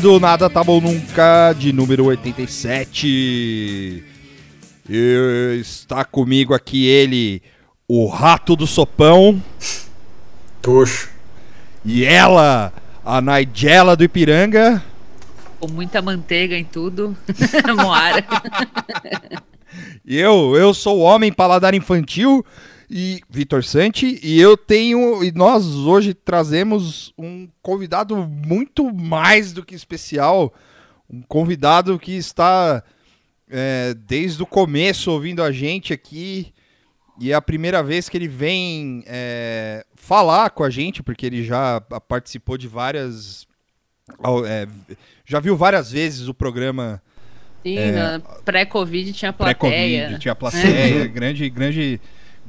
Começando Nada Tá Bom Nunca, de número 87. E está comigo aqui ele, o rato do sopão. Toxo. E ela, a Nigela do Ipiranga. Com muita manteiga em tudo. Moara. E eu, eu sou o homem paladar infantil e Vitor Santi e eu tenho e nós hoje trazemos um convidado muito mais do que especial, um convidado que está é, desde o começo ouvindo a gente aqui e é a primeira vez que ele vem é, falar com a gente porque ele já participou de várias é, já viu várias vezes o programa Sim, é, pré-Covid tinha plateia. Pré-Covid tinha plateia, grande, grande,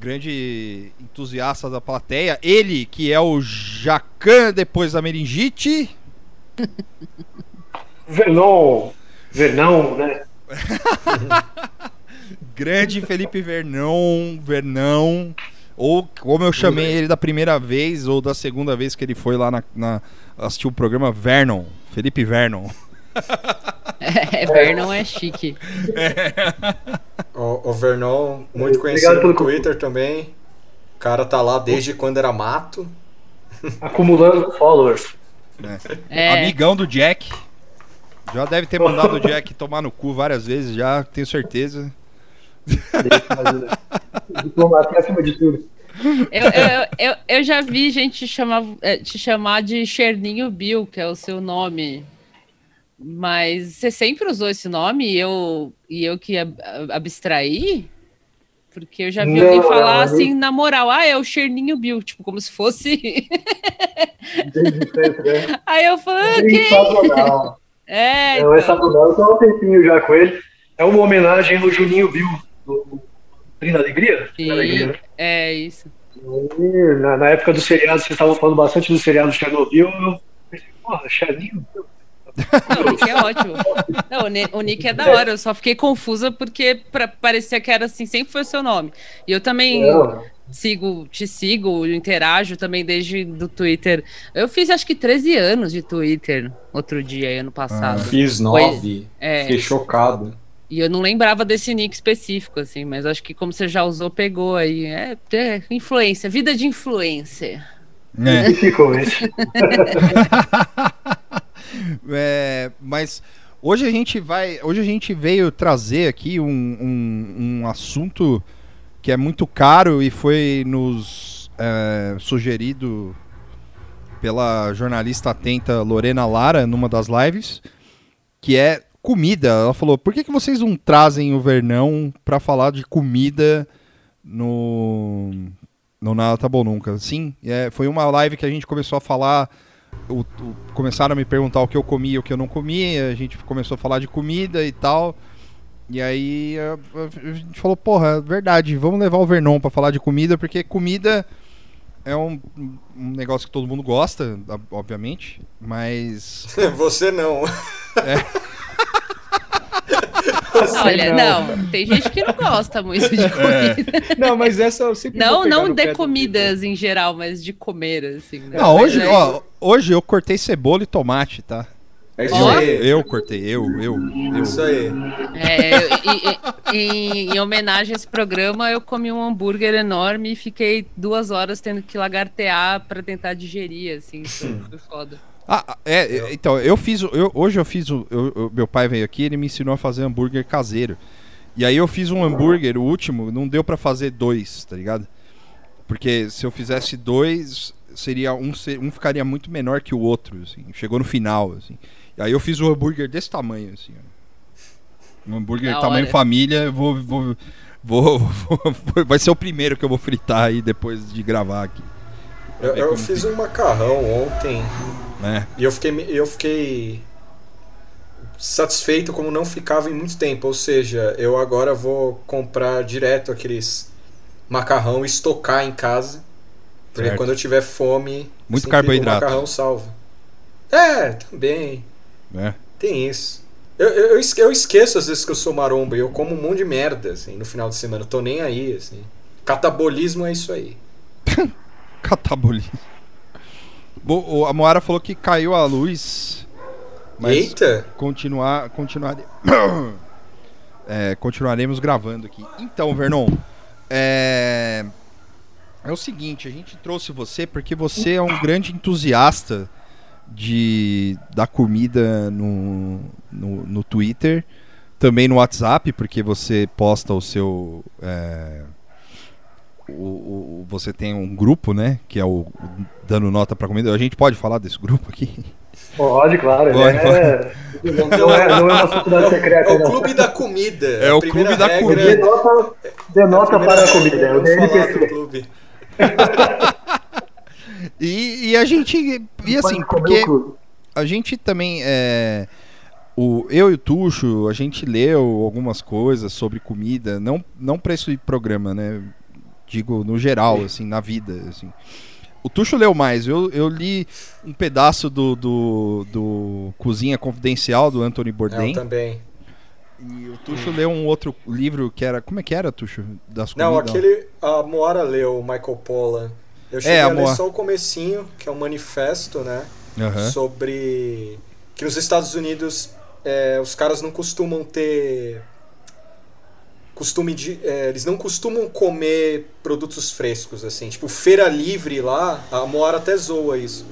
grande entusiasta da plateia. Ele, que é o Jacan depois da meningite. Vernon, Vernão, né? grande Felipe Vernon, Vernão. Ou como eu chamei ele da primeira vez, ou da segunda vez que ele foi lá na, na assistir o programa, Vernon. Felipe Vernon. É, Vernon é chique. O, o Vernon, muito conhecido no Twitter também. O cara tá lá desde quando era mato. Acumulando followers. É. É. Amigão do Jack. Já deve ter mandado o Jack tomar no cu várias vezes, já, tenho certeza. Diplomacia acima de tudo. Eu, eu, eu, eu, já vi gente chamar, eh, te chamar de Cherninho Bill, que é o seu nome. Mas você sempre usou esse nome e eu, e eu que ab abstraí? Porque eu já vi não, alguém falar não, assim, na moral, ah, é o Cherninho Bill, tipo, como se fosse. Aí eu falei, ah, que? É, não, então... é eu tô há um tempinho já com ele. É uma homenagem no Juninho Bill, do Trina Alegria? Sim, Alegria, né? é isso. na, na, época do seriado, vocês estavam falando bastante do seriado Chernobyl, eu pensei, porra, Cherninho Bill. Não, o Nick é ótimo. Não, o Nick é da hora, eu só fiquei confusa porque pra, parecia que era assim, sempre foi o seu nome. E eu também Não. sigo, te sigo, interajo também desde do Twitter. Eu fiz acho que 13 anos de Twitter outro dia, ano passado. Ah, fiz 9, é, fiquei chocado. E eu não lembrava desse nick específico, assim, mas acho que como você já usou, pegou aí. É, é influência, vida de influência. É. É, mas hoje a gente vai. Hoje a gente veio trazer aqui um, um, um assunto que é muito caro e foi nos é, sugerido pela jornalista atenta Lorena Lara numa das lives, que é comida. Ela falou: por que, que vocês não trazem o Vernão para falar de comida no. No Nada Tá Bom Nunca? Sim, é, foi uma live que a gente começou a falar o, o, começaram a me perguntar o que eu comia e o que eu não comia, a gente começou a falar de comida e tal. E aí a, a gente falou, porra, é verdade, vamos levar o Vernon para falar de comida, porque comida é um, um, negócio que todo mundo gosta, obviamente, mas. Você não. É. Olha, não. não. tem gente que não gosta muito de é. comida. É. Não, mas essa eu sempre Não, não de comidas em geral, mas de comer, assim. Né? Não, hoje, ó, hoje eu cortei cebola e tomate, tá? É isso aí. Eu cortei, eu, eu, eu. Isso aí. É, e, e, em, em, homenagem a esse programa, eu comi um hambúrguer enorme e fiquei duas horas tendo que lagartear para tentar digerir, assim. Foi foda. Ah, é, então, eu fiz. Eu, hoje eu fiz. O, eu, meu pai veio aqui ele me ensinou a fazer hambúrguer caseiro. E aí eu fiz um hambúrguer, o último, não deu para fazer dois, tá ligado? Porque se eu fizesse dois, seria um, um ficaria muito menor que o outro, assim. Chegou no final, assim. E aí eu fiz um hambúrguer desse tamanho, assim. Ó. Um hambúrguer Na tamanho hora. família, vou, vou, vou, vou, vai ser o primeiro que eu vou fritar aí depois de gravar aqui. Eu, eu fiz um macarrão ontem é. E eu fiquei, eu fiquei satisfeito como não ficava em muito tempo. Ou seja, eu agora vou comprar direto aqueles macarrão e estocar em casa. Porque certo. quando eu tiver fome, muito carboidrato. O macarrão salva. É, também. É. Tem isso. Eu, eu, eu esqueço às vezes que eu sou maromba e eu como um monte de merda, assim, no final de semana. Eu tô nem aí, assim. Catabolismo é isso aí. Catabolismo. Bo- A Moara falou que caiu a luz. Mas Eita! continuar, continuar, é, continuaremos gravando aqui. Então, Vernon, é, é o seguinte, a gente trouxe você porque você é um grande entusiasta de da comida no, no, no Twitter, também no WhatsApp, porque você posta o seu é, o, o- você tem um grupo, né? Que é o Dando Nota pra Comida. A gente pode falar desse grupo aqui? Pode, claro. Pode, é... Não, é, não é uma sociedade secreta. É o não. clube da comida. É A o clube da regra- comida. Denota, denota primeira para a comida. é É o não DNPC. clube. E, e a gente. E assim, porque a gente também é. O, eu e o Tuxo, a gente leu algumas coisas sobre comida, não, não para esse programa, né? Digo, no geral, assim, na vida, assim. O Tuxo leu mais, eu, eu li um pedaço do, do, do Cozinha Confidencial, do Anthony Eu Bourdain, também. e o Tuxo leu um outro livro que era... Como é que era, Tuxo? Das Não, comidas? aquele. A Moara leu o Michael Pollan. Eu cheguei É, a a ler Moara. só o comecinho, que é um manifesto, né? Aham. Sobre. Que nos Estados Unidos é, os caras não costumam ter. Costume de. é, eles não costumam comer produtos frescos, assim. Tipo, feira livre lá, a Moara até zoa isso.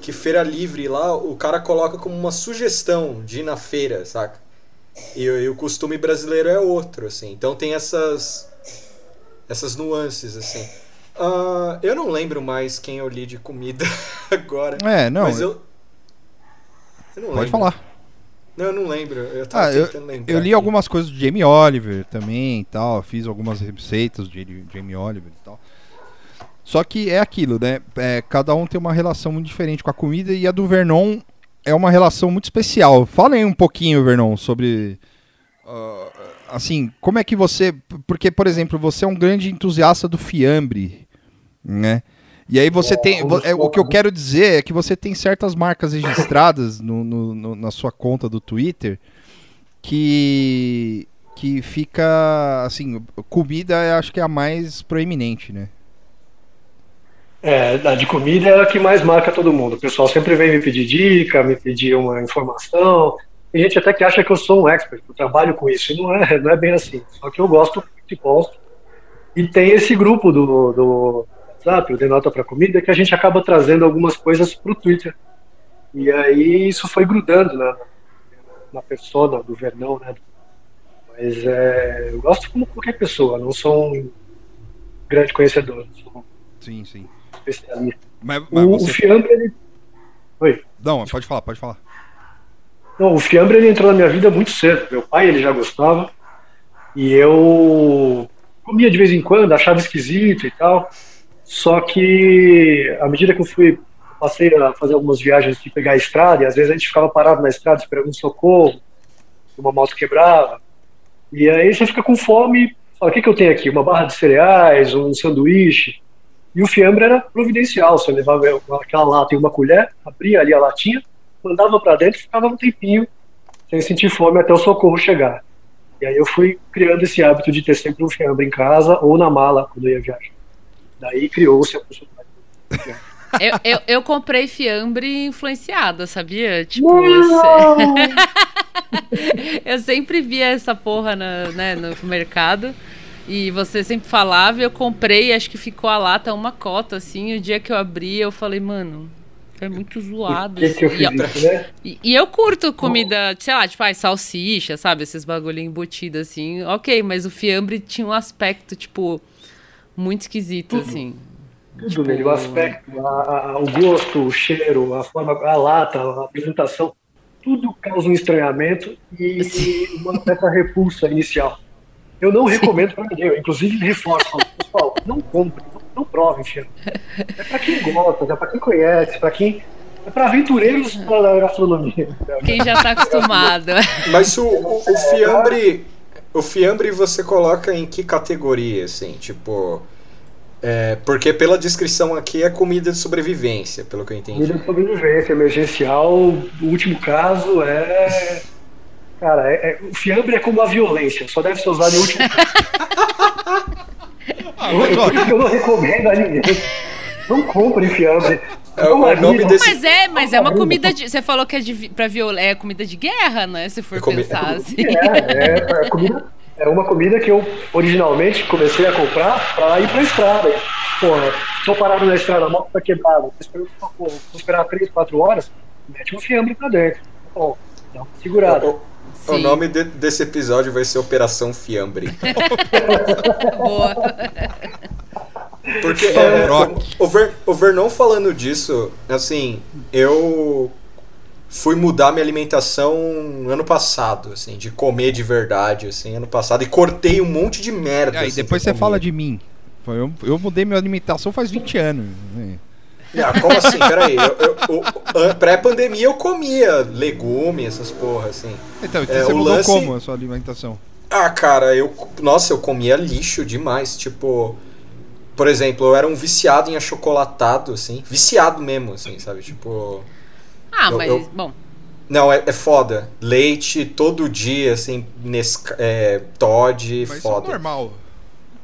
Que feira livre lá, o cara coloca como uma sugestão de ir na feira, saca? E, e o costume brasileiro é outro, assim. Então tem essas. Essas nuances, assim. Ah, eu não lembro mais quem eu li de comida agora. É, não, mas eu. Eu não pode lembro. falar. Não, eu não lembro. Eu tava Ah, eu, tentando lembrar. eu li aqui. algumas coisas do Jamie Oliver também e tal. Fiz algumas receitas do Jamie- Oliver e tal. Só que é aquilo, né? É, cada um tem uma relação muito diferente com a comida e a do Vernon é uma relação muito especial. Fala aí um pouquinho, Vernon, sobre. ah, assim, como é que você. Porque, por exemplo, você é um grande entusiasta do fiambre, né? E aí você tem. é, o que eu quero dizer é que você tem certas marcas registradas no, no- no- na sua conta do Twitter que. que fica. assim, comida eu acho que é a mais proeminente, né? É, a de comida é a que mais marca todo mundo. O pessoal sempre vem me pedir dica, me pedir uma informação. Tem gente até que acha que eu sou um expert, que eu trabalho com isso. E não é, não é bem assim. Só que eu gosto de gosto. E tem esse grupo do, do WhatsApp, o Denota para Comida, que a gente acaba trazendo algumas coisas para o Twitter. E aí isso foi grudando na, na persona do Vernão, né? Mas é, eu gosto como qualquer pessoa, não sou um grande conhecedor, sou um Sim, sim. especialista. Mas, mas O, o você. fiambre, ele. Oi. Não, pode falar, pode falar. Não, o fiambre ele entrou na minha vida muito cedo. Meu pai ele já gostava e eu comia de vez em quando, achava esquisito e tal. Só que à medida que eu fui passei a fazer algumas viagens de pegar a estrada e às vezes a gente ficava parado na estrada esperando um socorro, uma moto quebrava. E aí você fica com fome, fala, o que, que eu tenho aqui? Uma barra de cereais, um sanduíche. E o fiambre era providencial, você levava aquela lata e uma colher, abria ali a latinha, mandava para dentro e ficava um tempinho sem sentir fome até o socorro chegar. E aí eu fui criando esse hábito de ter sempre um fiambre em casa ou na mala quando eu ia viajar. Daí criou-se a possibilidade. Eu, eu, eu comprei fiambre influenciada, sabia? Tipo, você- eu sempre via essa porra na- né, no mercado. E você sempre falava, e eu comprei, acho que ficou a lata uma cota, assim. O dia que eu abri, eu falei, mano, é muito zoado. Que, que eu assim. E, ó, isso, né? e- e eu curto comida, sei lá, tipo, ai, salsicha, sabe? Esses bagulho embutido, assim. Ok, mas o fiambre tinha um aspecto, tipo, muito esquisito, assim. Tudo Tipo- nele, o aspecto, a- a- o gosto, o cheiro, a forma, a lata, a apresentação, tudo causa um estranhamento e uma certa repulsa inicial. Eu não recomendo para ninguém, eu inclusive reforço, pessoal, não compre, não, não provem fiambre. É para quem gosta, é para quem conhece, para quem é para aventureiros da gastronomia. Quem já tá acostumado. Mas o, o, o fiambre. O fiambre você coloca em que categoria, assim? Tipo. é, porque pela descrição aqui é comida de sobrevivência, pelo que eu entendi. Comida de sobrevivência emergencial, o último caso é. Cara, é- é- o fiambre é como a violência, só deve ser usado em último caso. Ah, que eu não recomendo a ninguém. Não compre fiambre. É o nome desse- Mas é, mas é uma comida de. Você falou que é de, pra viol... é comida de guerra, né? Se for É comi- pensar assim. É, é, é comida, é uma comida que eu originalmente comecei a comprar pra ir pra estrada. Porra, tô parado na estrada, a moto tá quebrada, esperando, pô, vou esperar 3, 4 horas, mete um fiambre pra dentro. Bom, dá uma segurada. O, o Sim. nome de- desse episódio vai ser Operação Fiambre. Boa. Porque é, Rock. o, o Ver- o Vernon falando disso, assim, eu fui mudar minha alimentação ano passado, assim, de comer de verdade, assim, ano passado, e cortei um monte de merda. Aí assim, depois você fala de mim. Eu, eu mudei minha alimentação faz 20 anos. né? Ah, como assim? Peraí, pré-pandemia eu comia legume, essas porra, assim. Então, então É, você o mudou lance- como a sua alimentação? Ah, cara, eu. Nossa, eu comia lixo demais. Tipo. Por exemplo, eu era um viciado em achocolatado, assim. Viciado mesmo, assim, sabe? Tipo. Ah, Eu- mas, eu- bom. Não, é, é foda. Leite todo dia, assim, Nesca, é, Todd, Mas isso é foda. normal.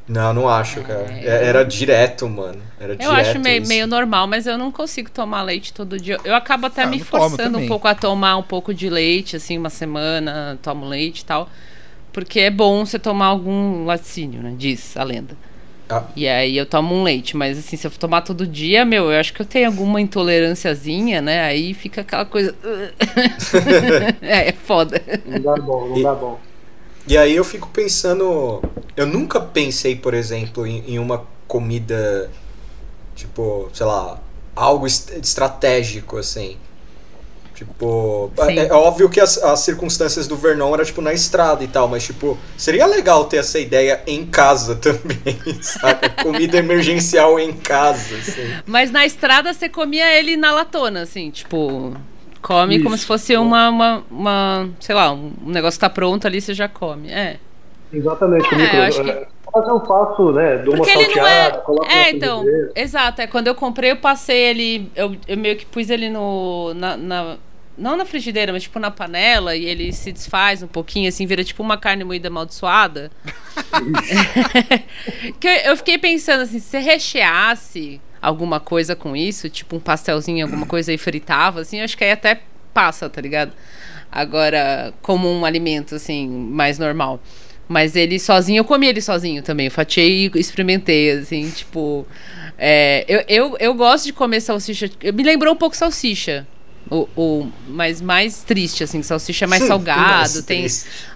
Não, não acho, cara. É. É- Era direto, mano. Era Eu direto acho meio, isso. meio normal, mas eu não consigo tomar leite todo dia. Eu acabo até Ah, me forçando um pouco a tomar um pouco de leite, assim, uma semana, tomo leite e tal. Porque é bom você tomar algum laticínio, né? Diz a lenda. Ah. E aí eu tomo um leite, mas assim, se eu tomar todo dia, meu, eu acho que eu tenho alguma intolerânciazinha, né? Aí fica aquela coisa. é, é foda. Não dá bom, não dá bom. E aí eu fico pensando. Eu nunca pensei, por exemplo, em, em uma comida, tipo, sei lá, algo est- estratégico, assim. Tipo, é, é óbvio que as, as circunstâncias do Vernon era tipo na estrada e tal, mas tipo, seria legal ter essa ideia em casa também, sabe? Comida emergencial em casa, assim. Mas na estrada você comia ele na latona, assim, tipo. Come como Isso. se fosse uma, uma, uma, sei lá, um um negócio que tá pronto ali, você já come. É. Exatamente, É, eu acho que- é, Mas eu faço, né? Dou uma ele não salteada, é. É, então. frigideira. Exato. É, quando eu comprei, eu passei ele. Eu, eu meio que pus ele no. Na, na- não na frigideira, mas tipo na panela, e ele se desfaz um pouquinho, assim, vira tipo uma carne moída amaldiçoada. que eu, eu fiquei pensando assim, se você recheasse alguma coisa com isso, tipo um pastelzinho, alguma coisa e fritava, assim, eu acho que aí até passa, tá ligado? Agora, como um alimento, assim, mais normal. Mas ele sozinho, eu comi ele sozinho também. Eu fatiei e experimentei, assim, tipo. é, eu, eu, eu gosto de comer salsicha. Me lembrou um pouco salsicha. O, o, mas mais triste, assim, salsicha é mais salgado, Mais tem.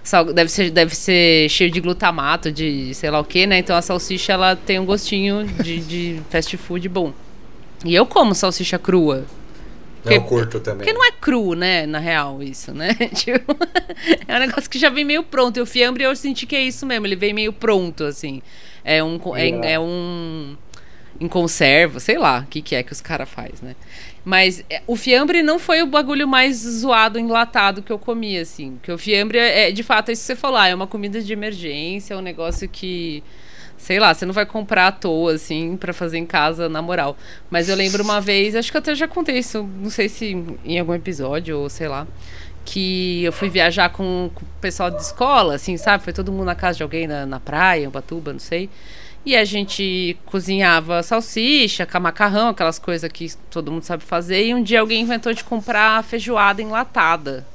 sal- deve, ser, deve ser cheio de glutamato, de sei lá o que, né? Então a salsicha ela tem um gostinho de, de fast food bom. E eu como salsicha crua. Eu curto também. Porque não é cru, né? Na real, isso, né? Tipo, é um negócio que já vem meio pronto. E o fiambre eu senti que é isso mesmo. Ele vem meio pronto, assim. É um. É, É. é um. Em conserva, sei lá o que, que é que os caras faz, né? Mas é, o fiambre não foi o bagulho mais zoado, enlatado que eu comi, assim. Porque o fiambre é, é, de fato, é isso que você falou. ah, É uma comida de emergência, é um negócio que sei lá, você não vai comprar à toa, assim, pra fazer em casa, na moral. Mas eu lembro uma vez, acho que até já contei isso, não sei se em algum episódio ou sei lá, que eu fui viajar com, com o pessoal de escola, assim, sabe? Foi todo mundo na casa de alguém na, na praia, em Ubatuba, não sei. E a gente cozinhava salsicha, macarrão, aquelas coisas que todo mundo sabe fazer. E um dia alguém inventou de comprar feijoada enlatada.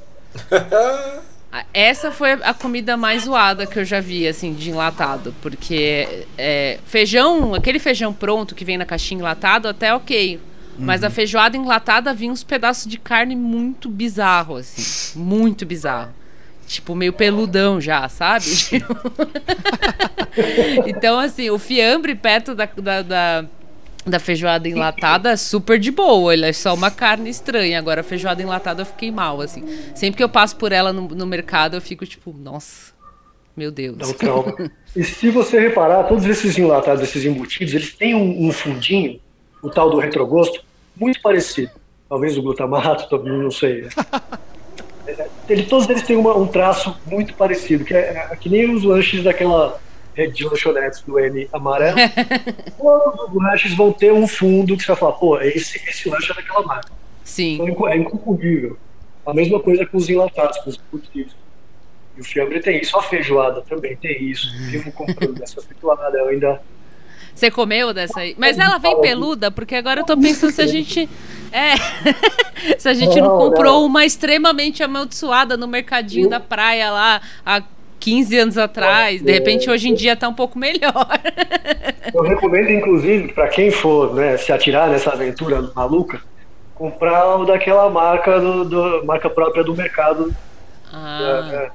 Essa foi a comida mais zoada que eu já vi, assim, de enlatado. Porque é, feijão, aquele feijão pronto que vem na caixinha enlatado, até ok. Mas a feijoada enlatada vinha uns pedaços de carne muito bizarro, assim. Muito bizarro. Tipo, meio peludão já, sabe? então, assim, o fiambre perto da, da, da, da feijoada enlatada, super de boa. Ele é só uma carne estranha. Agora, a feijoada enlatada eu fiquei mal, assim. Sempre que eu passo por ela no, no mercado, eu fico tipo, nossa, meu Deus. Um trauma. e se você reparar, todos esses enlatados, esses embutidos, eles têm um, um fundinho, o tal do retrogosto, muito parecido. Talvez o glutamato, não sei. É, Ele, todos eles têm uma- um traço muito parecido, que é, é que nem os lanches daquela rede de lanchonetes do M amarelo. Todos os lanches vão ter um fundo que você vai falar, pô, esse, esse lanche é daquela marca. Sim. Então é é inconfundível. A mesma coisa com os enlatados, com os embutidos. E o fiambre tem isso, a feijoada também tem isso. Vivo comprando essa feijoada, eu ainda Você comeu dessa aí? Mas ela vem peluda, porque agora eu tô pensando se a gente. É. se a gente não, não comprou não. uma extremamente amaldiçoada no mercadinho da praia lá há 15 anos atrás. De repente, hoje em dia tá um pouco melhor. Eu recomendo, inclusive, para quem for né, se atirar nessa aventura maluca, comprar o daquela marca, do, do marca própria do mercado. Ah, da, é,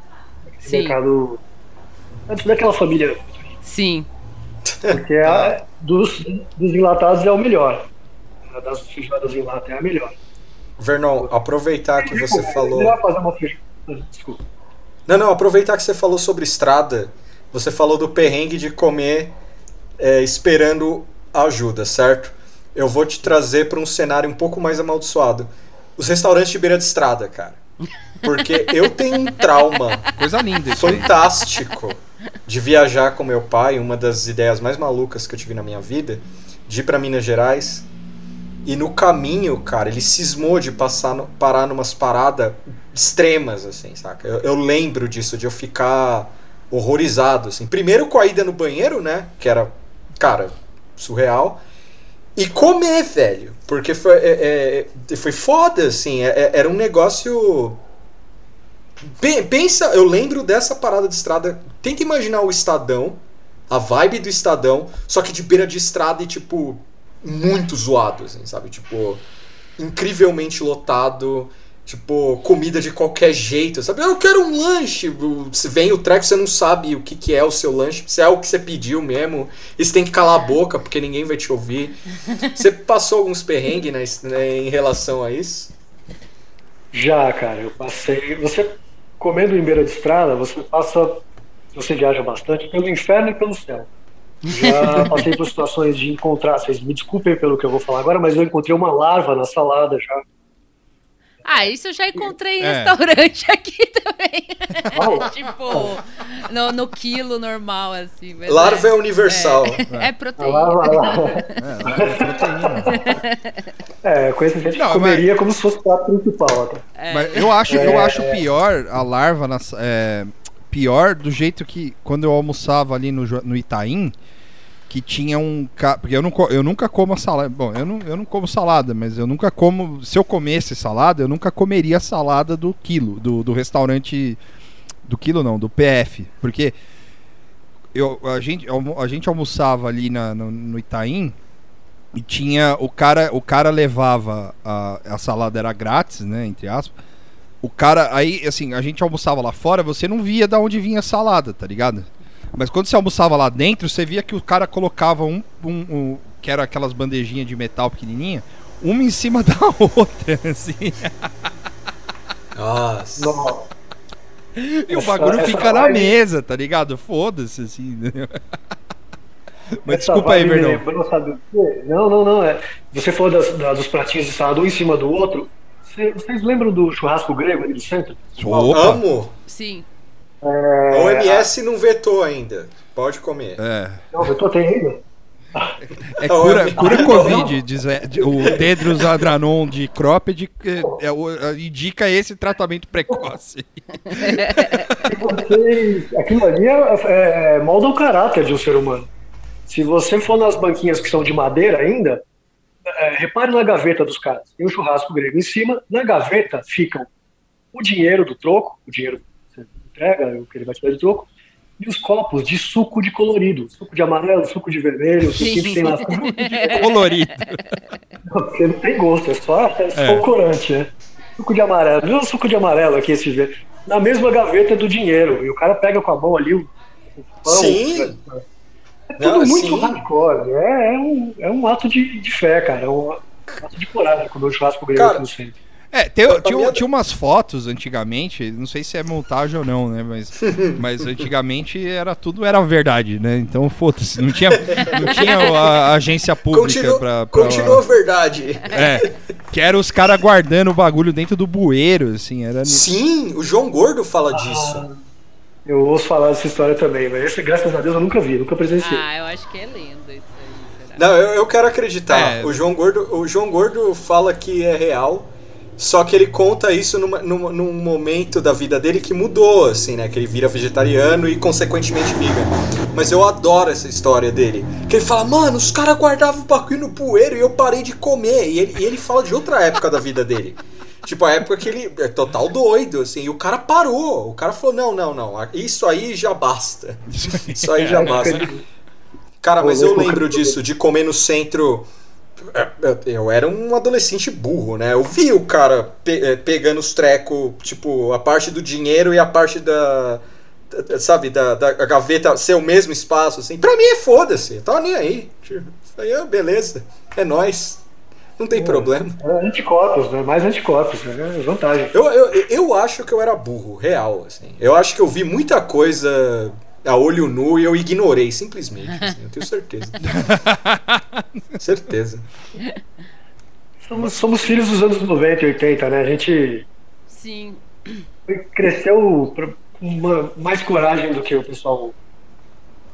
sim. Mercado. Daquela família. Sim. Porque é, dos, dos enlatados é o melhor. Das feijoadas em lata é a melhor. Vernon, aproveitar que você falou. Fazer uma Desculpa. Não, não, aproveitar que você falou sobre estrada, você falou do perrengue de comer é, esperando ajuda, certo? Eu vou te trazer para um cenário um pouco mais amaldiçoado. Os restaurantes de beira de estrada, cara. Porque eu tenho um trauma. Coisa linda, isso Fantástico. De viajar com meu pai, uma das ideias mais malucas que eu tive na minha vida, de ir para Minas Gerais. E no caminho, cara, ele cismou de passar no, parar numas paradas extremas, assim, saca? Eu, eu, lembro disso, de eu ficar horrorizado, assim. Primeiro com a ida no banheiro, né? Que era, cara, surreal. E comer, velho. Porque foi, é, é, foi foda, assim. É, é era um negócio. Pensa, eu lembro dessa parada de estrada. Tenta imaginar o Estadão, a vibe do Estadão, só que de beira de estrada e, tipo, muito zoado, assim, sabe? Tipo, incrivelmente lotado. Tipo, comida de qualquer jeito, sabe? Eu quero um lanche. Se vem o treco, você não sabe o que, que é o seu lanche, se é o que você pediu mesmo. E você tem que calar a boca, porque ninguém vai te ouvir. Você passou alguns perrengues né, em relação a isso? Já, cara, eu passei. Você comendo em beira de estrada, você passa. Você viaja bastante pelo inferno e pelo céu. Já passei por situações de encontrar. Vocês me desculpem pelo que eu vou falar agora, mas eu encontrei uma larva na salada já ah, isso eu já encontrei em é. restaurante aqui também. Oh. tipo, no, no, quilo normal, assim. Larva é, é universal. É, é proteína. É, é, coisa que a gente Não, comeria mas... como se fosse o prato principal. É. Mas eu acho, eu acho pior a larva, na, pior do jeito que quando eu almoçava ali no, no Itaim, que tinha um. Porque eu, não, eu nunca como salada. Bom, eu não, eu não como salada, mas eu nunca como. Se eu comesse salada, eu nunca comeria salada do quilo, do, do restaurante. Do quilo não, do PF. Porque eu, a, gente, a gente almoçava ali na, no, no Itaim e tinha. O cara, o cara levava. A, a salada era grátis, né? Entre aspas. O cara. Aí, assim, a gente almoçava lá fora, você não via da onde vinha a salada, tá ligado? Mas quando você almoçava lá dentro, você via que o cara colocava um, um, um que era aquelas bandejinhas de metal pequenininha, uma em cima da outra, assim. Nossa. E o bagulho essa, fica essa na mesa, tá ligado? Foda-se, assim. Mas essa desculpa aí, Verdão. Não, não, não. É. Você falou das, das, dos pratinhos de salada um em cima do outro. Vocês lembram do churrasco grego ali do centro? Opa. Amo! Sim. É... A OMS não vetou ainda. Pode comer. É. Não, vetou tem ainda. É cura, cura Covid, diz o Tedros Adranon de Cropped é, é, indica esse tratamento precoce. Você, aquilo ali é, é, molda o caráter de um ser humano. Se você for nas banquinhas que são de madeira ainda, é, repare na gaveta dos caras. Tem um churrasco grego em cima, na gaveta ficam o dinheiro do troco, o dinheiro entrega, o que ele vai te dar de troco, e os copos de suco de colorido. Suco de amarelo, suco de vermelho, suco que tem lá. colorido. Não, porque não tem gosto, é só, é só é. corante, né? Suco de amarelo. Viu o suco de amarelo aqui, esse ver? Na mesma gaveta do dinheiro. E o cara pega com a mão ali o, pão. Sim. É tudo não, muito sim. hardcore. É, é, um, é um ato de, de fé, cara. É um ato de coragem quando o churrasco grego aqui no centro. É, tem, tinha, tinha umas fotos antigamente, não sei se é montagem ou não, né? Mas, mas antigamente era tudo era verdade, né? Então foda-se, não tinha, não tinha a, agência pública continua, pra, pra. Continua verdade. É. Que era os caras guardando o bagulho dentro do bueiro, assim. Era... Sim, o João Gordo fala ah, disso. Eu ouço falar dessa história também, mas esse, graças a Deus, eu nunca vi, nunca presenciei. Ah, eu acho que é lenda isso aí. Será? Não, eu, eu quero acreditar. É. O, João Gordo, o João Gordo fala que é real Só que ele conta isso numa, numa, num momento da vida dele que mudou, assim, né? Que ele vira vegetariano e, consequentemente, vegan. Mas eu adoro essa história dele. Que ele fala, mano, os caras guardavam o bagulho no poeiro e eu parei de comer. E ele, e ele fala de outra época da vida dele. Tipo, a época que ele é total doido, assim, e o cara parou. O cara falou: não, não, não, isso aí já basta. Isso aí já basta. Cara, mas eu lembro disso, de comer no centro é, eu era um adolescente burro, né? Eu vi o cara pe é, pegando os trecos, tipo, a parte do dinheiro e a parte da. Sabe, da, da gaveta ser o mesmo espaço, assim. Pra mim é foda-se, tava nem aí. Isso aí é beleza, é nós. Não tem é, problema. É anticorpos, né? Mais anticorpos, né? É vantagem. Eu, eu, eu acho que eu era burro, real, assim. Eu acho que eu vi muita coisa a olho nu e eu ignorei, simplesmente. Assim, eu tenho certeza. certeza. Somos, somos, filhos dos anos 90 e 80, né? A gente. Sim. Cresceu com mais coragem do que o pessoal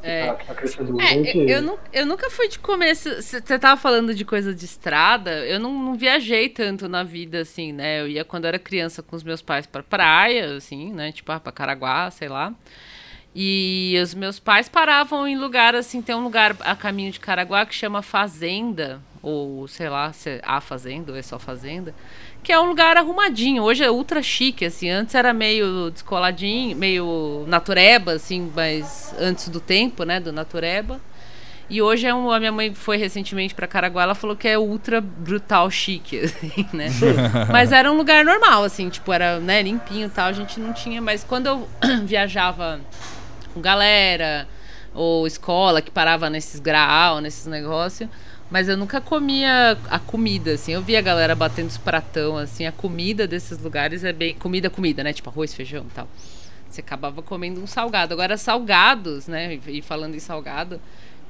é. Tá, tá crescendo é, eu, eu, eu, nunca fui de comer. Você tava falando de coisa de estrada, eu não, não, viajei tanto na vida, assim, né? Eu ia quando era criança com os meus pais pra praia, assim, né? Tipo, ah, pra Caraguá, sei lá. E os meus pais paravam em lugar assim, tem um lugar a caminho de Caraguá que chama Fazenda, ou sei lá, se é a Fazenda ou é só Fazenda, que é um lugar arrumadinho. Hoje é ultra chique, assim, antes era meio descoladinho, meio natureba, assim, mas antes do tempo, né, do natureba. E hoje é um, a minha mãe foi recentemente para Caraguá, ela falou que é ultra brutal chique, assim, né? mas era um lugar normal, assim, tipo, era, né, limpinho e tal, a gente não tinha, mas quando eu viajava com galera, ou escola que parava nesses graal, nesses negócios. Mas eu nunca comia a comida, assim. Eu via a galera batendo os pratão, assim. A comida desses lugares é bem. Comida, comida, né? Tipo arroz, feijão e tal. Você acabava comendo um salgado. Agora, salgados, né? E falando em salgado,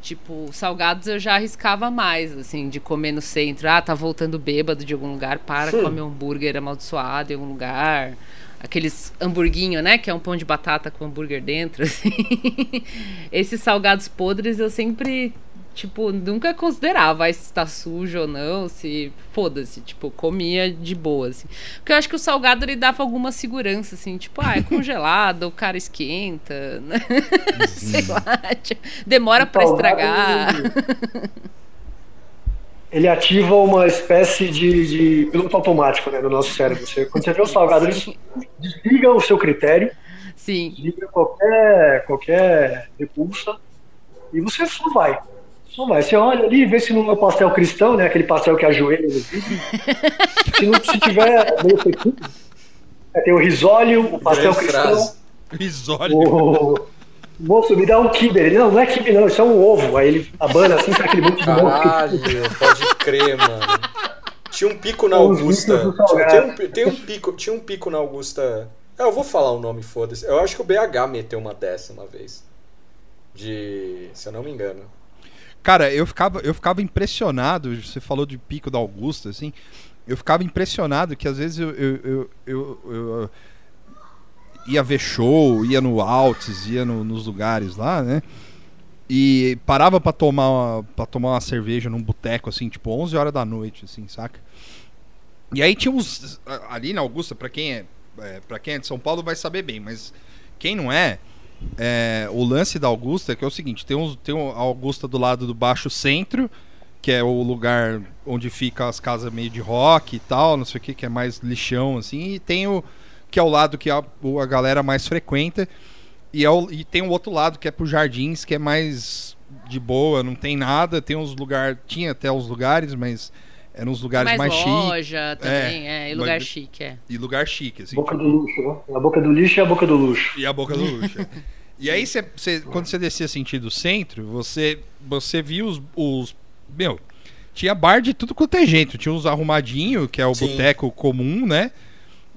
tipo, salgados eu já arriscava mais, assim, de comer no centro. Ah, tá voltando bêbado de algum lugar, para, Sim. come um hambúrguer amaldiçoado em algum lugar aqueles hamburguinho, né? Que é um pão de batata com hambúrguer dentro, assim. Esses salgados podres eu sempre, tipo, nunca considerava se está sujo ou não, se foda-se, tipo, comia de boa, assim. Porque eu acho que o salgado ele dava alguma segurança, assim, tipo, ah, é congelado, o cara esquenta, né? Sei lá, tipo, demora para estragar. ele ativa uma espécie de, de piloto automático né, no nosso cérebro. Você, quando você vê o salgado, ele desliga o seu critério, Sim. desliga qualquer, qualquer repulsa e você só vai. Só vai. Você olha ali, vê se não é o pastel cristão, né, aquele pastel que ajoelha no vídeo. se, não, se tiver meio pequeno, é, tem o risólio, o pastel cristão. Risólio. O, moço, me dá um kibe. Ele, não, não é kibe não, isso é um ovo. Aí ele abana assim, com aquele monte de ovo. Caralho, pode crer, mano. Tinha um pico na Augusta. Tinha, um, tem um pico, tinha um pico na Augusta. Ah, eu vou falar o nome, foda-se. Eu acho que o BH meteu uma dessa uma vez. De. Se eu não me engano. Cara, eu ficava, eu ficava impressionado. Você falou de pico da Augusta, assim. Eu ficava impressionado que às vezes eu, eu, eu, eu, ia ver show, ia no Alts, ia no, nos lugares lá, né? E parava para tomar para tomar uma cerveja num boteco assim, tipo 11 horas da noite, assim, saca? E aí tinha uns ali na Augusta, para quem é, é para quem é de São Paulo vai saber bem, mas quem não é, é, o lance da Augusta é que é o seguinte, tem uns tem a Augusta do lado do baixo centro, que é o lugar onde fica as casas meio de rock e tal, não sei o que, que é mais lixão assim, e tem o que é o lado que a, a galera mais frequenta. E, é o, e tem o outro lado que é pro Jardins, que é mais de boa, não tem nada. Tem uns lugares. Tinha até uns lugares, mas eram uns lugares mais, mais chiques. loja também, é, é, e lugar mas, chique, é. E lugar chique, assim. Boca do luxo, né? A boca do lixo e a boca do luxo. E a boca do luxo. É. e aí, cê, cê, quando você descia sentido centro, você, você via os, os. Meu, tinha bar de tudo quanto é jeito. Tinha uns arrumadinhos, que é o boteco comum, né?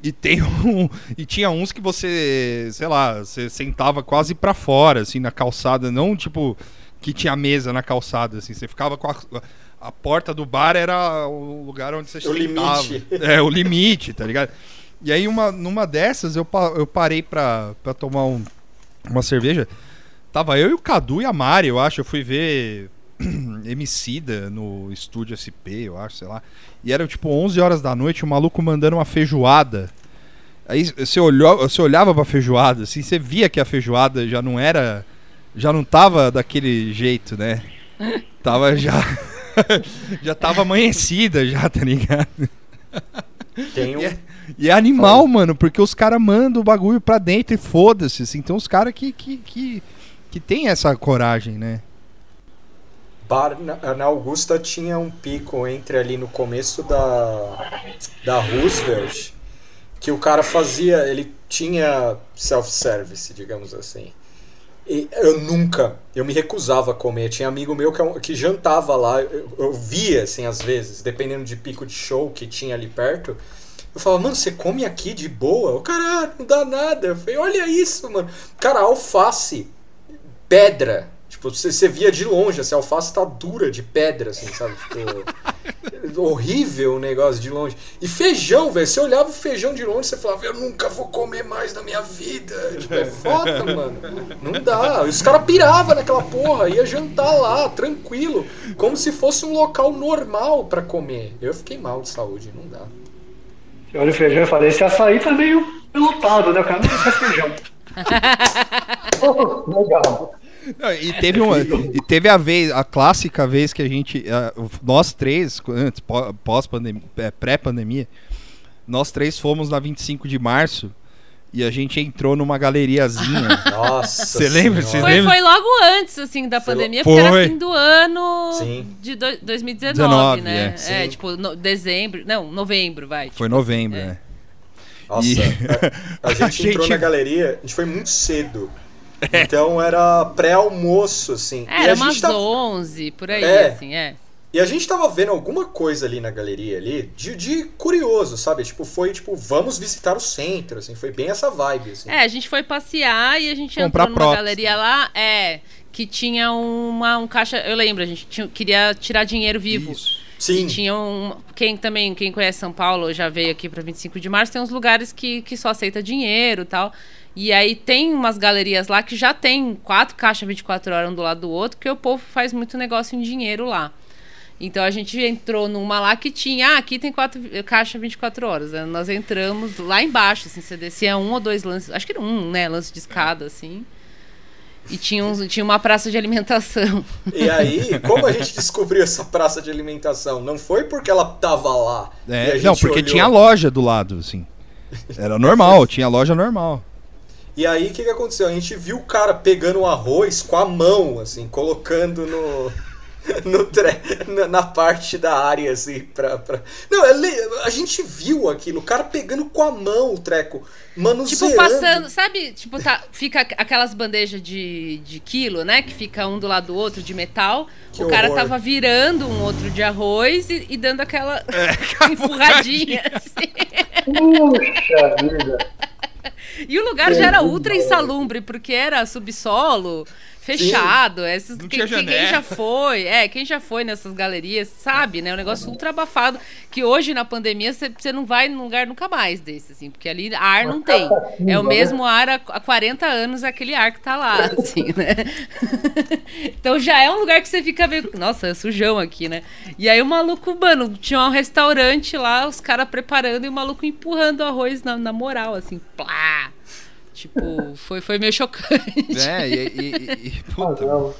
E tem um, e tinha uns que você, sei lá, você sentava quase para fora, assim, na calçada, não tipo que tinha mesa na calçada, assim, você ficava com a, a porta do bar era o lugar onde você o sentava. Limite. É, o limite, tá ligado? E aí uma, numa dessas eu, eu parei pra, pra tomar um, uma cerveja. Tava eu e o Cadu e a Mari, eu acho. Eu fui ver. Emicida no estúdio SP, eu acho, sei lá. E era tipo 11 horas da noite, o maluco mandando uma feijoada. Aí você, olhou, você olhava pra feijoada, assim, você via que a feijoada já não era. Já não tava daquele jeito, né? Tava já. já tava amanhecida, já, tá ligado? Tem um... E é, e é animal, mano, porque os caras mandam o bagulho pra dentro e foda-se. Assim, então os caras que, que, que, que tem essa coragem, né? Bar na, na Augusta tinha um pico entre ali no começo da, da Roosevelt que o cara fazia, ele tinha self-service, digamos assim. E eu nunca, eu me recusava a comer. Tinha amigo meu que, que jantava lá, eu, eu, via, assim, às vezes, dependendo de pico de show que tinha ali perto. Eu falava, mano, você come aqui de boa? O cara, não dá nada. Eu falei, olha isso, mano. Cara, alface, pedra. Tipo, você, você via de longe, assim, a alface tá dura de pedra, assim, sabe? Tipo, horrível o negócio de longe. E feijão, velho. Você olhava o feijão de longe você falava, eu nunca vou comer mais na minha vida. Tipo, é foda, mano. Não dá. Os caras piravam naquela porra, ia jantar lá, tranquilo. Como se fosse um local normal para comer. Eu fiquei mal de saúde, não dá. Eu olho o feijão e falei, esse açaí tá meio pelotado, né? O cara não quer feijão. oh, legal. Não, e teve uma, e teve a vez, a clássica vez que a gente, nós três, antes, pós pandemia, é, pré-pandemia, nós três fomos na 25 de março e a gente entrou numa galeriazinha. Nossa. Você lembra? Você foi, lembra? foi logo antes assim da pandemia, foi. porque era fim do ano Sim. de do, 2019, 19, né? é. É, tipo, no, dezembro, não, novembro, vai. Foi tipo, novembro, é. né? Nossa, E- a, a gente A entrou gente- na galeria, a gente foi muito cedo. Então era pré-almoço, assim. É, era umas tava, 11, por aí, É. assim, é. e a gente tava vendo alguma coisa ali na galeria ali de, de curioso, sabe? Tipo, foi tipo, vamos visitar o centro, assim. Foi bem essa vibe, assim. É, a gente foi passear e a gente Comprar entrou numa props. galeria lá, é, que tinha uma, um caixa, eu lembro, a gente tinha- queria tirar dinheiro vivo. Isso. Sim. E tinha um, quem também, quem conhece São Paulo, já veio aqui para 25 de março, tem uns lugares que, que só aceita dinheiro e tal. E aí tem umas galerias lá que já tem quatro caixas 24 horas um do lado do outro, que o povo faz muito negócio em dinheiro lá. Então a gente entrou numa lá que tinha, ah, aqui tem quatro caixa 24 horas. né? Nós entramos lá embaixo, assim, você descia um ou dois lances, acho que era um, né, lance de escada, assim. E tinha, uns, tinha uma praça de alimentação. E aí, como a gente descobriu essa praça de alimentação? Não foi porque ela tava lá. e a É, gente não, porque olhou. tinha loja do lado, assim. Era normal, tinha loja normal. E aí, o que, que aconteceu? A gente viu o cara pegando o arroz com a mão, assim, colocando no. no tre... na, parte da área, assim, pra. pra... Não, é le- a gente viu aquilo, o cara pegando com a mão o treco, manuseando. Tipo, passando, sabe? Tipo, tá, fica aquelas bandejas de, de quilo, né? Que fica um do lado do outro de metal. Que o cara horror. tava virando um outro de arroz e, e dando aquela empurradinha. assim. Puxa vida. E o lugar já era ultra insalubre, porque era subsolo, fechado. Esses, Não quem, tinha quem- quem já foi, é, quem já foi nessas galerias sabe, né? Um negócio ultra abafado. Que hoje, na pandemia, você não vai num lugar nunca mais desse, assim, porque ali ar não tem. É o mesmo ar há há 40 anos, aquele ar que tá lá, assim, né? Então já é um lugar que você fica meio. Nossa, é sujão aqui, né? E aí o maluco, mano, tinha um restaurante lá, os caras preparando e o maluco empurrando o arroz na, na moral, assim, plá. Tipo, foi, foi meio chocante. É, e, e- e- e- Ah, puta, não.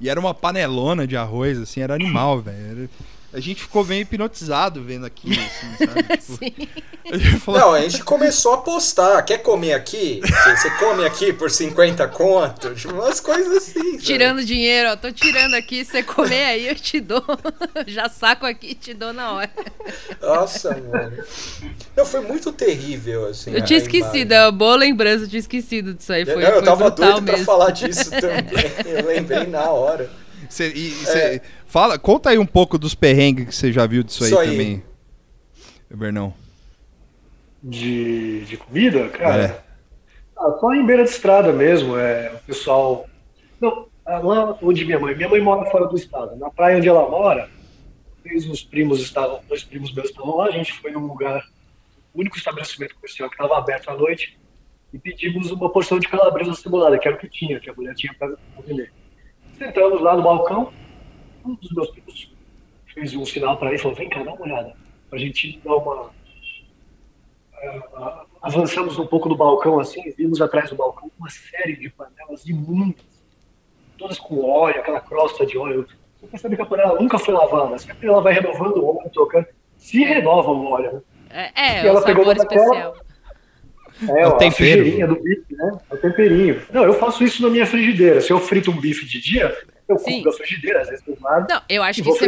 e era uma panelona de arroz, assim, era animal, velho. Era- A gente ficou meio hipnotizado vendo aquilo, assim, sabe? Tipo, Sim. a gente falou, Não, a gente começou a postar. Quer comer aqui? Você come aqui por 50 conto? Tipo, umas coisas assim. sabe? Tirando dinheiro, ó, tô tirando aqui, você comer aí, eu te dou. Já saco aqui e te dou na hora. Nossa, mano. Não, foi muito terrível, assim. Eu tinha esquecido, imagem. é uma boa lembrança, eu tinha esquecido disso aí. Foi, Não, eu foi tava doido pra mesmo. falar disso também. Eu lembrei na hora. Cê- e- cê- fala, conta aí um pouco dos perrengues que você já viu disso aí, aí. também. Bernão. de, de comida, cara. É. Ah, só em beira de estrada mesmo, é, o pessoal. Não, ah, lá onde minha mãe. Minha mãe mora fora do estado. Na praia onde ela mora, três dos primos estavam, dois primos meus estavam lá, a gente foi num lugar, o único estabelecimento comercial que estava aberto à noite, e pedimos uma porção de calabresa cebulada, que era o que tinha, que a mulher tinha para vender. Sentamos lá no balcão, um dos meus primos fez um sinal para ele e falou: vem cá, dá uma olhada. A gente dar uma. Uh, avançamos um pouco no balcão assim, vimos atrás do balcão uma série de panelas imundas, todas com óleo, aquela crosta de óleo. Você percebe que a panela nunca foi lavada, sempre ela vai renovando o óleo, trocando. Se renova o óleo, né? É, é, e ela o sabor especial. É, o tempero. do bife, né? É o temperinho. Não, eu faço isso na minha frigideira. Se eu frito um bife de dia, eu Sim. compro a frigideira, às vezes lado. Não, eu acho que isso,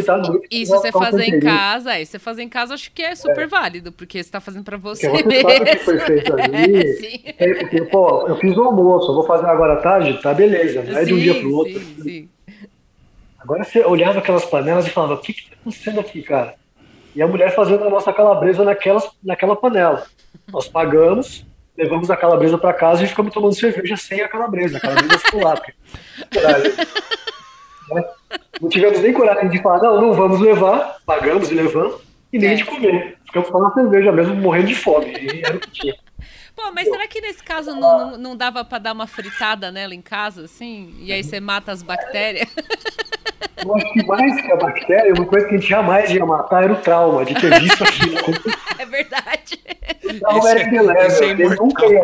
isso você fazer em casa, isso você fazer em casa, acho que é super é. válido, porque você tá fazendo pra você porque mesmo. Que foi feito ali. É, sim. É, porque, pô, eu fiz o almoço, eu vou fazer agora à tarde, tá beleza, não é de um dia pro outro. Sim, sim. Agora você olhava aquelas panelas e falava, o que que tá acontecendo aqui, cara? E a mulher fazendo a nossa calabresa naquelas, naquela panela. Nós pagamos, levamos a calabresa para casa e ficamos tomando cerveja sem a calabresa. A calabresa ficou lá. Porque, né? Não tivemos nem coragem de falar, não, não vamos levar, pagamos e levamos, e nem é. de comer. Ficamos só na cerveja mesmo, morrendo de fome. E era o que tinha. Pô, mas será que nesse caso não, não, não dava para dar uma fritada nela em casa, assim? E aí você mata as bactérias? Eu acho que mais que a bactéria, uma coisa que a gente jamais ia matar era o trauma de ter visto aquilo. É verdade. Então, era que leva, ele nunca ia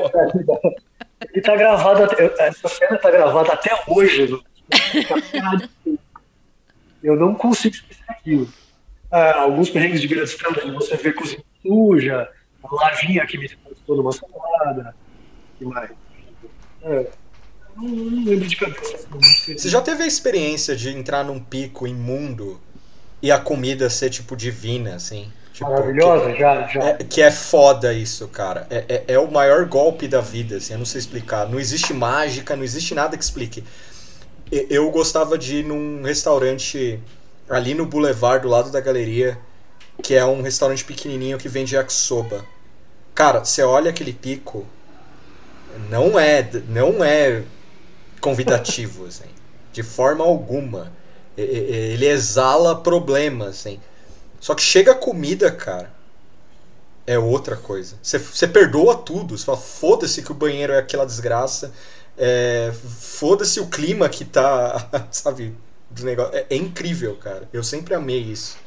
Ele tá gravado, essa cena tá gravada até hoje. Eu não consigo esquecer aquilo. Ah, alguns perrengues de beira de estrada, você vê cozinha suja, a lavinha que me estou numa salada, que mais? É não, lembro de cabeça. Você já teve a experiência de entrar num pico imundo e a comida ser, tipo, divina, assim? Tipo, Maravilhosa, que, já, já. É, que é foda isso, cara. É, é, é, o maior golpe da vida, assim, eu não sei explicar. Não existe mágica, não existe nada que explique. Eu gostava de ir num restaurante ali no Boulevard, do lado da galeria, que é um restaurante pequenininho que vende yakisoba. Cara, você olha aquele pico, não é, não é convidativo, assim, de forma alguma. Ele exala problemas, assim. Só que chega a comida, cara, é outra coisa. Você perdoa tudo. Você fala, foda-se que o banheiro é aquela desgraça. É, foda-se o clima que tá, sabe, do negócio. É, é, incrível, cara. Eu sempre amei isso.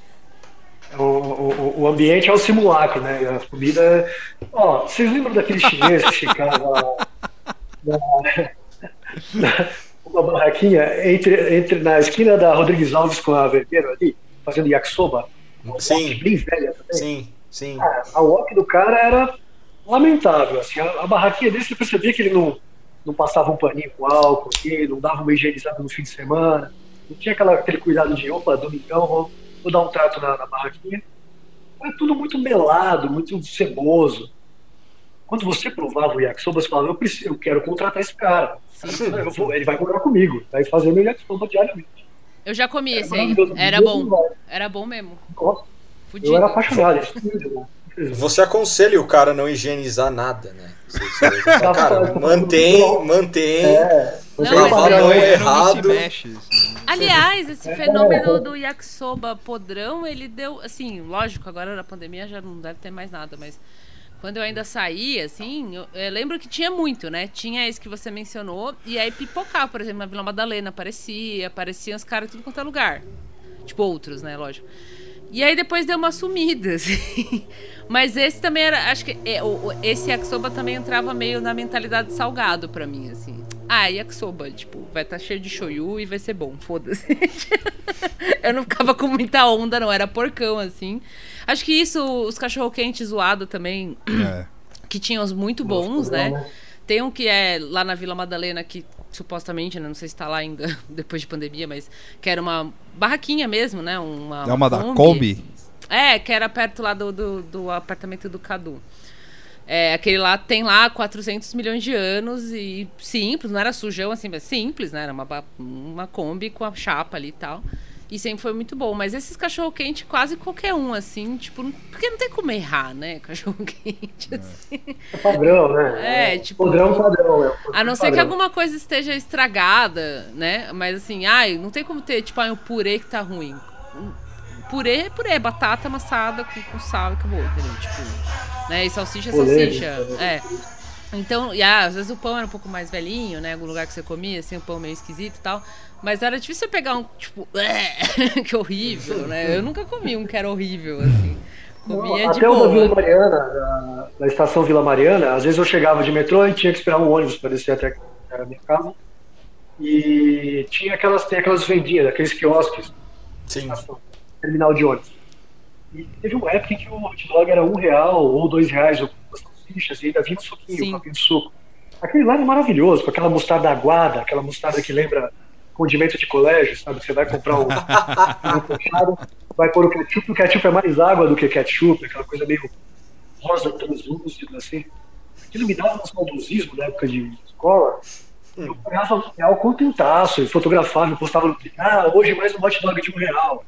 O, o, o ambiente é o simulacro, né? A comida. Ó, vocês lembram daquele chinês que ficava na, uma barraquinha entre, entre na esquina da Rodrigues Alves com a Vergueiro ali, fazendo yakisoba. Sim. Bem velha também. Sim, sim. Ah, a walk do cara era lamentável. Assim, a, a, barraquinha dele, você percebia que ele não, não passava um paninho com álcool, que não dava uma higienizada no fim de semana. Não tinha aquela, aquele cuidado de, opa, domingão, vou, vou dar um trato na, na barraquinha. Era tudo muito melado, muito ceboso. Quando você provava o yakisoba, você falava, eu, preciso, eu quero contratar esse cara. Vou, ele vai morar comigo, vai fazer meu yakisoba diariamente. Eu já comi esse aí. Era bom. Era bom mesmo. Eu era apaixonado. Você aconselha o cara a não higienizar nada, né? Você, fala, cara, mantém, mantém. É, não, mas não errado. Assim. Aliás, esse é. fenômeno do yakisoba podrão, ele deu, assim, lógico, agora na pandemia já não deve ter mais nada, mas quando eu ainda saía, assim, eu, eu, lembro que tinha muito, né? Tinha esse que você mencionou, e aí pipocava, por exemplo, na Vila Madalena aparecia, apareciam os caras tudo quanto é lugar. Tipo, outros, né? Lógico. E aí depois deu uma sumida, assim. Mas esse também era. Acho que é, o, esse yakisoba também entrava meio na mentalidade salgado para mim, assim. Ah, yakisoba, tipo, vai estar tá cheio de shoyu e vai ser bom, foda-se. eu não ficava com muita onda, não, era porcão, assim. Acho que isso, os cachorro-quente zoado também, é. que tinham os muito bons, Nossa, né? Tem um que é lá na Vila Madalena, que supostamente, né, não sei se está lá ainda depois de pandemia, mas que era uma barraquinha mesmo, né? Uma, é uma, da Kombi? É, que era perto lá do, do, do apartamento do Cadu. É, aquele lá tem lá 400 milhões de anos e simples, não era sujão assim, mas simples, né? Era uma, uma Kombi com a chapa ali e tal. E sempre foi muito bom. Mas esses cachorro-quente, quase qualquer um, assim, tipo, porque não tem como errar, né? Cachorro-quente, é. assim. É padrão, né? É, tipo. Padrão, padrão. É a não ser que alguma coisa esteja estragada, né? Mas assim, ai, não tem como ter, tipo, ai, um purê que tá ruim. Purê, purê, batata amassada com, com sal e acabou, entendeu? Tipo, né? E salsicha, salsicha. É. Então, e, ah, às vezes o pão era um pouco mais velhinho, né? Algum lugar que você comia, assim, o pão meio esquisito e tal. Mas era difícil você pegar um, tipo, que horrível, né? Eu nunca comi um que era horrível, assim. Comia Não, de até o da boa. Vila Mariana, da estação Vila Mariana, às vezes eu chegava de metrô e tinha que esperar um ônibus para descer até a minha casa. E tinha aquelas, tem aquelas vendinhas, aqueles quiosques, Sim. Terminal de ônibus. E teve uma época em que o hot dog era um real ou dois reais, ou com fichas, e ainda vinha um suquinho, um copinho de suco. Aquele lá era maravilhoso, com aquela mostarda aguada, aquela mostarda que lembra condimento de colégio, sabe? Você vai comprar um fechado, vai pôr o ketchup, o ketchup é mais água do que ketchup, aquela coisa meio rosa, translúcido, assim. Aquilo me dava um saudosismo na época de escola. Eu pagava um real contentaço, eu fotografava, eu postava no Twitter, ah, hoje mais um hot dog de um real.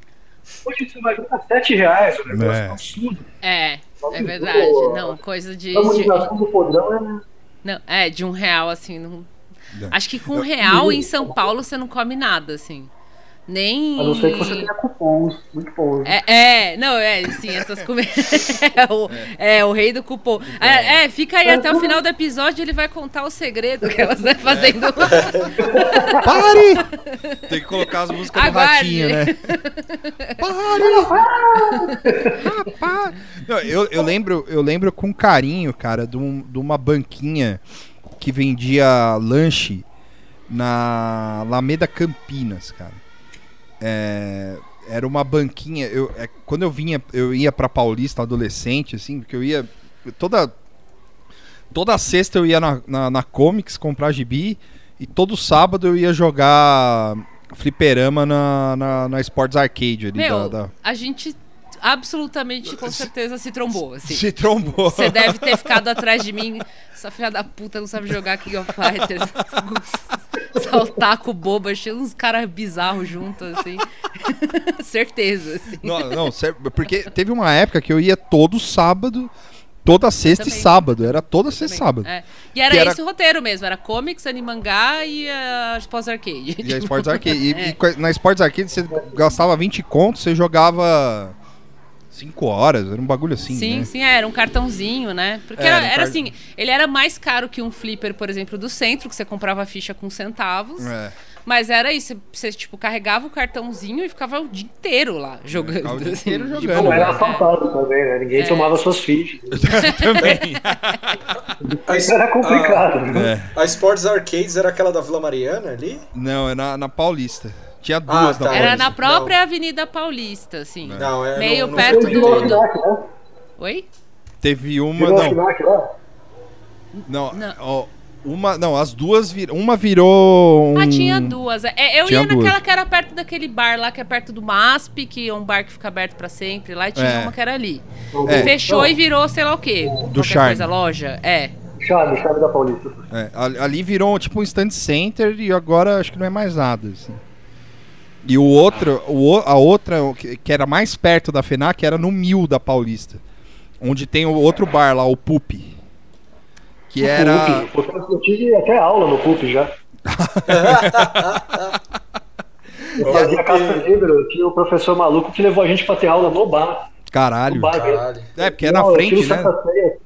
Hoje você vai gastar sete reais, o negócio É. é um absurdo. É, é verdade. Não, coisa de. A de harmonização do podrão é não, é, de um real, assim. Não... Não. Acho que com um real em São Paulo você não come nada, assim. Nem. A não ser que você tenha cupons, muito bons. É, é, não, é, sim, essas comidas. é, o, é, o rei do cupom. É, é, fica aí até o final do episódio, ele vai contar o segredo que elas né, fazendo. Pare! Tem que colocar as músicas do Aguarde. ratinho, né? Pare! Rapaz! Não, eu, eu, lembro, eu lembro com carinho, cara, de, um- de uma banquinha que vendia lanche na Alameda Campinas, cara. É, era uma banquinha. Eu, é, quando eu vinha, eu ia pra Paulista adolescente, assim, porque eu ia. Toda, toda sexta eu ia na, na, na Comics comprar gibi e todo sábado eu ia jogar fliperama na, na, na Sports Arcade ali Meu, da, da- a gente absolutamente, com certeza, se trombou, assim. Se trombou. Você deve ter ficado atrás de mim. Essa filha da puta não sabe jogar King of Fighters. Saltar com boba, cheio uns caras bizarros juntos, assim. Certeza, assim. Não, não, porque teve uma época que eu ia todo sábado, toda sexta e sábado. Era toda sexta e sábado. É. E era, era- esse o roteiro mesmo, era comics, animangá e a Sports Arcade. E a Sports Arcade. E, É. e na Sports Arcade você gastava 20 contos, você jogava 5 horas, era um bagulho assim, Sim, né? sim, é, era um cartãozinho, né? Porque É, era, era um era car- assim, ele era mais caro que um flipper, por exemplo, do centro, que você comprava a ficha com centavos. É. Mas era isso, você, tipo, carregava o cartãozinho e ficava o dia inteiro lá jogando. ficava o dia assim, inteiro de jogando. Não era assaltado também, né? Ninguém É. tomava suas fichas. Também. A, Isso era complicado. né? É. a Sports Arcades era aquela da Vila Mariana ali? Não, é na, na Paulista. Tinha duas tá. na Era Paulista. na própria Avenida Paulista, assim. Não, é. Meio não, perto não do- né? Oi? Teve uma. Virou Não, não, Não. ó, uma. Não, as duas viram. Uma virou. Um... Ah, tinha duas. É, eu Tinha ia naquela duas. que era perto daquele bar lá, que é perto do MASP, que é um bar que fica aberto pra sempre. Lá e tinha É. uma que era ali. É. Fechou Não, e virou, sei lá o quê. Do Qualquer Charme. coisa, loja. É. Chave, chave da Paulista. É, ali ali virou tipo um stand center e agora acho que não é mais nada. assim. E o outro, o, a outra, que, que era mais perto da FENAC, era no Mil da Paulista. Onde tem o outro bar lá, o Pup. Que era. PUP. Eu tive até aula no PUP já. Eu fazia Castelebro, eu tinha o professor maluco que levou a gente pra ter aula no bar. Caralho. No bar. Caralho. É, porque é na frente, né? Santa Ceia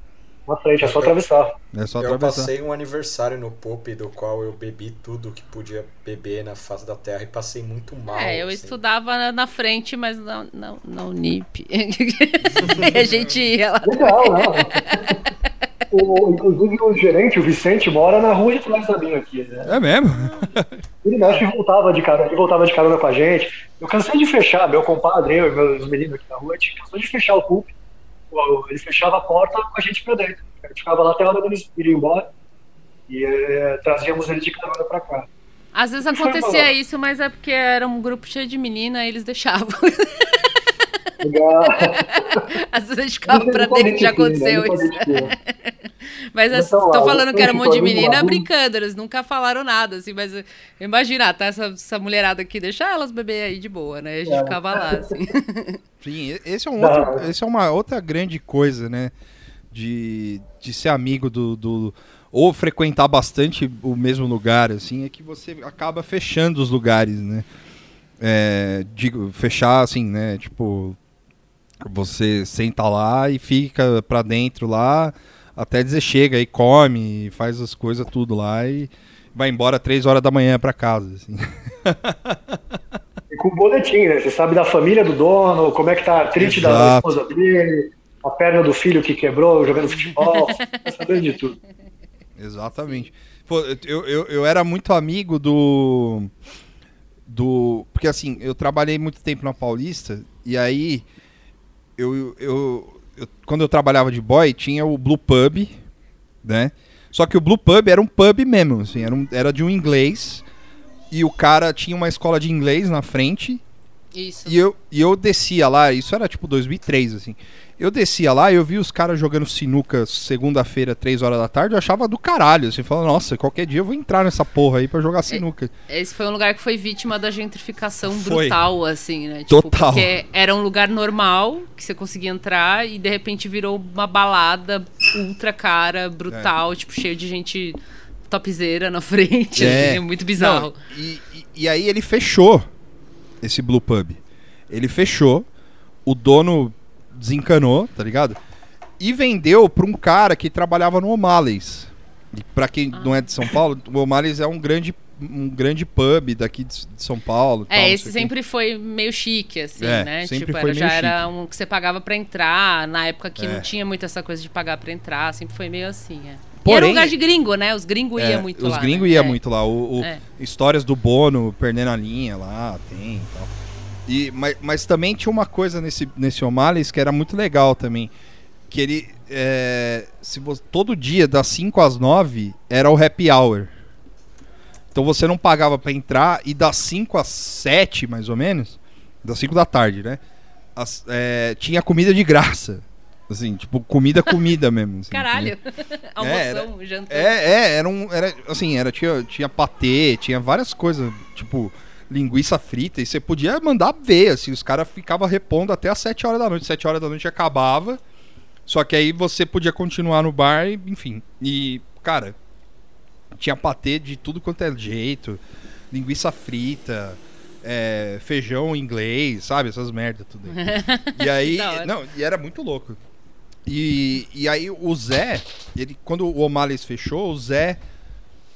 Na frente, é só atravessar. É só Eu atravessar. passei um aniversário no Pop do qual eu bebi tudo que podia beber na face da terra e passei muito mal. É, eu assim. estudava na, frente, mas não, não, não NIP. E a gente ia lá. Legal, não. O, inclusive o gerente, o Vicente, mora na rua de trás da minha aqui, né? É mesmo? Ele mexe e voltava de carona, ele voltava de carona com a gente. Eu cansei de fechar, meu compadre, eu e meus meninos aqui na rua, a gente cansou de fechar o pulp. Ele fechava a porta com a gente pra dentro. A gente ficava lá até a hora deles irem embora. E eh, trazíamos ele de carona pra cá. Às vezes acontecia isso, mas é porque era um grupo cheio de menina e eles deixavam. Legal. Às vezes a gente ficava pra dentro, já aconteceu isso. Mas assim, Então, tô falando que era um monte de menina brincando, eles nunca falaram nada, assim, mas eh, imagina, tá essa, essa mulherada aqui, deixar elas beber aí de boa, né? A gente É. ficava lá, assim. Sim, e- esse é, um outro, esse é uma outra grande coisa, né? De, de ser amigo do, do- Ou frequentar bastante o mesmo lugar, assim, é que você acaba fechando os lugares, né? É, digo, fechar assim, né? Tipo, você senta lá e fica pra dentro lá Até dizer chega e come, faz as coisas tudo lá e vai embora três horas da manhã para casa. Assim. E com o boletim, né? Você sabe da família do dono, como é que tá a triste da esposa dele, a perna do filho que quebrou jogando futebol, tá sabendo de tudo. Exatamente. Pô, eu, eu, eu era muito amigo do. do. Porque assim, eu trabalhei muito tempo na Paulista, e aí eu, eu, quando eu trabalhava de boy, tinha o Blue Pub, né? Só que o Blue Pub era um pub mesmo, assim, era, um, era de um inglês. E o cara tinha uma escola de inglês na frente. Isso. E eu, e eu descia lá, isso era tipo 2003, assim. Eu descia lá e eu vi os caras jogando sinuca segunda-feira, três horas da tarde, eu achava do caralho, assim, falando, nossa, qualquer dia eu vou entrar nessa porra aí pra jogar sinuca. Esse foi um lugar que foi vítima da gentrificação Foi. brutal, assim, né? Tipo, Total. Porque era um lugar normal, que você conseguia entrar, e de repente virou uma balada ultra cara, brutal, tipo, cheio de gente topzeira na frente, É. assim, é muito bizarro. Não, e- e aí ele fechou esse Blue Pub. Ele fechou, o dono desencanou, tá ligado? E vendeu pra um cara que trabalhava no O'Malley's. E pra quem não é de São Paulo, o O'Malley's é um grande, um grande pub daqui de São Paulo. tal, É, não esse sempre foi meio chique, assim, É, né? sempre Tipo, foi era, já meio era chique. um que você pagava pra entrar, na época que É. não tinha muito essa coisa de pagar pra entrar, sempre foi meio assim, é. E era Porém- um lugar de gringo, né? Os gringos É, iam muito os lá. gringos né? iam É. muito lá. O, o- É. Histórias do Bono perdendo a linha lá, tem e tal. E, mas, mas também tinha uma coisa nesse, nesse O'Malley's que era muito legal também. Que ele. é, se você, todo dia, das 5 às 9, era o happy hour. Então você não pagava pra entrar e das 5 às 7, mais ou menos, das 5 da tarde, né? as- tinha comida de graça. Assim, tipo, comida, comida mesmo. assim, Caralho. entendeu? Almoção, jantão. É, é, era um. Era, assim, era, tinha, tinha patê, tinha várias coisas, tipo, linguiça frita, e você podia mandar ver, assim, os caras ficavam repondo até as 7 horas da noite. 7 horas da noite acabava. Só que aí você podia continuar no bar, e, enfim. E, cara, tinha patê de tudo quanto é jeito, linguiça frita. é, feijão inglês, sabe? Essas merdas tudo aí. E aí, não, e era muito louco. E, e aí o Zé, ele, quando o O'Malley's fechou, o Zé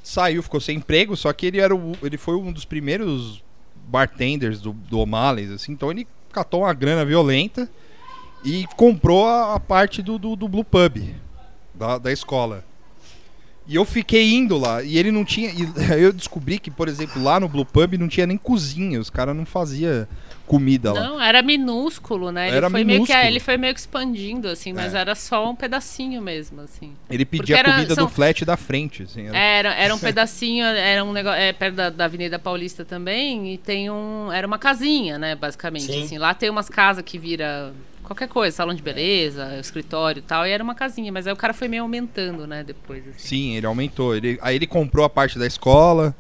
saiu, ficou sem emprego, só que ele era o, ele foi um dos primeiros bartenders do, do O'Malley's, assim, então ele catou uma grana violenta e comprou a, a parte do, do, do Blue Pub da, da escola. E eu fiquei indo lá, e ele não tinha. Eu descobri que, por exemplo, lá no Blue Pub não tinha nem cozinha, os caras não faziam comida lá. Não, era minúsculo, né? Ele Era foi meio que minúsculo. ele foi meio que expandindo assim, mas É. era só um pedacinho mesmo, assim. Ele pedia era- comida são- do flat da frente, assim. era- Era, era um pedacinho, era um negócio, é perto da, da Avenida Paulista também, e tem um, era uma casinha, né, basicamente, Sim. assim. Lá tem umas casas que vira qualquer coisa, salão de beleza, escritório e tal, e era uma casinha, mas aí o cara foi meio aumentando, né, depois, assim. Sim, ele aumentou. Ele, aí ele comprou a parte da escola.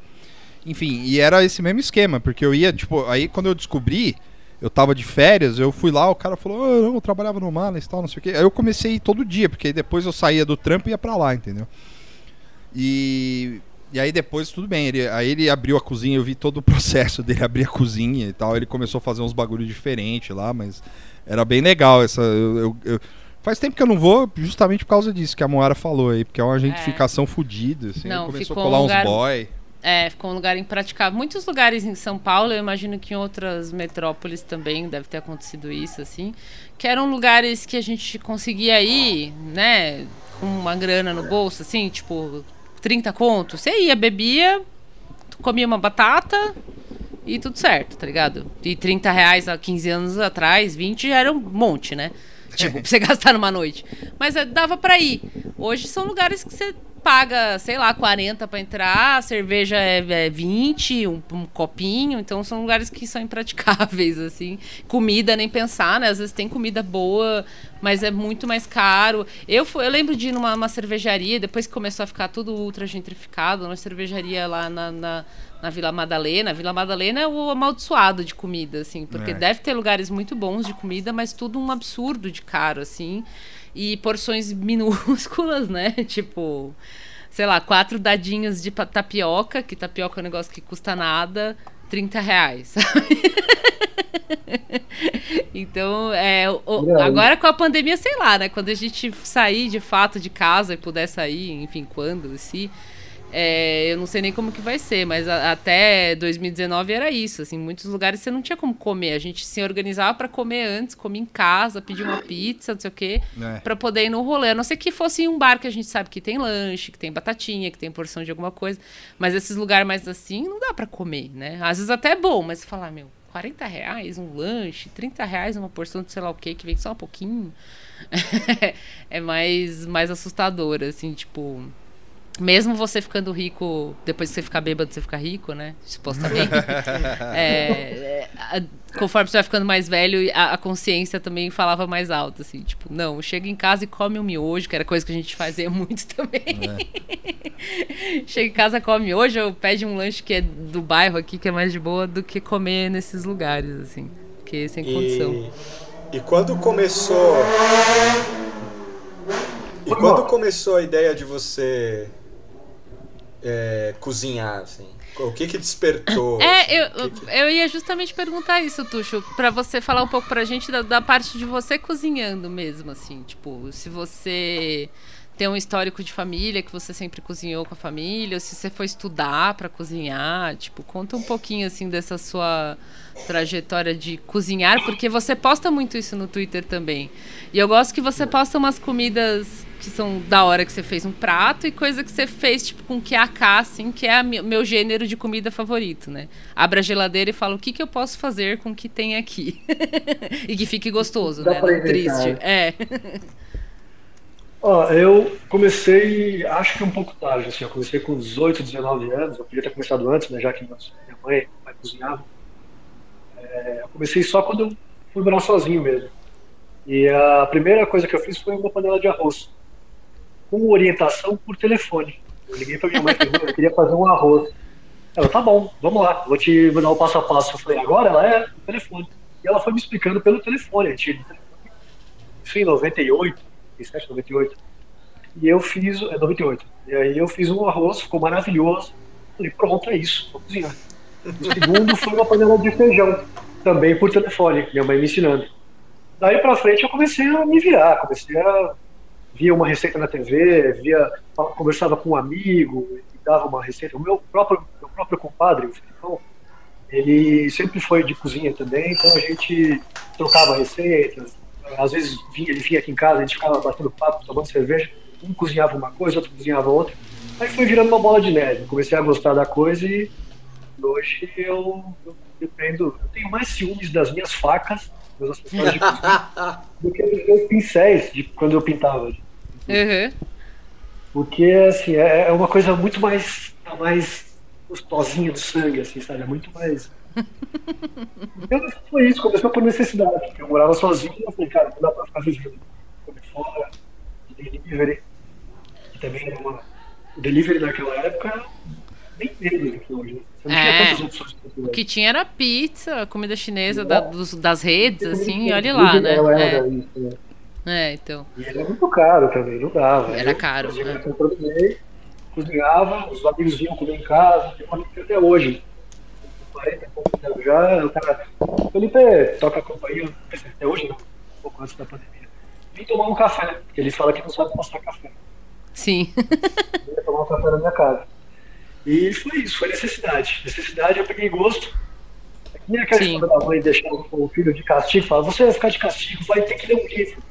Enfim, e era esse mesmo esquema, porque eu ia, tipo, aí quando eu descobri, eu tava de férias, eu fui lá, o cara falou, ah, não, eu trabalhava no Malas e tal, não sei o quê. Aí eu comecei a ir todo dia, porque aí depois eu saía do trampo e ia pra lá, entendeu? E, e aí depois tudo bem, ele, aí ele abriu a cozinha, eu vi todo o processo dele abrir a cozinha e tal, ele começou a fazer uns bagulho diferentes lá, mas era bem legal essa. eu- eu- eu- Faz tempo que eu não vou, justamente por causa disso que a Moara falou aí, porque é uma gentrificação fodida, assim. Não, começou a colar um uns lugar- boy. É, ficou um lugar impraticável. Muitos lugares em São Paulo, eu imagino que em outras metrópoles também deve ter acontecido isso, assim. Que eram lugares que a gente conseguia ir, né, com uma grana no bolso, assim, tipo, 30 contos. Você ia, bebia, comia uma batata e tudo certo, tá ligado? E 30 reais há 15 anos atrás, 20 já era um monte, né? Tipo, pra você gastar numa noite. Mas é, dava pra ir. Hoje são lugares que você paga, sei lá, 40 pra entrar, a cerveja é, é 20, um, um copinho, então são lugares que são impraticáveis, assim. Comida, nem pensar, né? Às vezes tem comida boa, mas é muito mais caro. Eu, fui, eu lembro de ir numa uma cervejaria, depois que começou a ficar tudo ultra gentrificado, uma cervejaria lá na, na, na Vila Madalena. Vila Madalena é o amaldiçoado de comida, assim, porque É. deve ter lugares muito bons de comida, mas tudo um absurdo de caro, assim. E porções minúsculas, né? Tipo, sei lá, quatro dadinhos de tapioca, que tapioca é um negócio que custa nada, 30 reais, sabe? Então, é, o, agora com a pandemia, sei lá, né? Quando a gente sair de fato de casa e puder sair, enfim, quando, se. É, eu não sei nem como que vai ser, mas a, até 2019 era isso. Assim, muitos lugares você não tinha como comer. A gente se organizava para comer antes, comia em casa, pedia uma pizza, não sei o quê, é. para poder ir no rolê. A não ser que fosse em um bar que a gente sabe que tem lanche, que tem batatinha, que tem porção de alguma coisa. Mas esses lugares mais assim, não dá para comer, né? Às vezes até é bom, mas você fala, ah, meu, 40 reais um lanche, 30 reais uma porção de sei lá o que, que vem só um pouquinho. é mais, mais assustador, assim, tipo mesmo você ficando rico, depois que você ficar bêbado, você fica rico, né? Supostamente. é, é, conforme você vai ficando mais velho, a, a, consciência também falava mais alto, assim, tipo, não, chega em casa e come um miojo, que era coisa que a gente fazia muito também. É. chega em casa, come miojo, ou pede um lanche que é do bairro aqui, que é mais de boa, do que comer nesses lugares, assim, porque sem condição. E, e quando começou... E quando começou a ideia de você é, cozinhar, assim? O que que despertou? É, eu, que que... eu ia justamente perguntar isso, Tuxo, para você falar um pouco pra gente da, da, parte de você cozinhando mesmo, assim, tipo, se você tem um histórico de família que você sempre cozinhou com a família, ou se você foi estudar para cozinhar, tipo, conta um pouquinho assim dessa sua trajetória de cozinhar, porque você posta muito isso no Twitter também. E eu gosto que você posta umas comidas que são da hora que você fez um prato e coisa que você fez, tipo, com que é assim, que é o meu gênero de comida favorito, né? Abra a geladeira e fala o que, que eu posso fazer com o que tem aqui. e que fique gostoso, Dá né? Não triste. É. Ó, eu comecei, acho que um pouco tarde, assim, eu comecei com 18, 19 anos, eu podia ter começado antes, né, já que minha mãe pai cozinhavam. É, eu comecei só quando eu fui morar sozinho mesmo. E a primeira coisa que eu fiz foi uma panela de arroz com orientação por telefone. Eu liguei para minha mãe e falei, eu queria fazer um arroz. Ela, tá bom, vamos lá, vou te dar o passo a passo. Eu falei, agora ela é no telefone. E ela foi me explicando pelo telefone, a gente, isso em 98, 97, 98. E eu fiz, é 98. E aí eu fiz um arroz, ficou maravilhoso. Falei, pronto, é isso, vou cozinhar. O segundo foi uma panela de feijão, também por telefone, minha mãe me ensinando. Daí pra frente eu comecei a me virar, comecei a via uma receita na TV, via, conversava com um amigo, e dava uma receita. O meu próprio, meu próprio compadre, o Filipão, ele sempre foi de cozinha também, então a gente trocava receitas. Às vezes vinha, ele vinha aqui em casa, a gente ficava batendo papo, tomando cerveja, um cozinhava uma coisa, outro cozinhava outra. Aí foi virando uma bola de neve. Comecei a gostar da coisa e hoje eu, eu dependo. Eu tenho mais ciúmes das minhas facas, meus acessórios de cozinha, do que dos meus pincéis de quando eu pintava. Uhum. Porque, assim, é, é uma coisa muito mais, mais gostosinha do sangue, assim, sabe? É muito mais. então, foi isso, começou por necessidade. Eu morava sozinho, eu falei, cara, não dá pra ficar vivendo comer fora, delivery. Que também era uma. O delivery naquela época bem menos do que hoje. Né? Você não é, tinha tantas opções. O que tinha era pizza, comida chinesa da, dos, das redes, assim, olha lá, né? É. É, então. E era muito caro também, não dava. Era caro. Eu, né? eu cozinhava, os amigos vinham comer em casa, até hoje. 40 e poucos anos já, o cara. Felipe toca a companhia, até hoje não, um pouco antes da pandemia. Vim tomar um café, porque ele fala que não sabe passar café. Sim. Vim tomar um café na minha casa. E foi isso, foi necessidade. Necessidade, eu peguei gosto. Nem aquela Sim. história da mãe deixar o filho de castigo, fala, você vai ficar de castigo, vai ter que ler um livro.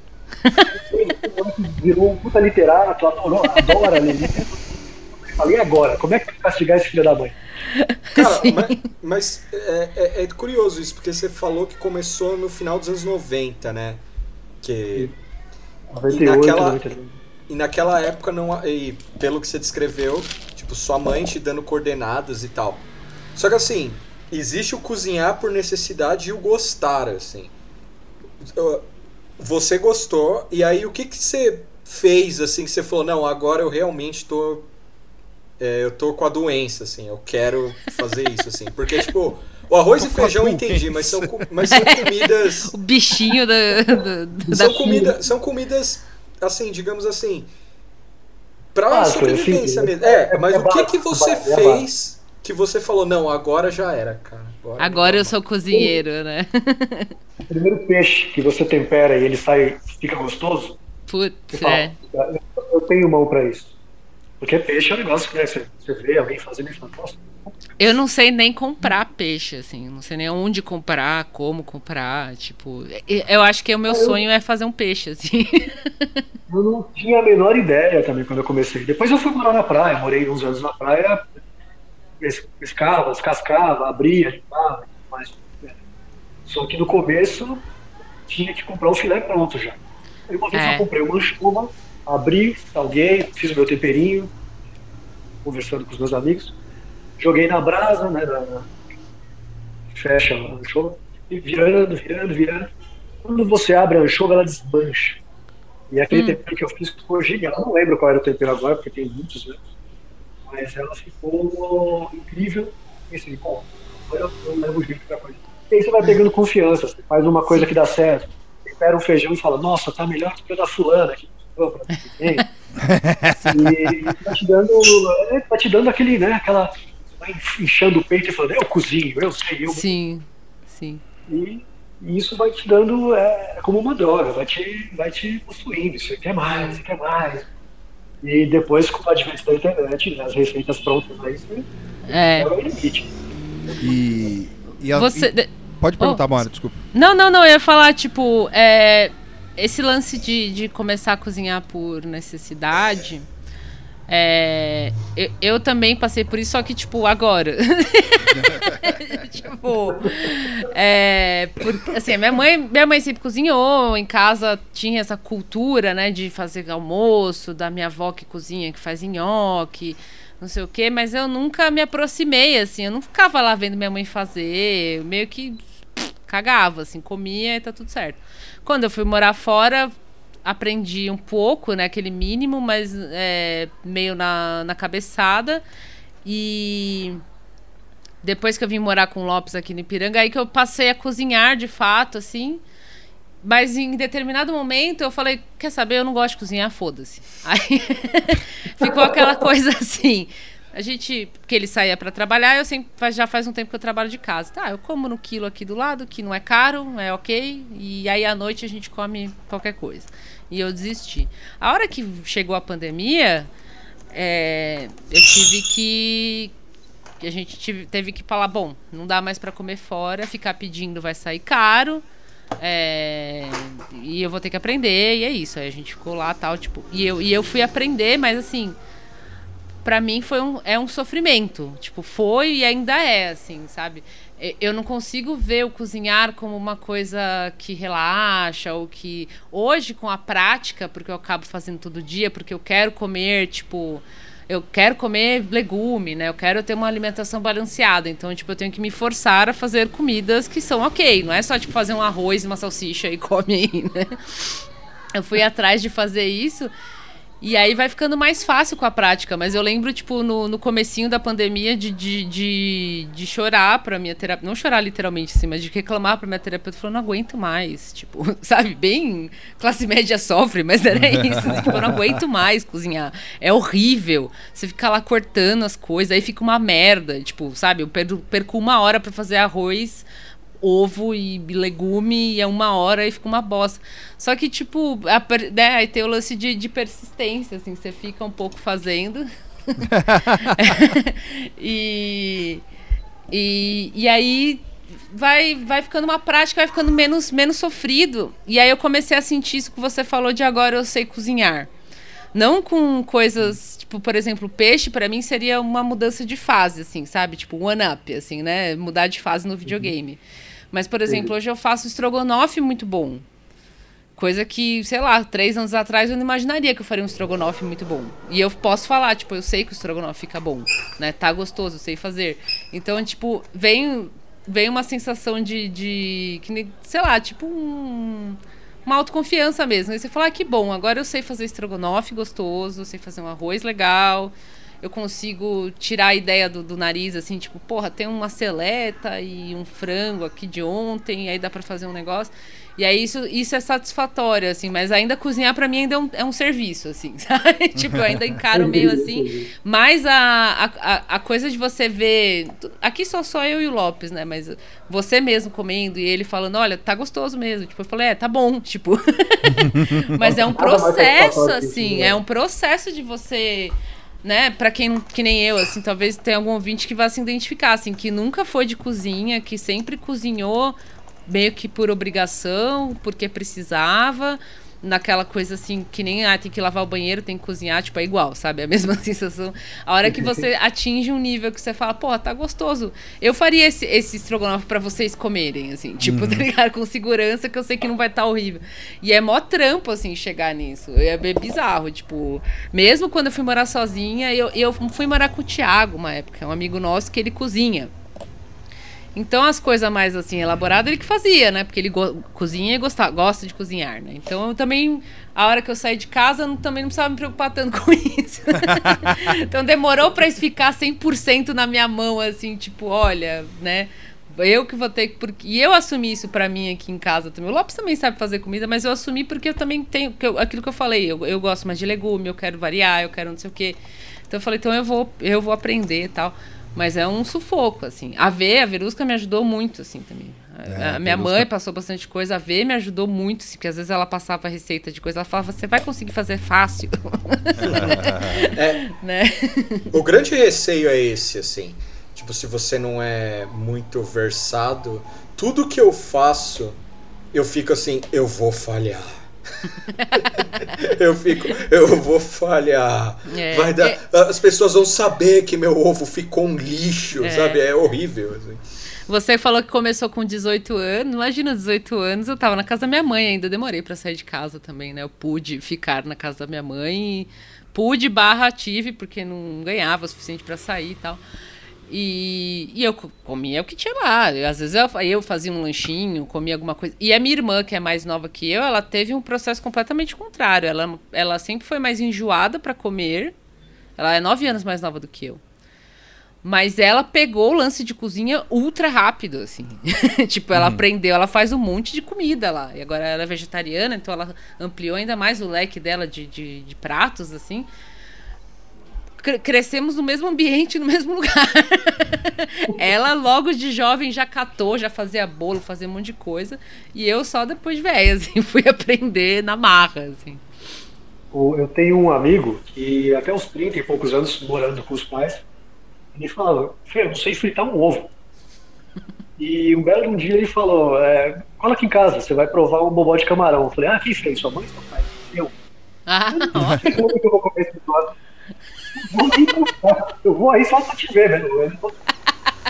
Virou um puta literato, adorou, adora ler Falei agora, como é que castigar esse filho da mãe? Cara, mas, mas é, é, é, curioso isso, porque você falou que começou no final dos anos 90, né? Que. 98, e naquela, 99. e naquela época, não, e pelo que você descreveu, tipo, sua mãe te dando coordenadas e tal. Só que assim, existe o cozinhar por necessidade e o gostar, assim você gostou, e aí o que, que você fez, assim, que você falou, não, agora eu realmente tô. É, eu tô com a doença, assim, eu quero fazer isso, assim. Porque, tipo, o arroz e feijão eu entendi, mas são, mas são comidas. o bichinho da. da são, comida, são comidas, assim, digamos assim. Pra ah, sobrevivência mesmo. É, é mas é o que, que você fez que você falou, não, agora já era, cara. Agora, agora eu sou cozinheiro, né? O primeiro peixe que você tempera e ele sai, fica gostoso. Putz, é. Eu tenho mão para isso. Porque peixe é um negócio que né, você, você vê alguém fazendo e fala, nossa, eu não sei nem comprar peixe, assim. Não sei nem onde comprar, como comprar. Tipo, eu acho que o meu sonho é fazer um peixe, assim. Eu não tinha a menor ideia também quando eu comecei. Depois eu fui morar na praia, morei uns anos na praia, pescava, descascava, abria, limpava, mas. Só que no começo tinha que comprar o filé pronto já. Aí uma vez é. eu comprei uma anchova, abri, salguei, fiz o meu temperinho, conversando com os meus amigos joguei na brasa, né? Na, fecha a anchova, e virando, virando, virando. Quando você abre a anchova, ela desmancha. E aquele hum. tempero que eu fiz ficou genial. Não lembro qual era o tempero agora, porque tem muitos anos. Mas ela ficou incrível. E assim, bom, agora eu levo jeito pra coisa. E aí você vai pegando confiança, você faz uma coisa que dá certo. Tempera um feijão e fala, nossa, tá melhor que o da fulana aqui. e tá te dando, é, tá te dando aquele, né, aquela vai inchando o peito e falando, eu cozinho, eu sei, eu. Sim, sim. E, e isso vai te dando é, como uma droga, vai te, vai te possuindo. Você quer mais, você quer mais. E depois, com o advento da internet, né, as receitas prontas aí, é. é o limite. E, e, a, você... e pode perguntar, oh, Mara, desculpa. Não, não, não, eu ia falar, tipo, é, esse lance de, de começar a cozinhar por necessidade é, eu, eu, também passei por isso, só que, tipo, agora. tipo, é, porque, assim, minha mãe, minha mãe sempre cozinhou, em casa tinha essa cultura, né, de fazer almoço, da minha avó que cozinha, que faz nhoque, não sei o quê, mas eu nunca me aproximei, assim, eu não ficava lá vendo minha mãe fazer, meio que cagava, assim, comia e tá tudo certo. Quando eu fui morar fora, aprendi um pouco, né? Aquele mínimo, mas é, meio na, na cabeçada. E depois que eu vim morar com o Lopes aqui no Ipiranga, aí que eu passei a cozinhar de fato, assim. Mas em determinado momento eu falei, quer saber, eu não gosto de cozinhar, foda-se. Aí ficou aquela coisa assim. A gente, porque ele saía para trabalhar, eu sempre já faz um tempo que eu trabalho de casa. Tá, eu como no quilo aqui do lado, que não é caro, é ok. E aí à noite a gente come qualquer coisa. E eu desisti. A hora que chegou a pandemia, é, eu tive que a gente tive, teve que falar, bom, não dá mais para comer fora, ficar pedindo vai sair caro. É, e eu vou ter que aprender, e é isso. Aí a gente ficou lá tal, tipo. E eu, e eu fui aprender, mas assim, para mim foi um, é um sofrimento. Tipo, foi e ainda é, assim, sabe? Eu não consigo ver o cozinhar como uma coisa que relaxa ou que. Hoje, com a prática, porque eu acabo fazendo todo dia, porque eu quero comer, tipo. Eu quero comer legume, né? Eu quero ter uma alimentação balanceada. Então, tipo, eu tenho que me forçar a fazer comidas que são ok. Não é só, tipo, fazer um arroz e uma salsicha e come aí, né? Eu fui atrás de fazer isso e aí vai ficando mais fácil com a prática. Mas eu lembro, tipo, no, no comecinho da pandemia de, de, de, de chorar pra minha terapeuta. Não chorar literalmente, assim, mas de reclamar pra minha terapeuta. Falando, não aguento mais. Tipo, sabe? Bem classe média sofre, mas era isso. Assim, tipo, eu não aguento mais cozinhar. É horrível. Você fica lá cortando as coisas, aí fica uma merda. Tipo, sabe? Eu perco, perco uma hora para fazer arroz ovo e legume e é uma hora e fica uma bosta. Só que, tipo, a, né, aí tem o lance de, de persistência, assim, você fica um pouco fazendo. e, e, e aí vai, vai ficando uma prática, vai ficando menos, menos sofrido. E aí eu comecei a sentir isso que você falou de agora eu sei cozinhar. Não com coisas, tipo, por exemplo, peixe para mim seria uma mudança de fase, assim, sabe? Tipo, one up, assim, né? Mudar de fase no videogame. Uhum. Mas, por exemplo, hoje eu faço estrogonofe muito bom. Coisa que, sei lá, três anos atrás eu não imaginaria que eu faria um estrogonofe muito bom. E eu posso falar, tipo, eu sei que o estrogonofe fica bom, né? Tá gostoso, eu sei fazer. Então, tipo, vem, vem uma sensação de, de que, sei lá, tipo um, uma autoconfiança mesmo. E você fala, ah, que bom, agora eu sei fazer estrogonofe gostoso, sei fazer um arroz legal. Eu consigo tirar a ideia do, do, nariz, assim, tipo, porra, tem uma seleta e um frango aqui de ontem, aí dá para fazer um negócio. E aí isso, isso é satisfatório, assim, mas ainda cozinhar para mim ainda é um, é um, serviço, assim, sabe? tipo, eu ainda encaro meio assim. Mas a, a, a coisa de você ver. Aqui só sou eu e o Lopes, né? Mas você mesmo comendo e ele falando, olha, tá gostoso mesmo. Tipo, eu falei, é, tá bom, tipo. mas é um processo, assim, é um processo de você né, para quem que nem eu, assim, talvez tenha algum ouvinte que vá se identificar, assim, que nunca foi de cozinha, que sempre cozinhou meio que por obrigação, porque precisava, naquela coisa assim, que nem ah, tem que lavar o banheiro, tem que cozinhar, tipo, é igual, sabe? É a mesma sensação. A hora que você atinge um nível que você fala, pô, tá gostoso. Eu faria esse, esse estrogonofe para vocês comerem, assim, tipo, uhum. tá ligado? Com segurança, que eu sei que não vai estar tá horrível. E é mó trampo, assim, chegar nisso. É bizarro, tipo, mesmo quando eu fui morar sozinha, eu, eu fui morar com o Thiago uma época, um amigo nosso que ele cozinha. Então as coisas mais assim elaboradas ele que fazia, né? Porque ele cozinha e gosta, gosta de cozinhar, né? Então eu também, a hora que eu saí de casa, eu também não precisava me preocupar tanto com isso. então demorou para isso ficar 100% na minha mão, assim, tipo, olha, né? Eu que vou ter que. Porque... E eu assumi isso para mim aqui em casa também. O Lopes também sabe fazer comida, mas eu assumi porque eu também tenho. Que eu, aquilo que eu falei, eu, eu gosto mais de legume, eu quero variar, eu quero não sei o quê. Então eu falei, então eu vou, eu vou aprender e tal. Mas é um sufoco, assim. A V, a Verusca me ajudou muito, assim, também. É, a minha mãe passou bastante coisa, a V me ajudou muito, assim, porque às vezes ela passava receita de coisa, ela falava, você vai conseguir fazer fácil. é, né? O grande receio é esse, assim. Tipo, se você não é muito versado, tudo que eu faço, eu fico assim, eu vou falhar eu fico, eu vou falhar. É, Vai dar, é... As pessoas vão saber que meu ovo ficou um lixo, é. sabe? É horrível. Assim. Você falou que começou com 18 anos. Imagina, 18 anos, eu tava na casa da minha mãe ainda. Demorei para sair de casa também, né? Eu pude ficar na casa da minha mãe. Pude barra tive, porque não ganhava o suficiente para sair e tal. E, e, eu comia o que tinha lá. Às vezes eu, eu fazia um lanchinho, comia alguma coisa. E a minha irmã, que é mais nova que eu, ela teve um processo completamente contrário. Ela, ela sempre foi mais enjoada para comer. Ela é nove anos mais nova do que eu. Mas ela pegou o lance de cozinha ultra rápido, assim. tipo, ela uhum. aprendeu, ela faz um monte de comida lá. E agora ela é vegetariana, então ela ampliou ainda mais o leque dela de, de, de pratos, assim crescemos no mesmo ambiente, no mesmo lugar. ela logo de jovem já catou, já fazia bolo, fazia um monte de coisa. E eu só depois de velha, assim, fui aprender na marra, assim. Eu tenho um amigo que até uns 30 e poucos anos morando com os pais, ele falava, Fê, eu não sei fritar um ovo. E um belo um dia ele falou, é, cola aqui em casa, você vai provar um bobó de camarão. Eu falei, ah, quem fez? Sua mãe seu pai? Eu. Ah, ótimo. eu vou comer esse eu vou aí só pra te ver, né?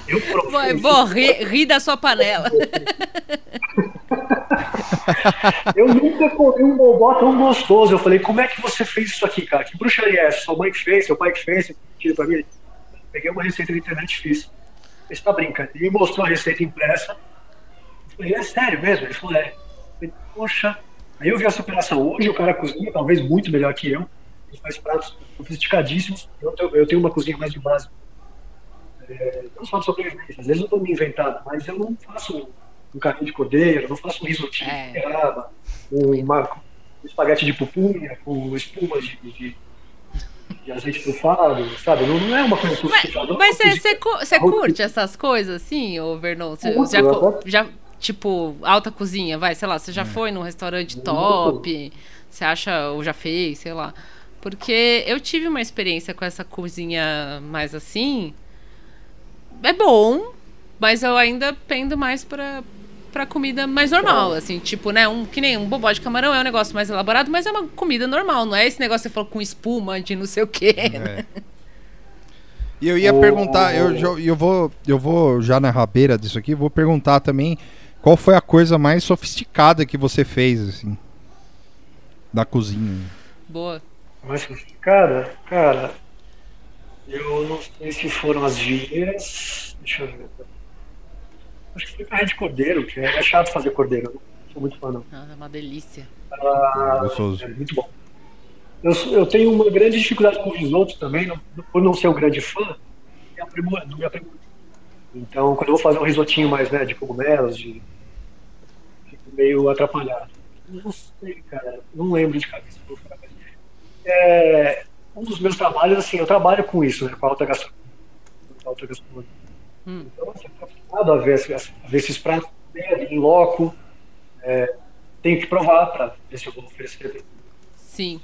Eu vou, vou rir, ri da sua panela. eu nunca comi um bobó tão gostoso. Eu falei, como é que você fez isso aqui, cara? Que bruxaria é essa? Sua mãe que fez, seu pai que fez, tira pra mim. Peguei uma receita da internet e fiz. Ele está brincando. Ele me mostrou a receita impressa. Eu falei, é sério mesmo? Ele falou, é. Eu falei, Poxa. Aí eu vi a superação. Hoje o cara cozinha talvez muito melhor que eu gente faz pratos sofisticadíssimos. Eu tenho, eu tenho uma cozinha mais de base. É, não só de sobrevivência, às vezes eu estou me inventando, mas eu não faço um carrinho de cordeiro, não faço um risotinho é. de erraba, uma, um espaguete de pupunha com espuma de, de, de azeite trufado, sabe? Não, não, é uma coisa sofisticada. Mas você curte essas coisas assim, ô Vernon? Você já, já, tipo, alta cozinha, vai, sei lá, você já é. foi num restaurante top, você acha, ou já fez, sei lá. Porque eu tive uma experiência com essa cozinha mais assim. É bom, mas eu ainda pendo mais pra, pra comida mais normal, assim, tipo, né, um, que nem um bobó de camarão é um negócio mais elaborado, mas é uma comida normal, não é esse negócio que você falou com espuma de não sei o quê. É. E eu ia oh, perguntar, eu, eu, vou, eu vou já na rabeira disso aqui, vou perguntar também qual foi a coisa mais sofisticada que você fez, assim, na cozinha. Boa. Mais sofisticada? Cara, eu não sei se foram as vieiras. Deixa eu ver. Acho que foi carne de cordeiro, que é chato fazer cordeiro. Não sou muito fã, não. Ah, é uma delícia. Ah, é muito bom. eu, eu tenho uma grande dificuldade com risoto também, não, por não ser um grande fã, não me aprimora. Então, quando eu vou fazer um risotinho mais né, de cogumelos, de, fico meio atrapalhado. Não sei, cara, não lembro de cabeça. É, um dos meus trabalhos, assim, eu trabalho com isso, né, com a alta gastronomia. alta gastronomia. Hum. Então, você está acostumado a ver, a ver esses pratos em loco. É, tenho que provar para ver se eu vou oferecer. Sim.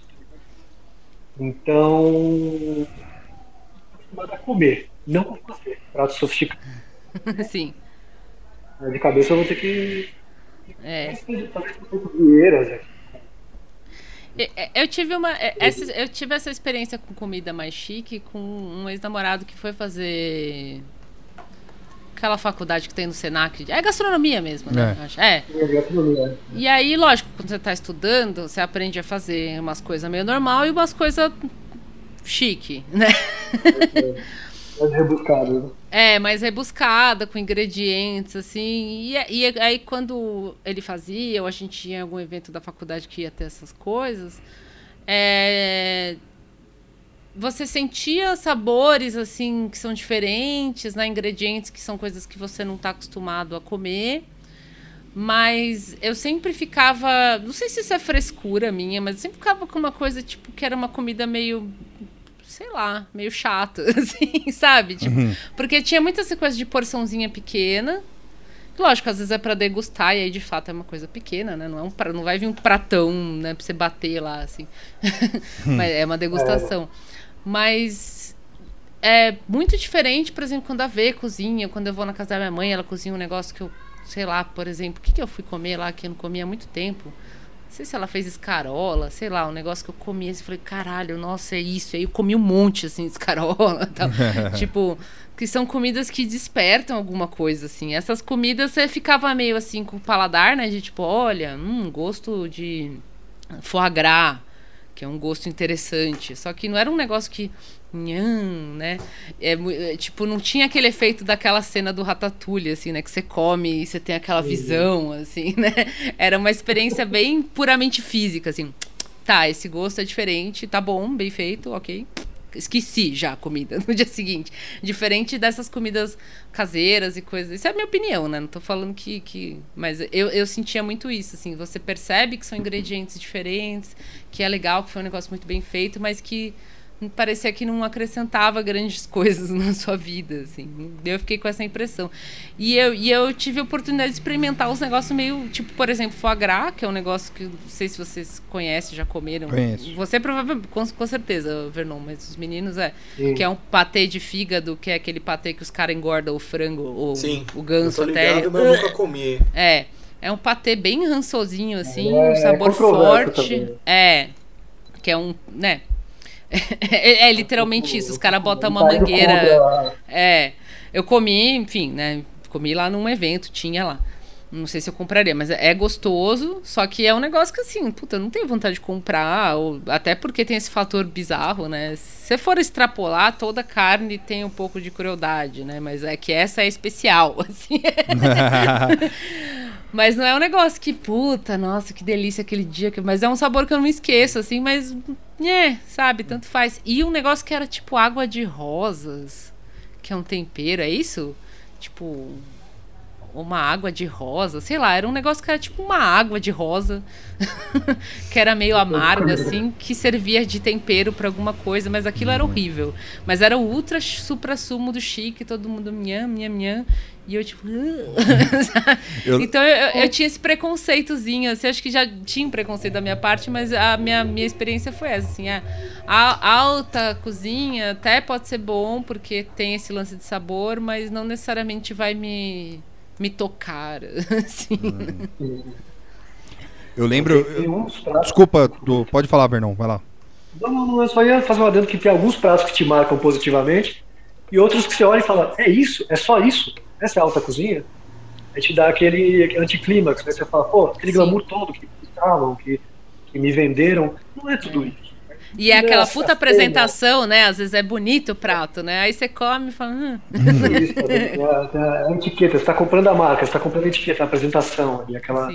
Então, acostumado a comer, não a fazer prato sofisticado. Sim. De cabeça eu vou ter que é. fazer vieiras eu tive uma é, essa, eu tive essa experiência com comida mais chique com um ex-namorado que foi fazer aquela faculdade que tem no Senac. É gastronomia mesmo, né? É. é. é. E aí, lógico, quando você está estudando, você aprende a fazer umas coisas meio normal e umas coisas chique, né? Mais rebuscada, né? É, mais rebuscada, com ingredientes, assim. E, e aí, quando ele fazia, ou a gente tinha algum evento da faculdade que ia ter essas coisas, é, você sentia sabores assim que são diferentes, né? Ingredientes que são coisas que você não está acostumado a comer. Mas eu sempre ficava, não sei se isso é frescura minha, mas eu sempre ficava com uma coisa tipo que era uma comida meio sei lá, meio chata, assim, sabe? Tipo, uhum. Porque tinha muita essa coisa de porçãozinha pequena. Lógico, às vezes é para degustar, e aí de fato é uma coisa pequena, né? Não, é um, não vai vir um pratão, né, pra você bater lá, assim. Mas é uma degustação. É. Mas é muito diferente, por exemplo, quando a V cozinha, quando eu vou na casa da minha mãe, ela cozinha um negócio que eu, sei lá, por exemplo, o que, que eu fui comer lá que eu não comia há muito tempo? Não sei se ela fez escarola, sei lá, um negócio que eu comia assim, falei, caralho, nossa, é isso. Aí eu comi um monte, assim, de escarola tal. tipo, que são comidas que despertam alguma coisa, assim. Essas comidas você ficava meio assim com o paladar, né? De tipo, olha, hum, gosto de foie gras que é um gosto interessante. Só que não era um negócio que. Nham, né? É, é, tipo, não tinha aquele efeito daquela cena do Ratatouille, assim, né? Que você come e você tem aquela visão, assim, né? Era uma experiência bem puramente física, assim. Tá, esse gosto é diferente, tá bom, bem feito, ok esqueci já a comida no dia seguinte. Diferente dessas comidas caseiras e coisas. Isso é a minha opinião, né? Não tô falando que. que... Mas eu, eu sentia muito isso, assim. Você percebe que são ingredientes diferentes, que é legal, que foi um negócio muito bem feito, mas que parecia que não acrescentava grandes coisas na sua vida, assim. Eu fiquei com essa impressão. E eu, e eu tive a oportunidade de experimentar os negócios meio, tipo, por exemplo, foie gras, que é um negócio que não sei se vocês conhecem, já comeram. Conheço. Você provavelmente, com, com certeza, Vernon, mas os meninos é, Sim. que é um patê de fígado, que é aquele patê que os caras engordam o frango, ou Sim, o ganso eu tô ligado, até. Mas eu nunca comi. É. É um patê bem rançosinho, assim, é, um sabor é forte. Também. É. Que é um, né, é, é, literalmente isso. Os caras botam uma mangueira. É. Eu comi, enfim, né? Comi lá num evento, tinha lá. Não sei se eu compraria, mas é gostoso, só que é um negócio que assim, puta, não tenho vontade de comprar, ou, até porque tem esse fator bizarro, né? Se for extrapolar, toda carne tem um pouco de crueldade, né? Mas é que essa é especial, assim. Mas não é um negócio que, puta, nossa, que delícia aquele dia. Mas é um sabor que eu não esqueço, assim, mas. É, sabe, tanto faz. E um negócio que era tipo água de rosas, que é um tempero, é isso? Tipo. Uma água de rosa, sei lá, era um negócio que era tipo uma água de rosa, que era meio amargo, assim, que servia de tempero para alguma coisa, mas aquilo era horrível. Mas era o ultra supra sumo do chique, todo mundo minha, minha, minha. E eu, tipo. eu... Então eu, eu, tinha esse preconceitozinho. Assim, acho que já tinha um preconceito da minha parte, mas a minha, minha experiência foi essa. Assim, a, a alta cozinha até pode ser bom, porque tem esse lance de sabor, mas não necessariamente vai me, me tocar. Assim. Eu lembro. Desculpa, pode falar, Bernão, vai lá. Não, não, não, eu só ia fazer uma dentro que tem alguns pratos que te marcam positivamente e outros que você olha e fala: é isso? É só isso? essa é a alta cozinha, a gente dá aquele anticlímax, né? Você fala, pô, aquele Sim. glamour todo que estavam, que, que me venderam, não é tudo isso. E é aquela puta apresentação, né? Às vezes é bonito o prato, né? Aí você come e fala. Hum. Isso, é, é, a etiqueta, você está comprando a marca, você está comprando a etiqueta, a apresentação, ali, aquela,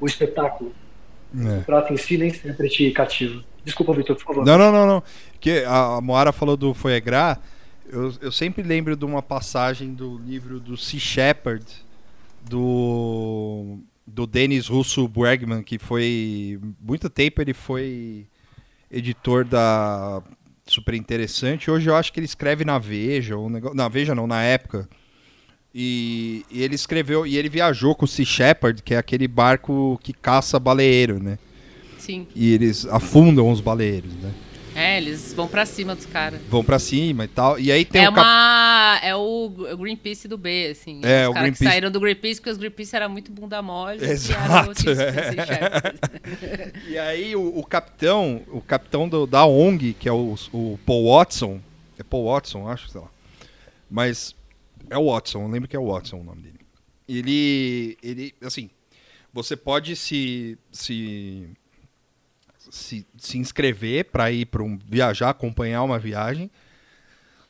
o espetáculo. É. O prato em si nem sempre te cativa. Desculpa, Vitor, por favor. Não, não, não, não. Que a Moara falou do foie gras. Eu, eu sempre lembro de uma passagem do livro do Sea Shepherd, do, do Denis Russo Bregman, que foi. Muito tempo ele foi editor da Super Interessante. Hoje eu acho que ele escreve na Veja, ou negócio, na Veja não, na época. E, e, ele escreveu, e ele viajou com o Sea Shepherd, que é aquele barco que caça baleeiro, né? Sim. E eles afundam os baleeiros, né? É, eles vão para cima dos caras. Vão para cima e tal. E aí tem é o uma é o Greenpeace do B, assim. É, os o Greenpeace. saíram do Greenpeace porque os Greenpeace era muito bunda mole. Exato. É. e aí o, o, capitão, o capitão do, da ONG, que é o, o Paul Watson, é Paul Watson, acho, sei lá. Mas é o Watson, lembro que é o Watson o nome dele. Ele ele assim, você pode se se se, se inscrever para ir para um viajar, acompanhar uma viagem.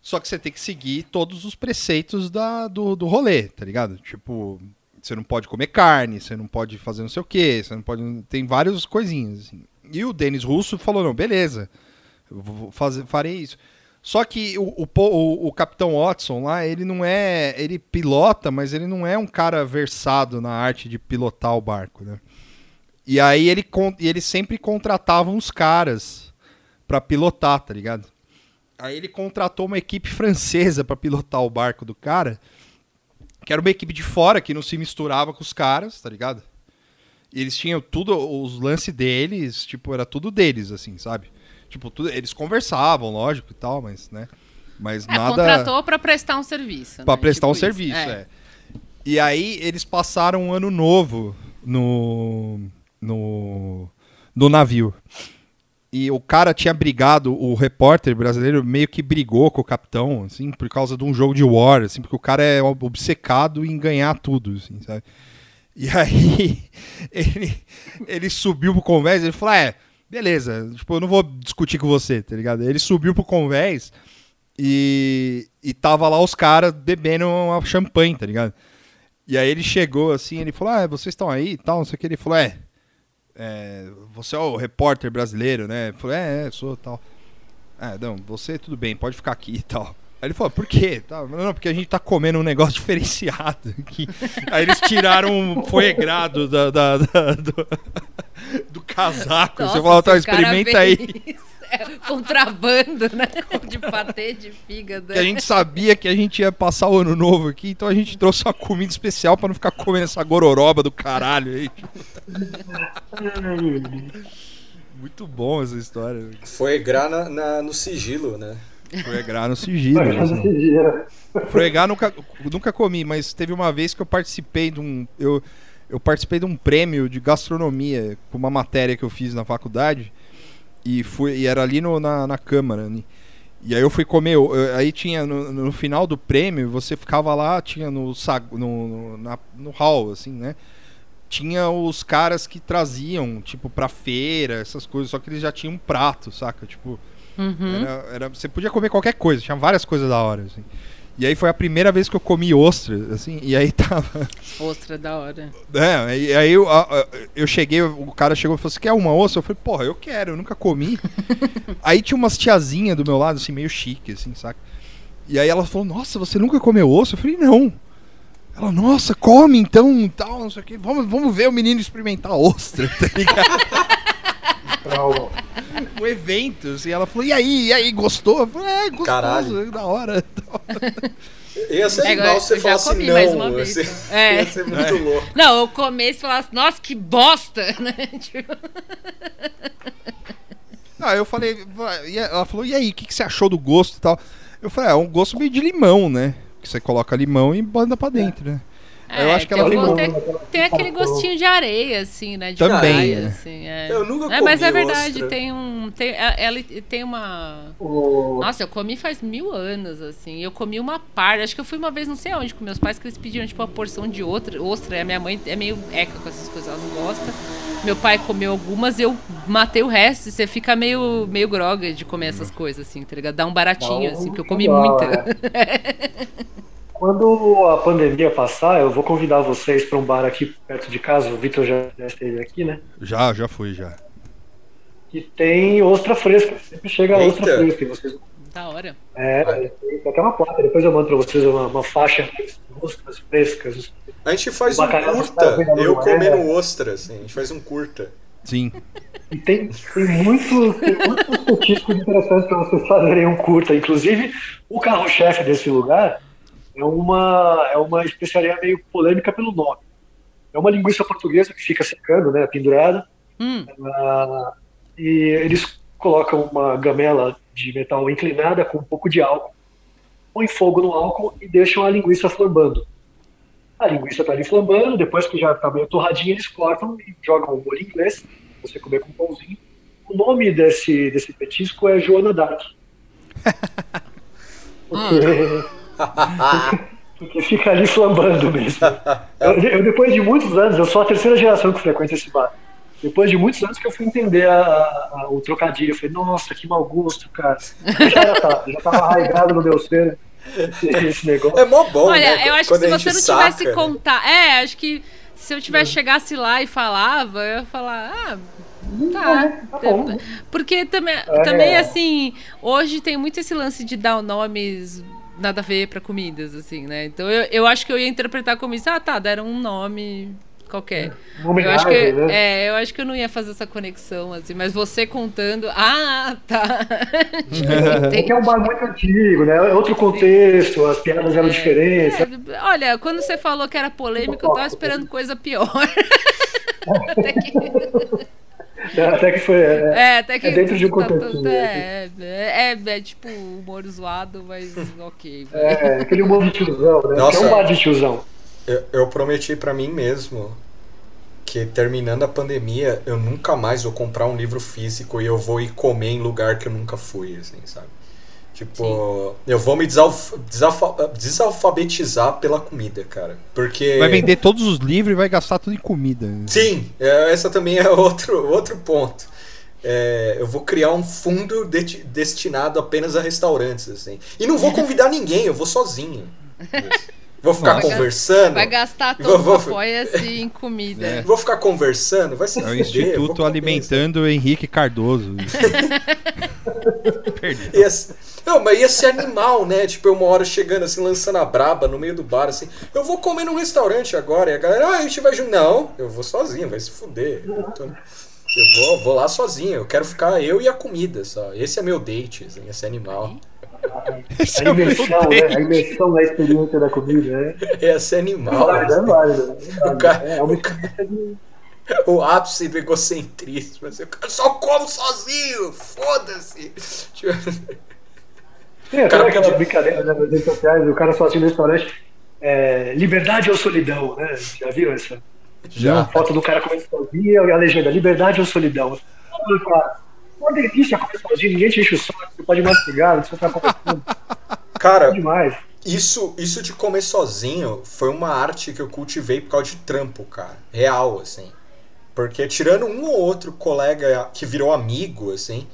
Só que você tem que seguir todos os preceitos da, do, do rolê, tá ligado? Tipo, você não pode comer carne, você não pode fazer não sei o que, você não pode. Tem várias coisinhas. Assim. E o Denis Russo falou: não, beleza, vou fazer, farei isso. Só que o, o, o, Capitão Watson lá, ele não é. Ele pilota, mas ele não é um cara versado na arte de pilotar o barco, né? E aí ele, ele sempre contratava uns caras para pilotar, tá ligado? Aí ele contratou uma equipe francesa para pilotar o barco do cara, que era uma equipe de fora que não se misturava com os caras, tá ligado? E eles tinham tudo, os lances deles, tipo, era tudo deles, assim, sabe? Tipo, tudo, eles conversavam, lógico e tal, mas, né? Mas é, nada. Contratou para prestar um serviço. Para né? prestar tipo um isso. serviço, é. é. E aí eles passaram um ano novo no no, no navio. E o cara tinha brigado, o repórter brasileiro meio que brigou com o capitão, assim, por causa de um jogo de war, assim, porque o cara é obcecado em ganhar tudo, assim, sabe? E aí ele, ele subiu pro convés, ele falou: "É, beleza, tipo, eu não vou discutir com você, tá ligado?". Ele subiu pro convés e e tava lá os caras bebendo uma champanhe, tá ligado? E aí ele chegou assim, ele falou: "Ah, vocês estão aí e tal", não sei o que, ele falou: "É, é, você é o repórter brasileiro, né? Falei, é, é, sou tal. É, não, você tudo bem, pode ficar aqui e tal. Aí ele falou, por quê? Tá, não, porque a gente tá comendo um negócio diferenciado aqui. Aí eles tiraram um foegrado da, da, da, do, do casaco. Nossa, você falou, tá, experimenta aí. fez- contrabando, né? De patê de fígado. Que a gente sabia que a gente ia passar o ano novo aqui, então a gente trouxe uma comida especial pra não ficar comendo essa gororoba do caralho aí. Muito bom essa história. Foi gra na, na- no sigilo, né? Foegrá no sigilo. Assim. dia. Fregar nunca, nunca comi, mas teve uma vez que eu participei de um. Eu, eu participei de um prêmio de gastronomia com uma matéria que eu fiz na faculdade. E, fui, e era ali no, na, na Câmara. né? E aí eu fui comer. eu- aí tinha no, no final do prêmio, você ficava lá, tinha no, no, no, na- no hall, assim, né? Tinha os caras que traziam, tipo, pra feira, essas coisas, só que eles já tinham um prato, saca? Tipo. Uhum. Era, era- você podia comer qualquer coisa, tinha várias coisas da hora, assim. E aí foi a primeira vez que eu comi ostra, assim, e aí tava. Ostra da hora. É, e aí eu, eu cheguei, o cara chegou e falou: Você quer uma ostra? Eu falei, porra, eu quero, eu nunca comi. aí tinha umas tiazinhas do meu lado, assim, meio chique, assim, saca? E aí ela falou, nossa, você nunca comeu ostra? Eu falei, não. Ela, nossa, come então, tal, não sei o quê. Vamos, vamos ver o menino experimentar ostra, tá ligado? Um evento, assim. Ela falou, e aí, e aí, gostou? Eu falei, é, gostoso, Caralho. é da hora. tal. Ia ser É, legal eu se você falasse comi não. mais uma vez, assim. então. É. Ia ser muito louco. Não, eu comesse e falasse, nossa, que bosta, né? Tipo, Ah, eu falei, ela falou, e aí, o que, que você achou do gosto e tal? Eu falei, é um gosto meio de limão, né? Que você coloca limão e manda pra dentro, né? Eu é, acho que tem, ela ficou- tem, tem aquele gostinho de areia, assim, né? De Também, praia, né? assim, é. Eu nunca É, mas comi é verdade, ostra. tem um. Tem, é- ela tem uma. O- Nossa, eu comi faz mil anos, assim. Eu comi uma parte. Acho que eu fui uma vez, não sei aonde, com meus pais, que eles pediram, tipo, uma porção de outra, ostra. E a minha mãe é meio eca com essas coisas, ela não gosta. Meu pai comeu algumas, eu matei o resto. E você fica meio, meio groga de comer essas coisas, assim, tá ligado? Dá um baratinho, assim, porque eu comi muita. quando a pandemia passar, eu vou convidar vocês para um bar aqui perto de casa. O Vitor já, esteve aqui, né? Já, já fui, já. Que tem ostra fresca. Sempre chega a ostra Eita. fresca. E vocês... Da hora. É, tem até uma placa. Depois eu mando para vocês uma, uma faixa de ostras frescas. A gente faz um curta, tá eu comendo ostra, assim, a gente faz um curta. Sim. E tem, tem muitos tem muitos petiscos interessantes para vocês fazerem um curta. Inclusive, o carro-chefe desse lugar é uma, é uma especiaria meio polêmica pelo nome. É uma linguiça portuguesa que fica secando, né, pendurada. Hum, Ah, e eles colocam uma gamela de metal inclinada com um pouco de álcool, põem fogo no álcool e deixam a linguiça flambando. A linguiça está ali flambando, depois que já está meio torradinha, eles cortam e jogam o molho inglês, você comer com pãozinho. O nome desse, desse petisco é Joana Dark. Porque, porque fica ali flambando mesmo. Eu, eu, depois de muitos anos, eu sou a terceira geração que frequenta esse bar. Depois de muitos anos que eu fui entender a- a- a- o trocadilho, eu falei, nossa, que mau gosto, cara. Já era, tá, já tava arraigado no meu ser esse, negócio. É mó bom, Olha, né? eu acho Quando que se você não tivesse saca, né? contar. É, acho que se eu tivesse chegasse lá e falava, eu ia falar, ah. Tá. Tá bom. Porque também, É. também, assim, hoje tem muito esse lance de dar nomes nada a ver pra comidas, assim, né? Então eu, eu acho que eu ia interpretar como isso, ah, tá, deram um nome qualquer. Uma Eu acho, que, né? é, eu acho que eu não ia fazer essa conexão, assim, mas você contando, ah, tá. É um bar muito antigo, né? É outro contexto, as piadas eram diferentes. É, olha, quando você falou que era polêmico, eu tava esperando coisa pior. Até que, Até que foi. é, é, até que É dentro de um tá tudo- contextinho, é, é, é, é tipo humor zoado, mas ok. é, aquele humor de tiozão, né? Nossa. Que é um bar de tiozão. Eu, eu prometi pra mim mesmo que terminando a pandemia eu nunca mais vou comprar um livro físico e eu vou ir comer em lugar que eu nunca fui, assim, sabe? Tipo, eu vou me desalf desalfa- desalfabetizar pela comida, cara. Porque. Vai vender todos os livros e vai gastar tudo em comida. Sim, é, essa também é outro, outro ponto. É, eu vou criar um fundo de- destinado apenas a restaurantes, assim. E não vou convidar ninguém, eu vou sozinho. Vou ficar Vai conversando. Vai gastar Vou- todo vou- o apoia-se em comida. É. Vou ficar conversando, vai se É o fuder, vou Instituto Alimentando Henrique Cardoso. Perdeu. Ia ser- Não, mas ia ser animal, né? Tipo, eu uma hora chegando assim, lançando a braba no meio do bar, assim. Eu vou comer num restaurante agora. E a galera, ah, a gente vai junto. Não, eu vou sozinho, vai se fuder. Eu, tô- eu vou, vou lá sozinho. Eu quero ficar eu e a comida só. Esse é meu date, assim, esse animal. Esse A é o meu imersão, né? A imersão na experiência da comida, né? Esse é animal. É assim. válido. é válido. cara- É uma experiência de. O ápice do egocentrismo. Assim, eu só como sozinho, foda-se. Tipo, Tem até cara aquela brincadeira né, nas redes sociais, o cara sozinho no restaurante. É, liberdade ou solidão, né? Já viram essa? Já. A foto do cara comendo sozinho e a legenda, liberdade ou solidão. Uma delícia comer sozinho, ninguém te enche o saco, você pode mastigar, não precisa ficar conversando. Cara, É demais. Isso, isso de comer sozinho foi uma arte que eu cultivei por causa de trampo, cara. Real, assim. Porque tirando um ou outro colega que virou amigo, assim,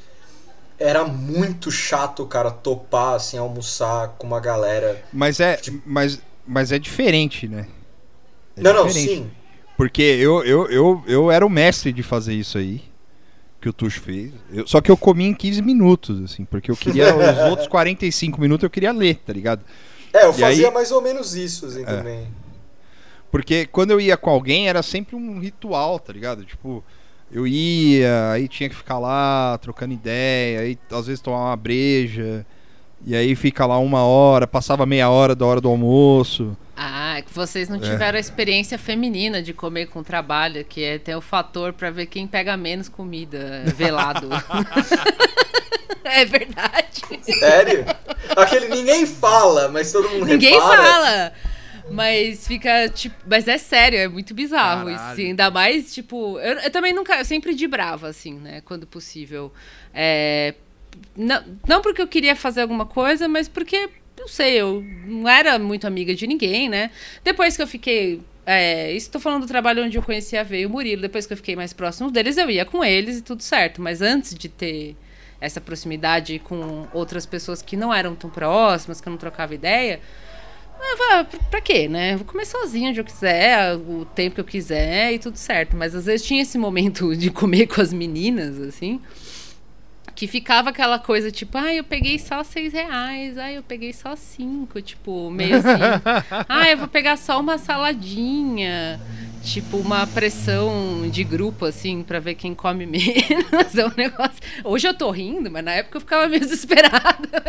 era muito chato o cara topar, assim, almoçar com uma galera. Mas é, mas, mas é diferente, né? É não, não, diferente. sim. Porque eu, eu, eu, eu era o mestre de fazer isso aí. Que o Tuxo fez. Eu- só que eu comi em 15 minutos, assim. Porque eu queria. os outros 45 minutos eu queria ler, tá ligado? É, eu E fazia aí- mais ou menos isso, assim, também. Porque quando eu ia com alguém era sempre um ritual, tá ligado? Tipo, eu ia, aí tinha que ficar lá trocando ideia, aí às vezes tomar uma breja. E aí fica lá uma hora, passava meia hora da hora do almoço. Ah, é que vocês não É. tiveram a experiência feminina de comer com trabalho, que é ter o fator pra ver quem pega menos comida velado. é verdade. Sério? Aquele ninguém fala, mas todo mundo Ninguém repara. fala. Mas fica, tipo. Mas é sério, é muito bizarro isso. Caralho. Assim, ainda mais, tipo. Eu, eu também nunca. Eu sempre de brava, assim, né? Quando possível. É, não, não porque eu queria fazer alguma coisa, mas porque, não sei, eu não era muito amiga de ninguém, né? Depois que eu fiquei. É, falando do trabalho onde eu conheci a Veio e o Murilo. Depois que eu fiquei mais próximo deles, eu ia com eles e tudo certo. Mas antes de ter essa proximidade com outras pessoas que não eram tão próximas, que eu não trocava ideia, Ah, pra quê, né? Vou comer sozinha onde eu quiser, o tempo que eu quiser e tudo certo. Mas às vezes tinha esse momento de comer com as meninas, assim que ficava aquela coisa tipo, ah, eu peguei só seis reais, ah, eu peguei só cinco, tipo, meio assim, ah, eu vou pegar só uma saladinha, tipo, uma pressão de grupo, assim, para ver quem come menos, é um negócio... Hoje eu tô rindo, mas na época eu ficava meio desesperada.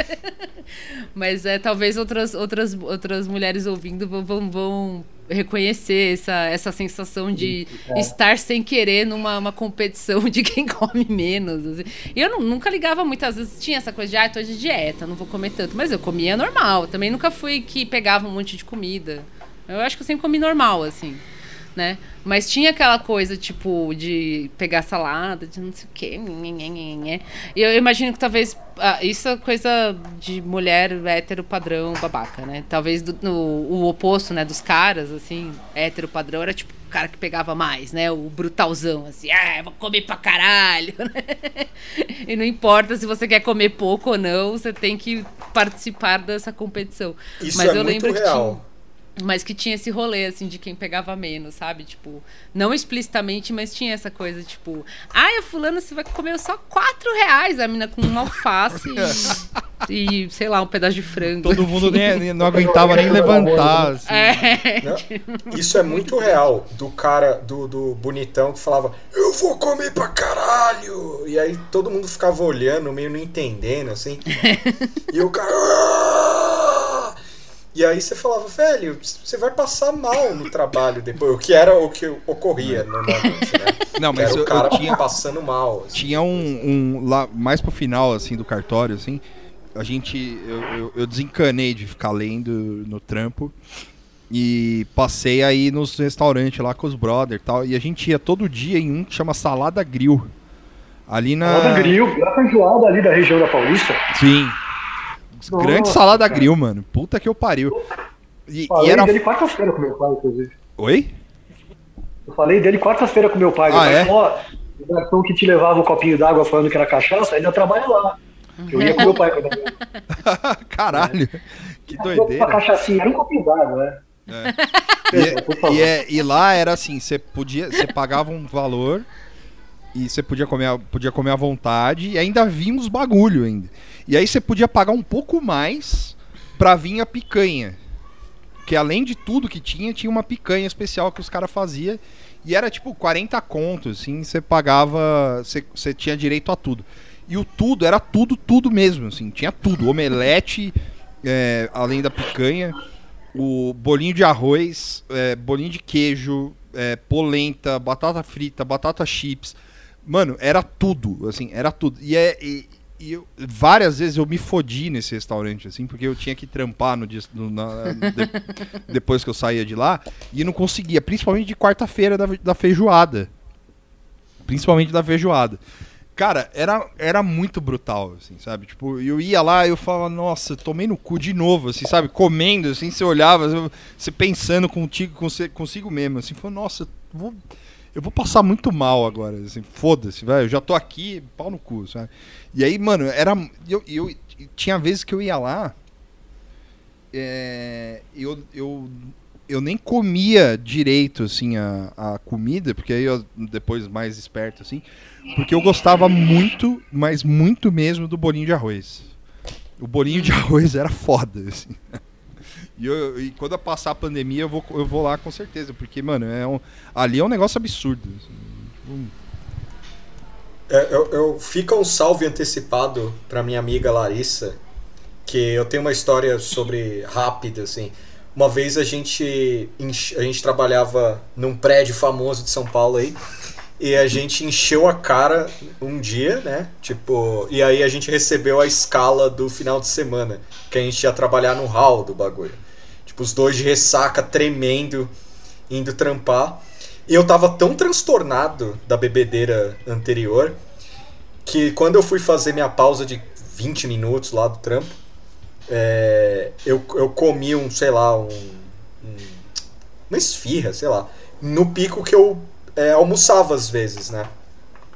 mas é, talvez outras, outras, outras mulheres ouvindo vão, vão reconhecer essa, essa sensação de é. estar sem querer numa uma competição de quem come menos. Assim. E eu não, nunca ligava muitas vezes, tinha essa coisa de, ah, tô de dieta, não vou comer tanto. Mas eu comia normal, também nunca fui que pegava um monte de comida. Eu acho que eu sempre comi normal, assim né? Mas tinha aquela coisa, tipo, de pegar salada, de não sei o quê. E eu imagino que talvez. Ah, isso é coisa de mulher hétero padrão babaca, né? Talvez do, no, o oposto, né? Dos caras, assim, hétero padrão, era tipo o cara que pegava mais, né? O brutalzão, assim, ah, vou comer pra caralho. Né? e não importa se você quer comer pouco ou não, você tem que participar dessa competição. Isso Mas é eu muito lembro real. Que tinha, mas que tinha esse rolê, assim, de quem pegava menos, sabe? Tipo, não explicitamente, mas tinha essa coisa, tipo, ai, a fulana, você vai comer só quatro reais, a mina com uma alface e, e, sei lá, um pedaço de frango. Todo mundo nem, não aguentava nem levantar. Assim. É. Isso é muito real, do cara, do, do bonitão que falava, eu vou comer pra caralho! E aí todo mundo ficava olhando, meio não entendendo, assim. e o cara... E aí você falava, velho, você vai passar mal no trabalho depois. O que era o que ocorria normalmente, né? Não, mas era eu, o cara eu tinha, passando mal. Assim. Tinha um, um, lá mais pro final assim do cartório, assim, a gente eu, eu, eu desencanei de ficar lendo no trampo e passei aí nos restaurantes lá com os brothers e tal, e a gente ia todo dia em um que chama Salada Grill. Ali na Salada Grill, lá feijoada ali da região da Paulista. Sim. Nossa, grande salada cara. grill, mano. Puta que eu pariu. E, Falei e era... dele quarta-feira com meu pai, inclusive. Oi? Eu falei dele quarta-feira com meu pai. Ah, é? Ó, o garçom que te levava um copinho d'água falando que era cachaça, ainda trabalha lá. Eu ia com meu pai. Caralho, é. que doideira. Uma cachaçinha, era um copinho d'água, né? É. E, e, é, e, lá era assim, você podia, você pagava um valor e você podia comer, podia comer à vontade e ainda vinha uns bagulho ainda. E aí você podia pagar um pouco mais pra vir a picanha. Que além de tudo que tinha, tinha uma picanha especial que os caras faziam. E era tipo 40 contos, assim, você pagava. Você, tinha direito a tudo. E o tudo era tudo, tudo mesmo, assim. Tinha tudo. Omelete, é, além da picanha. O bolinho de arroz, é, bolinho de queijo, é, polenta, batata frita, batata chips. Mano, era tudo, assim, era tudo. E, é, e, e eu, várias vezes eu me fodi nesse restaurante, assim, porque eu tinha que trampar no dia, no, na, de, depois que eu saía de lá e não conseguia, principalmente de quarta-feira da, da feijoada. Principalmente da feijoada. Cara, era, era muito brutal, assim, sabe? Tipo, eu ia lá e eu falava, nossa, tomei no cu de novo, assim, sabe? Comendo, assim, você olhava, você pensando contigo, consigo mesmo, assim, falou, nossa, vou eu vou passar muito mal agora, assim, foda-se, velho, eu já tô aqui, pau no cu, sabe? E aí, mano, era. Eu, eu, tinha vezes que eu ia lá, é, eu, eu, eu nem comia direito, assim, a, a comida, porque aí eu, depois mais esperto, assim, porque eu gostava muito, mas muito mesmo do bolinho de arroz. O bolinho de arroz era foda, assim. E, eu, e quando eu passar a pandemia, eu vou, eu vou lá com certeza, porque, mano, é um, ali é um negócio absurdo. Assim. É, eu, eu, fica um salve antecipado para minha amiga Larissa, que eu tenho uma história sobre rápida, assim. Uma vez a gente, a gente trabalhava num prédio famoso de São Paulo aí, e a gente encheu a cara um dia, né? Tipo, e aí a gente recebeu a escala do final de semana, que a gente ia trabalhar no hall do bagulho. Tipo, os dois de ressaca, tremendo, indo trampar. E eu tava tão transtornado da bebedeira anterior que quando eu fui fazer minha pausa de 20 minutos lá do trampo, é, eu, eu comi um, sei lá, um, um, uma esfirra, sei lá, no pico que eu é, almoçava às vezes, né?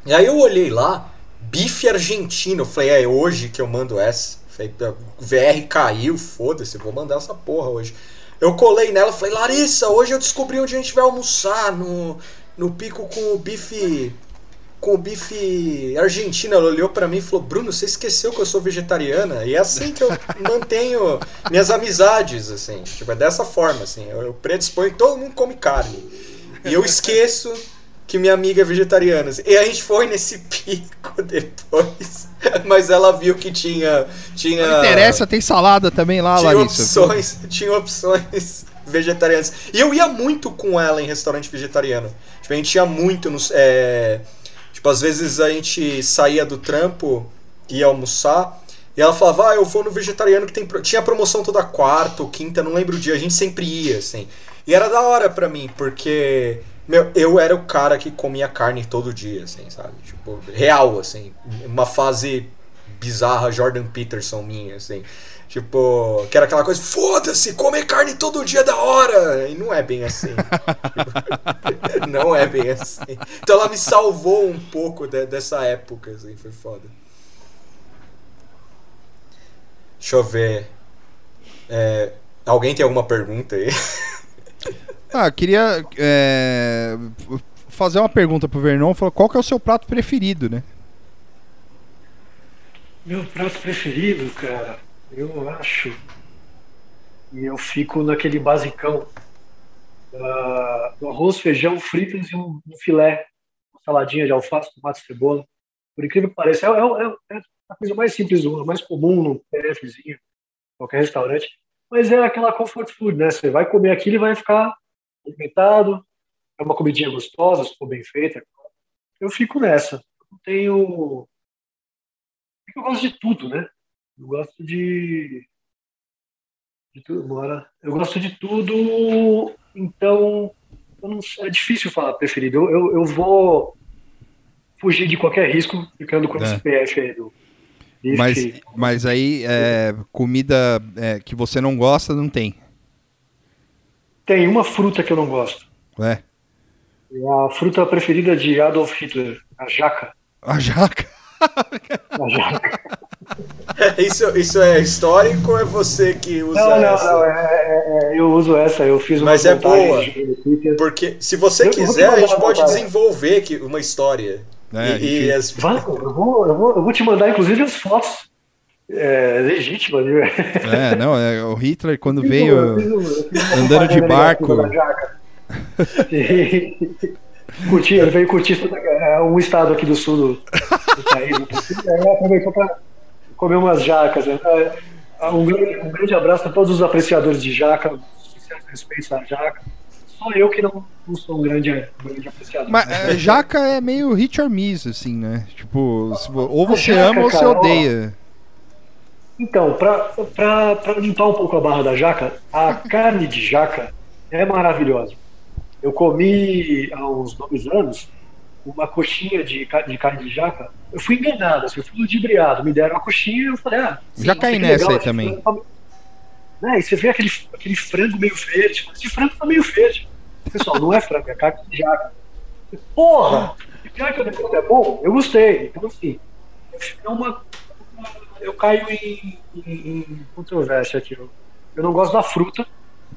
E aí eu olhei lá, bife argentino, eu falei, é hoje que eu mando essa. O VR caiu, foda-se, vou mandar essa porra hoje. Eu colei nela e falei, Larissa, hoje eu descobri onde a gente vai almoçar no, no pico com o bife. Com o bife argentino. Ela olhou para mim e falou: Bruno, você esqueceu que eu sou vegetariana? E é assim que eu mantenho minhas amizades, assim. Tipo, é dessa forma, assim. Eu, eu predisponho, todo mundo come carne. E eu esqueço que minha amiga é vegetariana. E a gente foi nesse pico depois. Mas ela viu que tinha. tinha Não interessa, tem salada também lá, tinha Larissa. opções, tinha opções vegetarianas. E eu ia muito com ela em restaurante vegetariano. Tipo, a gente ia muito nos. É... Tipo, às vezes a gente saía do trampo, ia almoçar. E ela falava, ah, eu vou no vegetariano que tem. pro-" Tinha promoção toda quarta ou quinta, não lembro o dia. A gente sempre ia, assim. E era da hora pra mim, porque. Meu, eu era o cara que comia carne todo dia, assim, sabe? Tipo, real, assim. Uma fase bizarra Jordan Peterson minha, assim. Tipo, que era aquela coisa, foda-se, comer carne todo dia é da hora! E não é bem assim. não é bem assim. Então ela me salvou um pouco de- dessa época, assim, foi foda. Deixa eu ver. É, alguém tem alguma pergunta aí? Ah, queria é, fazer uma pergunta pro Vernon. Qual que é o seu prato preferido, né? Meu prato preferido, cara, eu acho. E eu fico naquele basicão do arroz, feijão, fritas e um, um filé, uma saladinha de alface, tomate cebola. Por incrível que pareça, é, é- é a coisa mais simples, do mais comum num PFzinho, qualquer restaurante. Mas é aquela comfort food, né? Você vai comer aquilo e vai ficar alimentado. É uma comidinha gostosa, se for bem feita. Eu fico nessa. Eu tenho eu gosto de tudo, né? Eu gosto de. de tudo, bora. Eu gosto de tudo, então não é difícil falar preferido. Eu, eu, eu vou fugir de qualquer risco ficando com É. esse PF aí do. Mas, mas aí, é, comida é, que você não gosta, não tem. Tem uma fruta que eu não gosto. É. É a fruta preferida de Adolf Hitler, a jaca. A jaca. A jaca. isso, isso é histórico ou é você que usa Não, não, essa? não. é- é- é- eu uso essa. Eu fiz uma Mas é boa. Porque se você Eu quiser, a gente pode montagem. desenvolver que- uma história. É, e, e as- Vamos, eu vou, eu, vou, eu vou te mandar, inclusive, as fotos é, legítimas. viu? É, não, é, o Hitler quando Eu veio. fiz eu fiz andando de barco. negativa da jaca. E- Curti, ele veio curtir é, um estado aqui do sul do, do país. Aí aproveitou para comer umas jacas. né? É, Um grande, um grande abraço a todos os apreciadores de jaca, certo respeito à jaca. Só eu que não, não sou um grande, um grande apreciador. Mas é, jaca é meio hit or miss, assim, né? Tipo, ou você jaca, ama ou você cara, ó. Então, para limpar um pouco a barra da jaca, a carne de jaca é maravilhosa. Eu comi há uns dois anos uma coxinha de, de carne de jaca. Eu fui enganado, assim, eu fui ludibriado. Me deram a coxinha e eu falei, ah, Já sim, caí que nessa legal, aí também. frango Né, e você vê aquele, aquele frango meio verde. Esse frango tá meio verde. Pessoal, não é frango, é carne de jaca. Porra! E pior que o negócio é bom, eu gostei. Então, assim, é uma. Eu caio em, em, em controvérsia aqui. Eu, eu não gosto da fruta,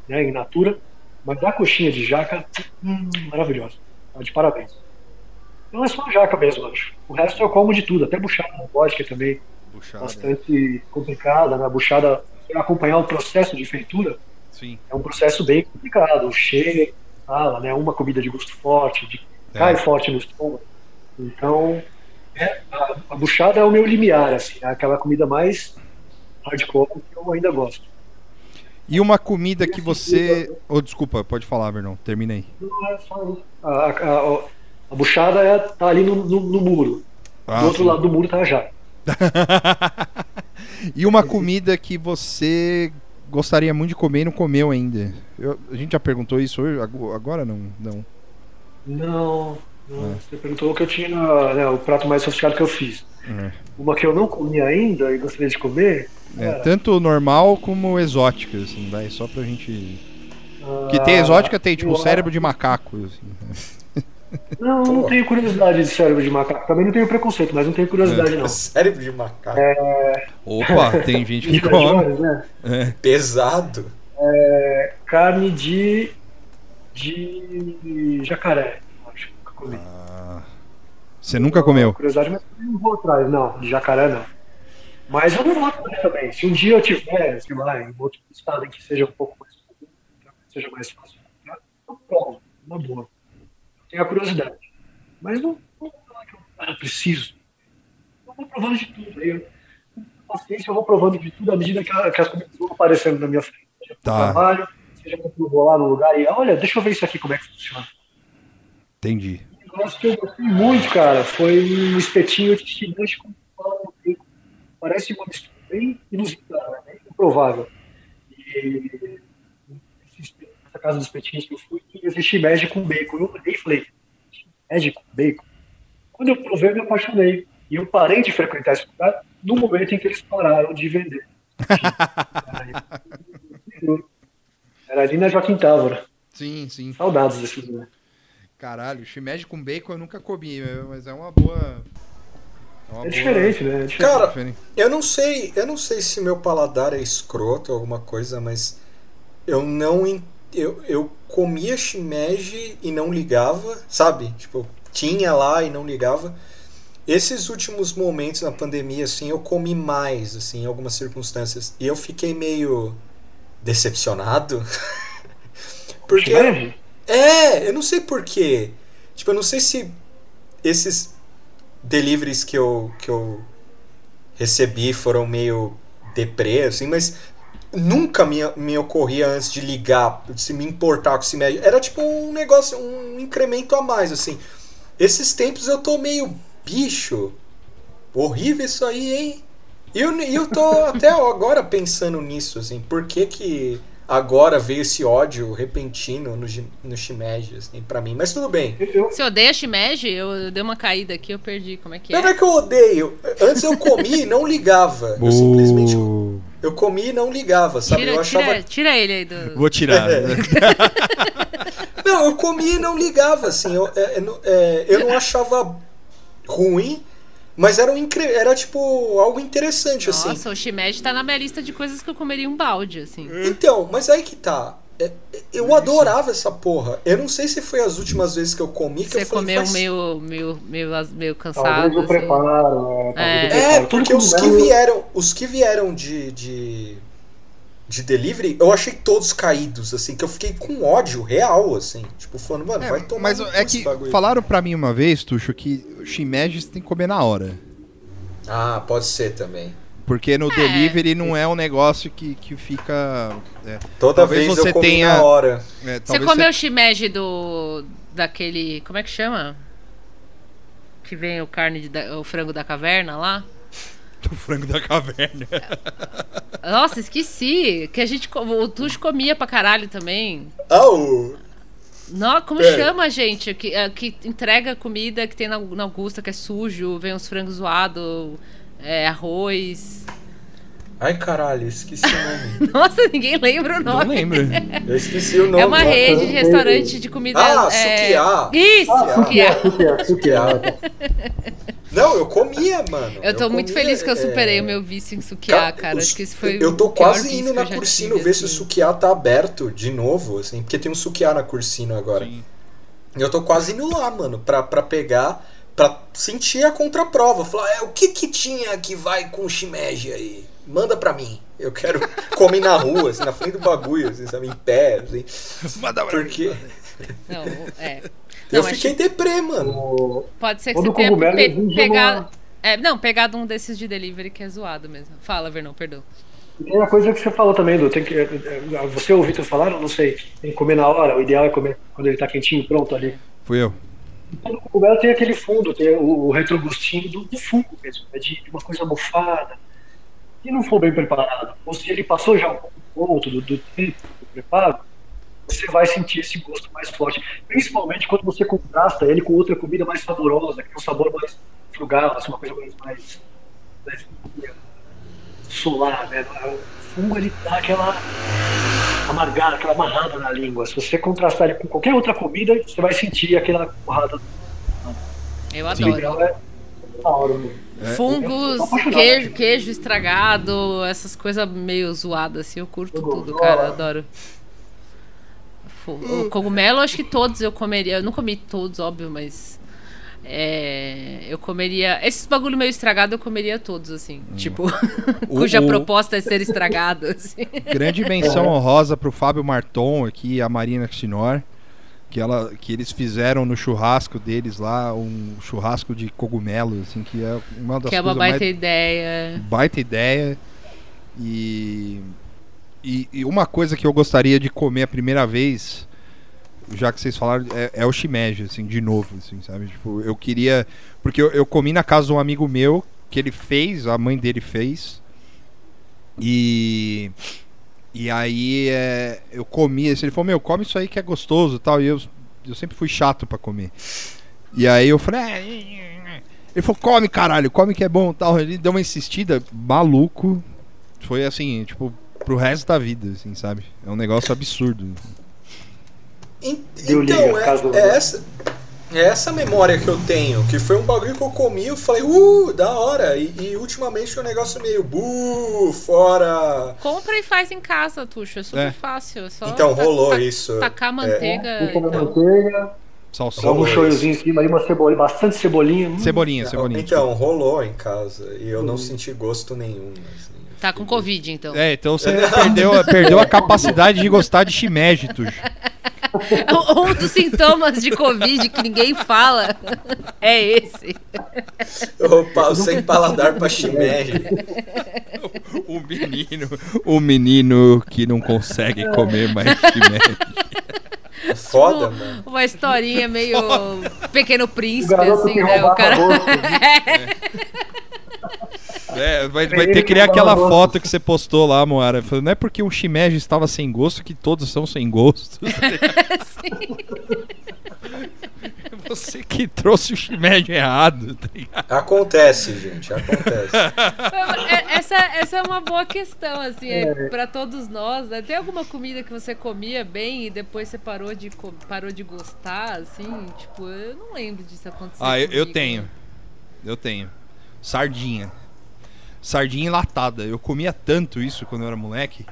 né, in natura, mas da coxinha de jaca, hum, maravilhosa. Tá de parabéns. Não é só jaca mesmo, acho. O resto eu como de tudo, até buchada, vodka também bastante complicada, né? A buchada, você acompanhar o processo de feitura, Sim. é um processo bem complicado. O cheiro, fala, né? Uma comida de gosto forte, de, É. cai forte no estômago. Então, é, a, a buchada é o meu limiar, assim, é aquela comida mais hardcore que eu ainda gosto. E uma comida que você. Oh, desculpa, pode falar, Vernon. Termina aí. Não é só. A, a, a, buchada é, tá ali no, no, no muro. Ah, do outro sim. lado do muro tá a jaca. e uma comida que você gostaria muito de comer e não comeu ainda. Eu- a gente já perguntou isso hoje? Ago- Agora não. não. Não, É. Você perguntou o que eu tinha, né, o prato mais sofisticado que eu fiz. É. Uma que eu não comi ainda e gostaria de comer. É, tanto normal como exótica, assim, vai, só pra gente. Que ah, tem exótica, tem tipo eu cérebro de macaco. Assim. Não, não tenho curiosidade de cérebro de macaco. Também não tenho preconceito, mas não tenho É. curiosidade, não. Cérebro de macaco. Opa, tem gente que Os come. né? É. Pesado. É, carne de. de jacaré. Comi. Ah, você nunca comeu? Curiosidade, mas eu não vou atrás, não. De jacaré, não. Mas eu não vou atrás também. Se um dia eu tiver, sei lá, em outro estado em que seja um pouco mais seja mais fácil, eu provo, uma boa. Tenho a curiosidade. Mas não, não vou falar que eu ah, preciso. Eu vou provando de tudo. Aí eu, com paciência, eu vou provando de tudo à medida que, que as comidas vão aparecendo na minha frente. Seja Tá. trabalho, seja quando eu vou lá no lugar e olha, deixa eu ver isso aqui como é que funciona. Entendi. Negócio que eu gostei muito, cara, foi um espetinho de estimulante com pão no. Parece uma mistura bem inusitada, né? bem improvável. E essa casa dos espetinhos que eu fui, esse shimeji com bacon. Eu olhei e falei, shimeji com bacon? Quando eu provei, eu me apaixonei. E eu parei de frequentar esse lugar no momento em que eles pararam de vender. Era ali na Joaquim Távora. Sim, sim. Saudades desse lugar. Caralho, shimeji com bacon eu nunca comi, mas é uma boa. É, uma É diferente, né? É diferente. Cara, diferente. Eu não sei, eu não sei se meu paladar é escroto ou alguma coisa, mas eu não eu, eu comia shimeji e não ligava, sabe? Tipo, tinha lá e não ligava. Esses últimos momentos na pandemia assim, eu comi mais assim em algumas circunstâncias e eu fiquei meio decepcionado. Porque Shimeji? É, eu não sei porquê. Tipo, eu não sei se esses deliveries que eu, que eu recebi foram meio deprê, assim, mas nunca me, me ocorria antes de ligar, de se me importar com esse médio. Era tipo um negócio, um incremento a mais, assim. Esses tempos eu tô meio bicho. Horrível isso aí, hein? E eu, eu tô até agora pensando nisso, assim, por que que agora veio esse ódio repentino no, no shimeji, assim, pra mim. Mas tudo bem. Você odeia shimeji? Eu, eu dei uma caída aqui, eu perdi. Como é que Não é? é que eu odeio. Antes eu comi e não ligava. Eu simplesmente eu comi e não ligava, sabe? Tira, eu achava tira, tira ele aí do. Vou tirar. Não, eu comia e não ligava, assim. Eu, é, é, é, eu não achava ruim, mas era, um, incre- era tipo algo interessante, assim. Nossa, o shimeji tá na minha lista de coisas que eu comeria um balde, assim. Então, mas aí que tá. É, é, Eu adorava essa porra. Eu não sei se foi as últimas vezes que eu comi que Você eu falei, comeu "Faz- meio, meio, meio, meio cansado. talvez o assim. preparo. É, talvez o É. É, preparo. porque Tudo os que é, vieram, os que vieram de, de de delivery, eu achei todos caídos, assim, que eu fiquei com ódio real, assim, tipo, falando, mano, vai É, tomar mas é que bagulho. falaram pra mim uma vez, Tuxo, que o shimeji você tem que comer na hora. Ah, pode ser também. Porque no É. delivery não é um negócio que, que fica. é, Toda Talvez vez você eu comi tenha- na hora. é, Você comeu o shimeji do. daquele. Como é que chama? Que vem o carne de, o frango da caverna lá? Do frango da caverna. Nossa, esqueci. Que a gente. O Tuxo comia pra caralho também. Ah, o... Não, como É. chama, gente? Que, é, que entrega comida que tem na, na Augusta, que é sujo, vem uns frangos zoados, é, arroz. Ai, caralho, esqueci o nome. Nossa, ninguém lembra o Não nome. lembro. Eu esqueci o nome. É uma cara. rede de restaurante de comida. Ah, é... Sukiá. Isso, Ah, Sukiá. Sukiá, Sukiá. Não, eu comia, mano. Eu tô muito comia, feliz que eu é, superei o meu vício em Sukiá, Ca- cara. os- Acho que isso foi Eu tô quase indo na eu Cursino ver se o assim. Sukiá tá aberto de novo, assim, porque tem um Sukiá na Cursino agora. Sim. E eu tô quase indo lá, mano, pra, pra pegar, pra sentir a contraprova. Falar, é, o que que tinha que vai com o shimeji aí? Manda pra mim. Eu quero comer na rua, assim, na frente do bagulho, assim, sabe, em pé, assim. Manda pra mim. Porque Não, é. eu Não, mas fiquei deprê, mano. Pode ser que Quando você tenha pe pegado. uma- É, não, pegado um desses de delivery que é zoado mesmo. Fala, Vernão, perdão. Tem a coisa que você falou também, Du, tem que, é, é, você ou o Vitor falaram, não sei, tem que comer na hora, o ideal é comer quando ele tá quentinho, pronto ali. Fui eu. Então, o cogumelo tem aquele fundo, tem o, o retrogostinho do, do fungo mesmo, é de, de uma coisa mofada. Se não for bem preparado, ou se ele passou já um ponto do, do tempo do preparo, você vai sentir esse gosto mais forte. Principalmente quando você contrasta ele com outra comida mais saborosa, que tem um sabor mais frugal, assim, uma coisa mais, mais, mais solar, né? O fungo ele dá aquela amargada, aquela amarrada na língua. Se você contrastar ele com qualquer outra comida, você vai sentir aquela porrada. Eu O adoro. ideal é É. Fungos, queijo, queijo estragado, essas coisas meio zoadas, assim, eu curto tudo, cara, adoro. O cogumelo, acho que todos eu comeria. Eu não comi todos, óbvio, mas. É, eu comeria. Esses bagulho meio estragado eu comeria todos, assim. Hum. Tipo, cuja o, proposta é ser estragado. Assim. Grande menção honrosa pro Fábio Marton aqui, a Marina Chinor que, ela, que eles fizeram no churrasco deles lá, um churrasco de cogumelo, assim, que é uma das Que é uma baita mais... ideia. Baita ideia. E, e, e, uma coisa que eu gostaria de comer a primeira vez, já que vocês falaram, é, é o shimeji, assim, de novo, assim, sabe? Tipo, eu queria... Porque eu, eu comi na casa de um amigo meu, que ele fez, a mãe dele fez. E e aí é, eu comi, ele falou, meu, come isso aí que é gostoso tal. E eu, eu sempre fui chato para comer. E aí eu falei, é, ele falou, come caralho, come que é bom tal. Ele deu uma insistida, maluco. Foi assim, tipo, pro resto da vida, assim, sabe? É um negócio absurdo. Então, é, é essa, essa memória que eu tenho, que foi um bagulho que eu comi, eu falei, uh, da hora. E, e ultimamente o um negócio meio, buh, fora. Compra e faz em casa, Tuxo, é super é. fácil. É só então rolou isso. Tacar manteiga. É. manteiga. Salsicha. um shoyuzinho em cima aí, uma cebolinha, bastante cebolinha. Hum. Cebolinha, cebolinha. Então, rolou em casa. E eu não hum. senti gosto nenhum. Assim, tá com Covid, então. É, então você perdeu, perdeu a capacidade de gostar de Tuxo. um dos sintomas de Covid que ninguém fala é esse. Opa, sem paladar pra chimérdia. O menino, o menino que não consegue comer mais chimérdia. É foda, tipo, mano. Uma historinha meio pequeno príncipe, assim, né? O cara. É, vai, vai ter que criar aquela foto que você postou lá, Moara. Não é porque o shimeji estava sem gosto que todos são sem gosto. Você que trouxe o shimeji errado, tá Acontece, gente, acontece. É, essa, essa é uma boa questão, assim, é, para todos nós. Né? Tem alguma comida que você comia bem e depois você parou de, parou de gostar, assim? Tipo, eu não lembro disso acontecer. Ah, eu, eu tenho. Eu tenho. Sardinha sardinha enlatada. Eu comia tanto isso quando eu era moleque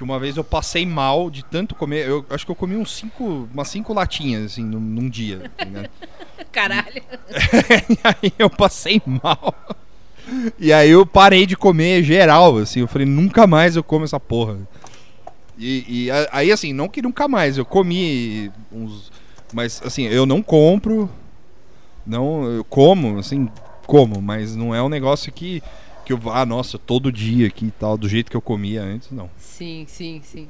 que uma vez eu passei mal de tanto comer. Eu acho que eu comi uns cinco, umas cinco latinhas assim num, num dia. Né? Caralho. e aí eu passei mal. E aí eu parei de comer geral, assim. Eu falei, nunca mais eu como essa porra. E, e aí, assim, não que nunca mais. Eu comi uns. Mas, assim, eu não compro. Não, eu como, assim, como. Mas não é um negócio que que eu ah, nossa, todo dia aqui e tal, do jeito que eu comia antes, não. Sim, sim, sim.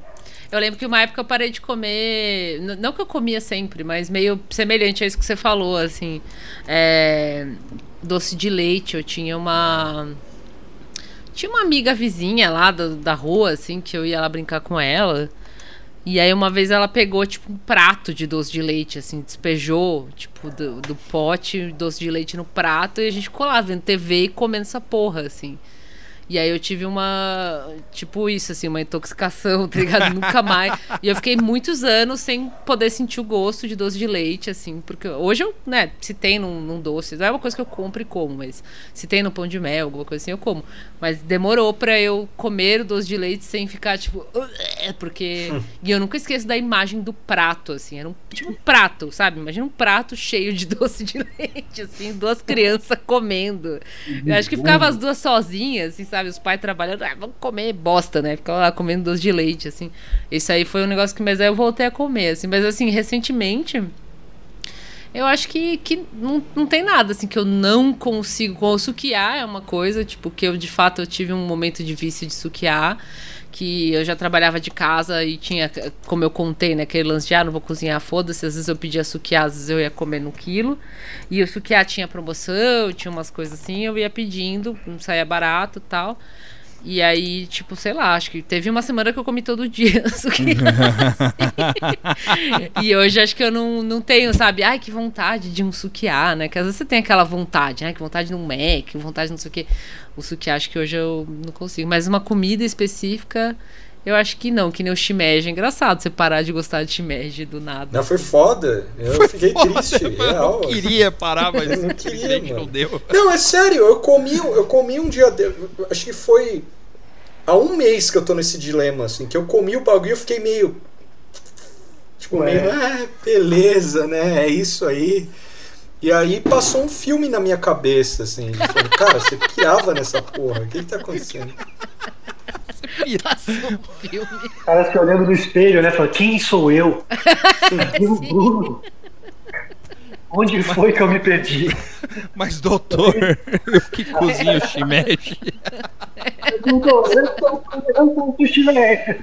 Eu lembro que uma época eu parei de comer, não que eu comia sempre, mas meio semelhante a isso que você falou, assim, é, doce de leite. Eu tinha uma tinha uma amiga vizinha lá da, da rua, assim, que eu ia lá brincar com ela. E aí uma vez ela pegou, tipo, um prato de doce de leite, assim, despejou, tipo, do, do pote, doce de leite no prato, e a gente ficou lá vendo TV e comendo essa porra, assim. E aí eu tive uma, tipo isso, assim, uma intoxicação, tá ligado? Nunca mais. E eu fiquei muitos anos sem poder sentir o gosto de doce de leite, assim, porque hoje eu, né, se tem num, num doce, não é uma coisa que eu compro e como, mas se tem no pão de mel, alguma coisa assim, eu como. Mas demorou pra eu comer o doce de leite sem ficar, tipo, porque. e eu nunca esqueço da imagem do prato, assim, era um, tipo um prato, sabe? Imagina um prato cheio de doce de leite, assim, duas crianças comendo. Eu acho que ficava as duas sozinhas, assim, sabe? Sabe? Os pais trabalhando, ah, vamos comer bosta, né? Ficava lá comendo doce de leite, assim. Isso aí foi um negócio que, mas aí eu voltei a comer, assim. Mas, assim, recentemente, eu acho que, que não, não tem nada, assim, que eu não consigo. O sukiá é uma coisa, tipo, que eu, de fato, eu tive um momento de vício de sukiá que eu já trabalhava de casa e tinha, como eu contei, né, aquele lance de, ah, não vou cozinhar, foda-se, às vezes eu pedia sukiá, às vezes eu ia comer no quilo, e o sukiá tinha promoção, tinha umas coisas assim, eu ia pedindo, não saía barato tal, e aí, tipo, sei lá, acho que teve uma semana que eu comi todo dia assim. e hoje acho que eu não, não tenho, sabe? Ai, que vontade de um sukiá, né? Que às vezes você tem aquela vontade, ai, que vontade de um Mac, vontade de não sei o quê. O sukiá acho que hoje eu não consigo. Mas uma comida específica, Eu acho que não, que nem o shimeji. É engraçado você parar de gostar de shimeji do nada. Não, foi foda. Eu Foi fiquei foda. triste. Eu real. não queria parar, mas não queria, não deu. Não, é sério, eu comi, eu comi um dia. de- Acho que foi há um mês que eu tô nesse dilema, assim, que eu comi o bagulho e eu fiquei meio. Tipo, Ué. meio, ah, beleza, né? É isso aí. E aí passou um filme na minha cabeça, assim. Falei, cara, você pirava nessa porra. O que, que tá acontecendo? Passou um filme. O cara se olhando no espelho, né? Falando, quem sou eu? Eu, Bruno. Onde foi que eu me perdi? Mas, doutor, eu que cozinho o shimeji. Eu sou eu eu sou o chilé.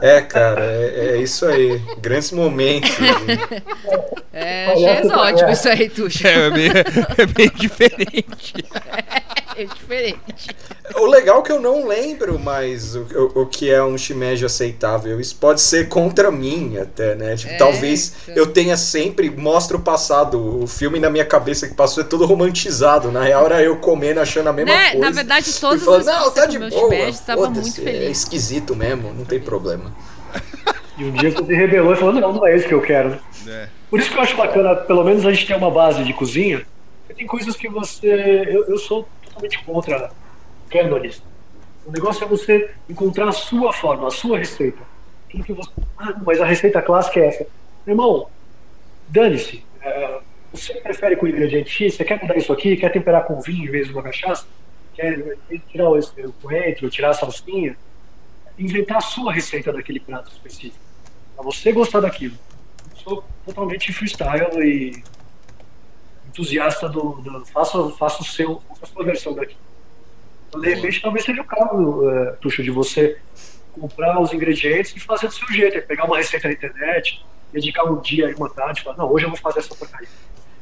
É, cara, é, é isso aí. Grandes momentos. assim. É, Olha, achei exótico é. isso aí, Tuxo. É, é meio, é meio diferente. É diferente. O legal é que eu não lembro mais o, o, o que é um shimeji aceitável. Isso pode ser contra mim até, né? Tipo, É, talvez então. eu tenha sempre, mostra o passado, o filme na minha cabeça que passou é todo romantizado. Na real era eu comendo, achando a mesma Né? coisa. Na verdade, todas e falando, vezes não, que tá de boa. shimeji, estava foda-se, muito É feliz." esquisito mesmo, não tem problema. E um dia você se rebelou e falou, não, não é isso que eu quero. É. Por isso que eu acho bacana, pelo menos a gente ter uma base de cozinha, tem coisas que você. Eu, eu sou totalmente contra cânones. O negócio é você encontrar a sua forma, a sua receita. Que você. Ah, mas a receita clássica é essa. Meu irmão, dane-se. É, você prefere com ingrediente X? Você quer mudar isso aqui? Quer temperar com vinho em vez de uma cachaça? Quer tirar o, o coentro, tirar a salsinha? Inventar a sua receita daquele prato específico. Pra você gostar daquilo. Sou totalmente freestyle e entusiasta do. do faça, faça o seu, faça a sua versão daqui. Então, de repente, talvez seja o caso, uh, Tuxo, de você comprar os ingredientes e fazer do seu jeito. É pegar uma receita na internet, dedicar um dia e uma tarde e falar, não, hoje eu vou fazer essa porcaria.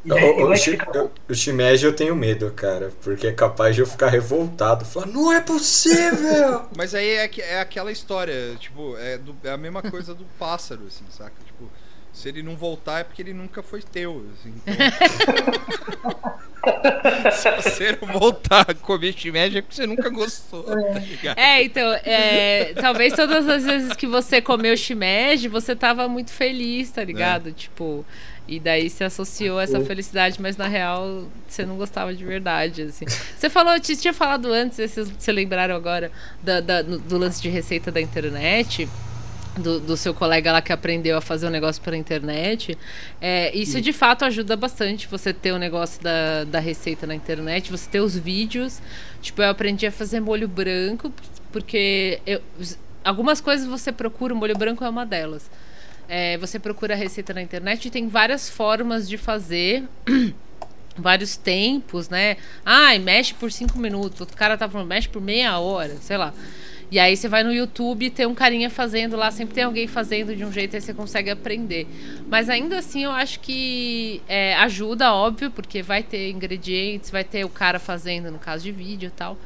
E, O, o, ficar bom. o shimeji eu tenho medo, cara, porque é capaz de eu ficar revoltado. Falar, não é possível! Mas aí é, que- é aquela história, tipo, é, do- é a mesma coisa do pássaro, assim, saca? Tipo, se ele não voltar é porque ele nunca foi teu, assim. Então... se você não voltar a comer shimeji é porque você nunca gostou, tá ligado? É, então, é, talvez todas as vezes que você comeu shimeji, você tava muito feliz, tá ligado? Tipo, e daí se associou a essa felicidade, mas na real você não gostava de verdade, assim. Você falou, te tinha falado antes, vocês se lembraram agora da- da- do lance de receita da internet. Do, do seu colega lá que aprendeu a fazer um negócio pela internet. É, isso de fato ajuda bastante você ter o negócio da, da receita na internet, você ter os vídeos. Tipo, eu aprendi a fazer molho branco, porque eu- algumas coisas você procura, o molho branco é uma delas. É, você procura a receita na internet e tem várias formas de fazer. vários tempos, né? Ai, mexe por cinco minutos. Outro cara tá falando, mexe por meia hora, sei lá. E aí você vai no YouTube tem um carinha fazendo lá, sempre tem alguém fazendo de um jeito aí você consegue aprender. Mas ainda assim eu acho que é, ajuda, óbvio, porque vai ter ingredientes, vai ter o cara fazendo no caso de vídeo e tal.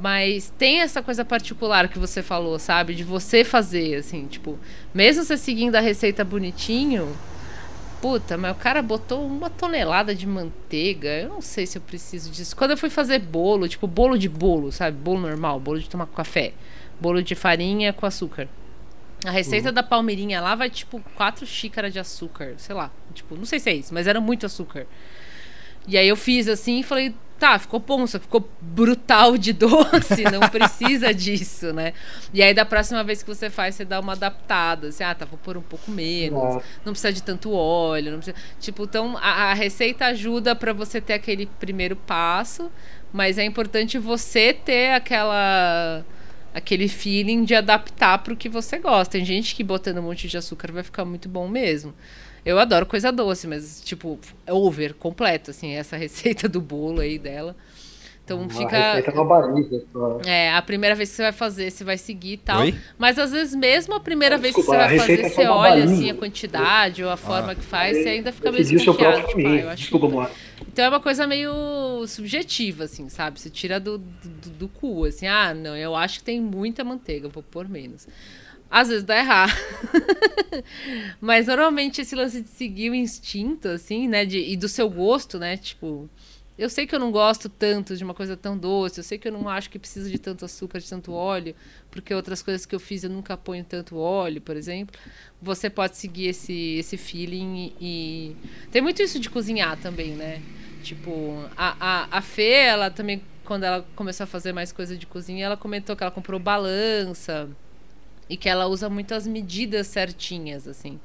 Mas tem essa coisa particular que você falou, sabe? De você fazer, assim, tipo, mesmo você seguindo a receita bonitinho, puta, mas o cara botou uma tonelada de manteiga. Eu não sei se eu preciso disso. Quando eu fui fazer bolo, tipo, bolo de bolo, sabe? Bolo normal, bolo de tomar com café. Bolo de farinha com açúcar. A receita da Palmeirinha lá vai, tipo, quatro xícaras de açúcar, sei lá. Tipo, não sei se é isso, mas era muito açúcar. E aí eu fiz assim e falei, tá, ficou que ficou brutal de doce, não precisa disso, né? E aí da próxima vez que você faz, você dá uma adaptada, assim, ah, tá, vou pôr um pouco menos, não precisa de tanto óleo, não precisa... Tipo, então a, a receita ajuda pra você ter aquele primeiro passo, mas é importante você ter aquela aquele feeling de adaptar pro que você gosta. Tem gente que botando um monte de açúcar vai ficar muito bom mesmo. Eu adoro coisa doce, mas, tipo, over, completo, assim, essa receita do bolo aí dela. Então A fica. receita é uma só. É, a primeira vez que você vai fazer, você vai seguir e tal. Oi? Mas às vezes, mesmo a primeira Ah, vez que desculpa, você a vai fazer, é você uma olha assim a quantidade ou a forma que faz, você ainda fica meio pedi o seu desconfiado. próprio Tipo, ah, Desculpa, Moara. então é uma coisa meio subjetiva, assim, sabe? Você tira do, do, do cu, assim, ah, não, eu acho que tem muita manteiga, vou pôr menos. Às vezes dá errado. Mas normalmente esse lance de seguir o instinto, assim, né? De, e do seu gosto, né? Tipo, eu sei que eu não gosto tanto de uma coisa tão doce, eu sei que eu não acho que precisa de tanto açúcar, de tanto óleo, porque outras coisas que eu fiz eu nunca ponho tanto óleo, por exemplo. Você pode seguir esse, esse feeling e. Tem muito isso de cozinhar também, né? Tipo, a, a, a Fê, ela também, quando ela começou a fazer mais coisa de cozinha, ela comentou que ela comprou balança e que ela usa muitas medidas certinhas, assim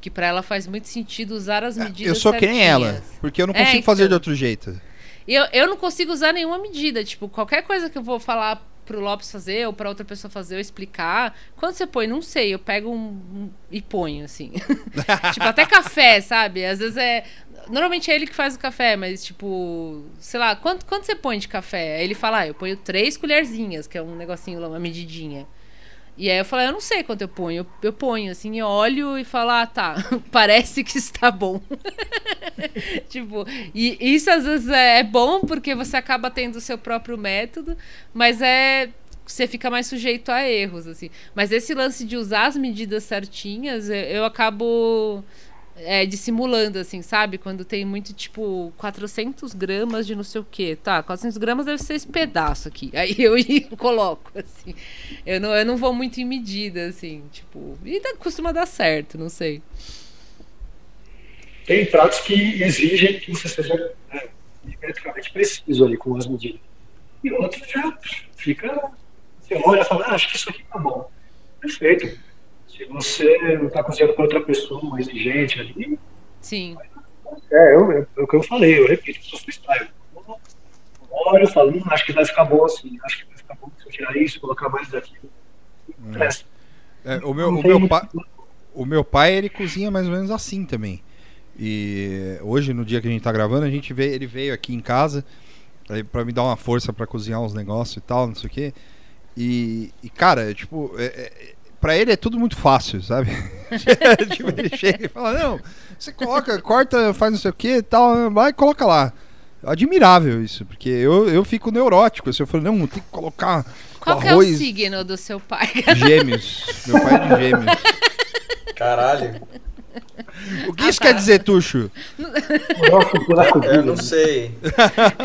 que para ela faz muito sentido usar as medidas Eu sou certinhas. que nem ela, porque eu não É, consigo fazer então. de outro jeito. Eu, eu não consigo usar nenhuma medida. Tipo, qualquer coisa que eu vou falar pro Lopes fazer ou pra outra pessoa fazer ou explicar, quando você põe, não sei, eu pego um, um- e ponho, assim. tipo, até café, sabe? Às vezes é. Normalmente é ele que faz o café, mas tipo, sei lá, quanto, quanto você põe de café? Aí ele fala, ah, eu ponho três colherzinhas, que é um negocinho uma medidinha. E aí eu falei, eu não sei quanto eu ponho. Eu, ponho, assim, olho e falo, ah, tá, parece que está bom. tipo, e isso às vezes é, é bom porque você acaba tendo o seu próprio método, mas é. Você fica mais sujeito a erros, assim. Mas esse lance de usar as medidas certinhas, eu, eu acabo é, dissimulando, assim, sabe? Quando tem muito, tipo, 400 gramas de não sei o quê. Tá, 400 gramas deve ser esse pedaço aqui. Aí eu coloco, assim. Eu não, eu não vou muito em medida, assim, tipo. E dá- costuma dar certo, não sei. Tem pratos que exigem que você seja né, preciso ali com as medidas. E outros já fica. Você olha e fala, ah, acho que isso aqui tá bom. Perfeito. Se você não está cozinhando para outra pessoa exigente ali, Sim. é, eu, eu- é o que eu falei, eu repito, sou freestyle. Eu Olho e falo, hum, acho que vai ficar bom assim, acho que vai ficar bom se eu tirar isso, colocar mais daquilo. Presta. É, o meu, o meu pai. O meu pai, ele cozinha mais ou menos assim também. E hoje, no dia que a gente tá gravando, a gente veio, ele veio aqui em casa pra me dar uma força pra cozinhar uns negócios e tal, não sei o quê. E, e, cara, é, tipo, é, é, pra ele é tudo muito fácil, sabe? tipo, ele chega e fala, não, você coloca, corta, faz não sei o que e tal, vai e coloca lá. Admirável isso, porque eu, eu fico neurótico. Assim, eu falo, não, tem que colocar Qual o que é o signo do seu pai? gêmeos. Meu pai é de gêmeos. Caralho, O que isso quer dizer, Tuxo? Nossa, buraco eu não sei.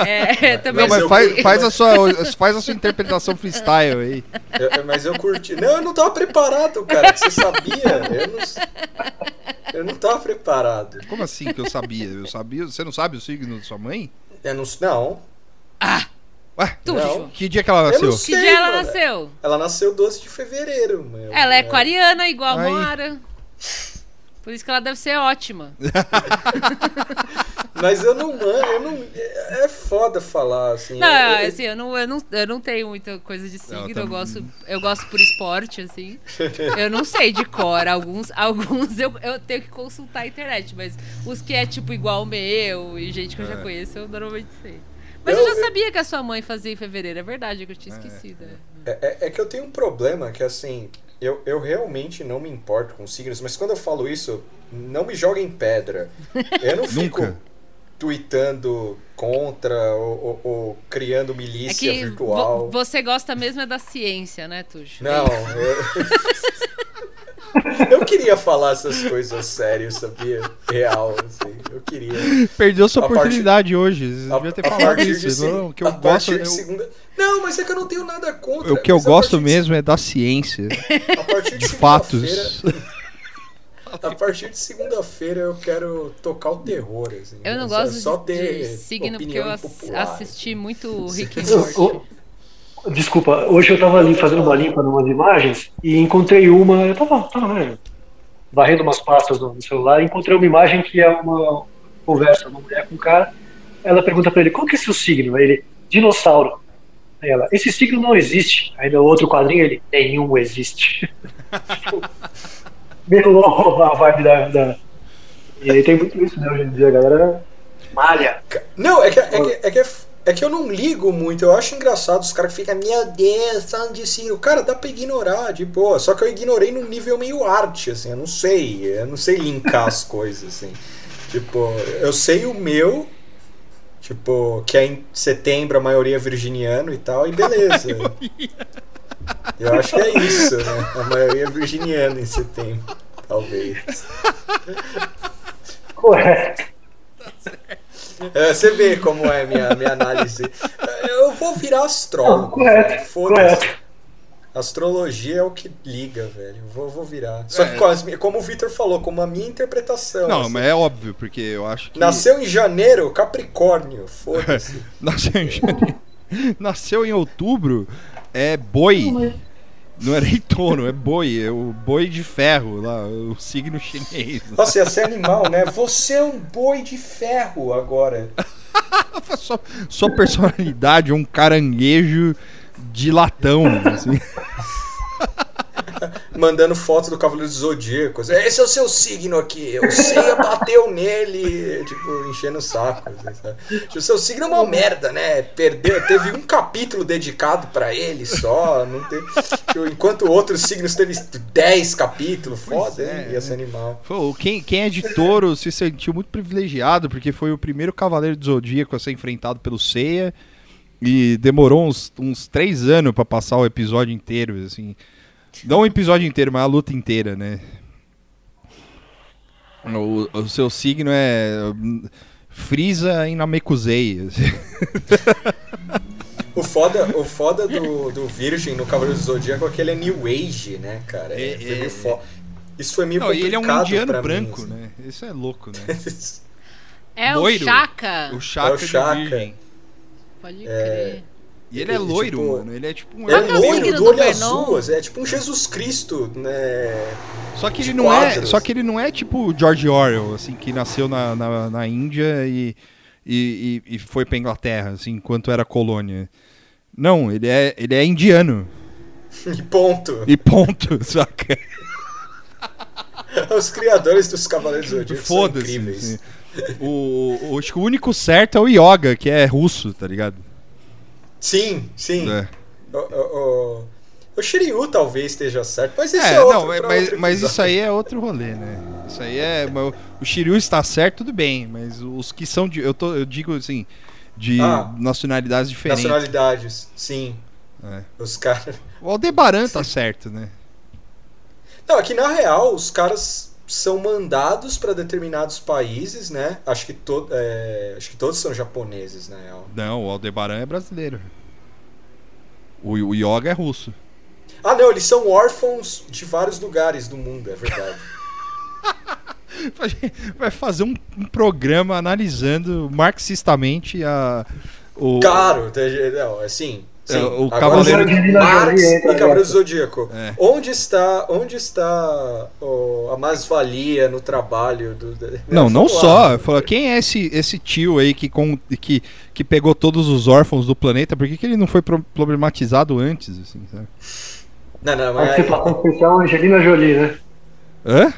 É, também Não, mas faz, faz, a sua, faz a sua interpretação freestyle aí. Eu- mas eu curti. Não, eu não tava preparado, cara. que Você sabia? Eu não, eu não tava preparado. Como assim que eu sabia? Eu sabia? Você não sabe o signo da sua mãe? Eu não. Não. Ué, Tuxo. Não. que dia que ela Eu nasceu? não Que sei, dia ela mano. nasceu? Ela nasceu 12 de fevereiro. meu. Ela é aquariana, igual a Aí. Por isso que ela deve ser ótima. Mas eu não, eu não. É foda falar assim. Não, eu- eu- assim, eu não, eu, não, eu não tenho muita coisa de signo, tá- eu, gosto, eu gosto por esporte, assim. Eu não sei de cor, alguns, alguns eu, eu tenho que consultar a internet, mas os que é tipo igual o meu e gente que eu já É. conheço, eu normalmente sei. Mas eu, Eu- já sabia que a sua mãe fazia em fevereiro, é verdade, é que eu tinha esquecido. né? É, é- é que eu tenho um problema que assim, eu, eu realmente não me importo com signos, mas quando eu falo isso, não me joguem pedra. Eu não fico Nunca. tweetando contra ou, ou- ou criando É milícia que virtual. vo- você gosta mesmo é da ciência, né, Tuxo? Não, eu... eu queria falar essas coisas sérias, sabia? Real, assim. Eu queria. Perdeu sua A partir- oportunidade hoje. Você A, devia ter falado partir isso. Não, o que eu a gosto, eu- segunda. Não, mas é que eu não tenho nada contra. o que eu gosto partir de- mesmo é da ciência, A partir de, de fatos. A partir de segunda-feira eu quero tocar o terror. Assim. Eu não É gosto só de, ter de signo porque eu opinião ass- impopular. assisti muito Rick and Morty. Desculpa, hoje eu tava ali fazendo uma limpa numas imagens e encontrei uma. Eu tava, tava né, varrendo umas pastas no, celular e encontrei uma imagem que é uma conversa, uma mulher com um cara. Ela pergunta pra ele: qual que é seu signo? Aí ele: dinossauro. Aí ela: esse signo não existe. Aí no outro quadrinho ele: nenhum existe. Meio a vibe da, da. E tem muito isso, né? Hoje em dia, a galera malha. Não, é que, é, que, é, que, é, é que eu não ligo muito. Eu acho engraçado os caras que ficam, meu Deus, falando de signo. Cara, dá pra ignorar, de boa. Só que eu ignorei num nível meio arte, assim. Eu não sei. Eu não sei linkar as coisas, assim. Tipo, eu sei o meu. Tipo, que é em setembro a maioria é virginiano e tal, e beleza. Eu acho que é isso, né? A maioria é virginiana em setembro, talvez. Correto. É, você vê como é a minha, minha análise. Eu vou virar astrólogo. Não, correto, Foda-se. Astrologia é o que liga, velho. Vou, vou virar. Só que, É. com as minhas- como o Victor falou, como a minha interpretação. Não, assim. mas é óbvio, porque eu acho que. Nasceu em janeiro, Capricórnio. Foda-se. Nasceu em janeiro. Nasceu em outubro, é boi. Não é nem touro, é boi. É o boi de ferro lá, o signo chinês. Nossa, ia ser animal, né? Você é um boi de ferro agora. Sua, sua personalidade é um caranguejo de latão. Assim. Mandando foto do Cavaleiro dos Zodíacos. Esse é o seu signo aqui. O Seiya bateu nele, tipo, enchendo o saco. assim? Tipo, O seu signo é uma merda, né? Perdeu, teve um capítulo dedicado pra ele só. Não teve, tipo, enquanto outros signos teve 10 capítulos. Foda, é, hein? Ia ser animal. Pô, quem, quem é de touro se sentiu muito privilegiado, porque foi o primeiro cavaleiro do Zodíaco a ser enfrentado pelo Seiya. E demorou uns, uns três anos pra passar o episódio inteiro, assim. Não o episódio inteiro, mas a luta inteira, né? O, o seu signo é Frieza em Namekusei. O foda, o foda do, do Virgem no Cavaleiro do Zodíaco é que ele é New Age, né, cara? É, Foi é, meio é. fo- Isso foi meio Não, e ele é um complicado indiano pra mim, branco, assim. né? Isso é louco, né? É Loiro. o Chaka. O Chaka, É o Chaka. Pode crer. E ele é Ele, loiro, tipo, mano. Ele é tipo um Ele é é loiro, do do olho azul, é tipo um Jesus Cristo, né? Só que ele não é, só que ele não é tipo o George Orwell, assim, que nasceu na, na, na Índia e, e, e, e foi pra Inglaterra, assim, enquanto era colônia. Não, ele é, ele é indiano. E ponto. E ponto, saca? Os criadores dos Cavaleiros do Zodíaco são Foda-se. incríveis. assim. O, o, acho que o único certo é o Yoga, que é russo, tá ligado? Sim, sim. É, O, o, o, o Shiryu talvez esteja certo, mas isso é, É, outro, não, pra mas, mas isso aí é outro rolê, né? Isso aí é. O Shiryu está certo, tudo bem, mas os que são de. Eu, tô, eu digo assim, de Ah. nacionalidades diferentes. Nacionalidades, sim. É. Os caras. O Aldebaran tá certo, né? Não, é que na real os caras são mandados para determinados países, né? Acho que, to é, acho que todos são japoneses, real. Não, o Aldebaran é brasileiro. O, o Yoga é russo. Ah, não, eles são órfãos de vários lugares do mundo, é verdade. Vai fazer um, um programa analisando marxistamente a. O, Claro, assim. É, Sim. o Agora, Cavaleiro- Angelina Marx e Cavaleiro do. Zodíaco. É. Onde está, onde está ó, a mais-valia no trabalho do. do- Não, não só. Fala, quem é esse, esse tio aí que, com, que, que pegou todos os órfãos do planeta? Por que, que ele não foi pro- problematizado antes? Assim, sabe? Não, não, mas. aí- Participação especial Angelina Jolie, né? Hã?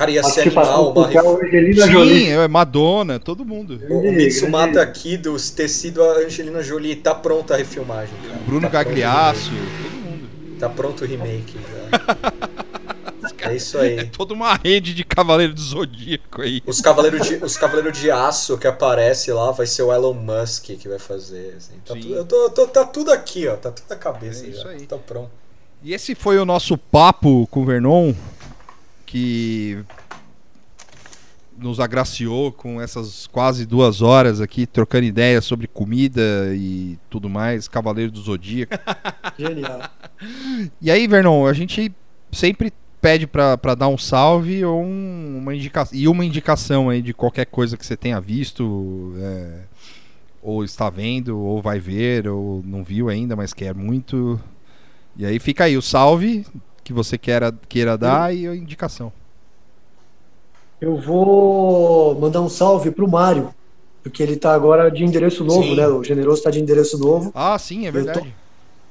Cara, ia ser animal uma Angelina Sim, Jolie. é Madonna, todo mundo. O, o Mitsumata aqui dos tecido a Angelina Jolie tá pronta a refilmagem, cara. Bruno tá Gagliasso, todo mundo. Tá pronto o remake já. é isso É aí. toda uma rede de Cavaleiro do Zodíaco aí. Os Cavaleiros de, os Cavaleiro de Aço que aparece lá vai ser o Elon Musk que vai fazer. assim. Tá, Sim. tudo, eu tô, tô- tá tudo aqui, ó. Tá tudo na cabeça É isso já. aí. Tá pronto. E esse foi o nosso papo com o Vernon, que nos agraciou com essas quase duas horas aqui, trocando ideias sobre comida e tudo mais, Cavaleiro do Zodíaco. Genial. E aí, Vernon, a gente sempre pede pra dar um salve ou um- uma indicação e uma indicação aí de qualquer coisa que você tenha visto, é, ou está vendo, ou vai ver, ou não viu ainda, mas quer muito. E aí fica aí o salve que você queira, queira dar e a indicação. Eu vou mandar um salve pro Mário, porque ele tá agora de endereço novo, Sim. né? O Generoso tá de endereço novo. Ah, sim, é tô- verdade.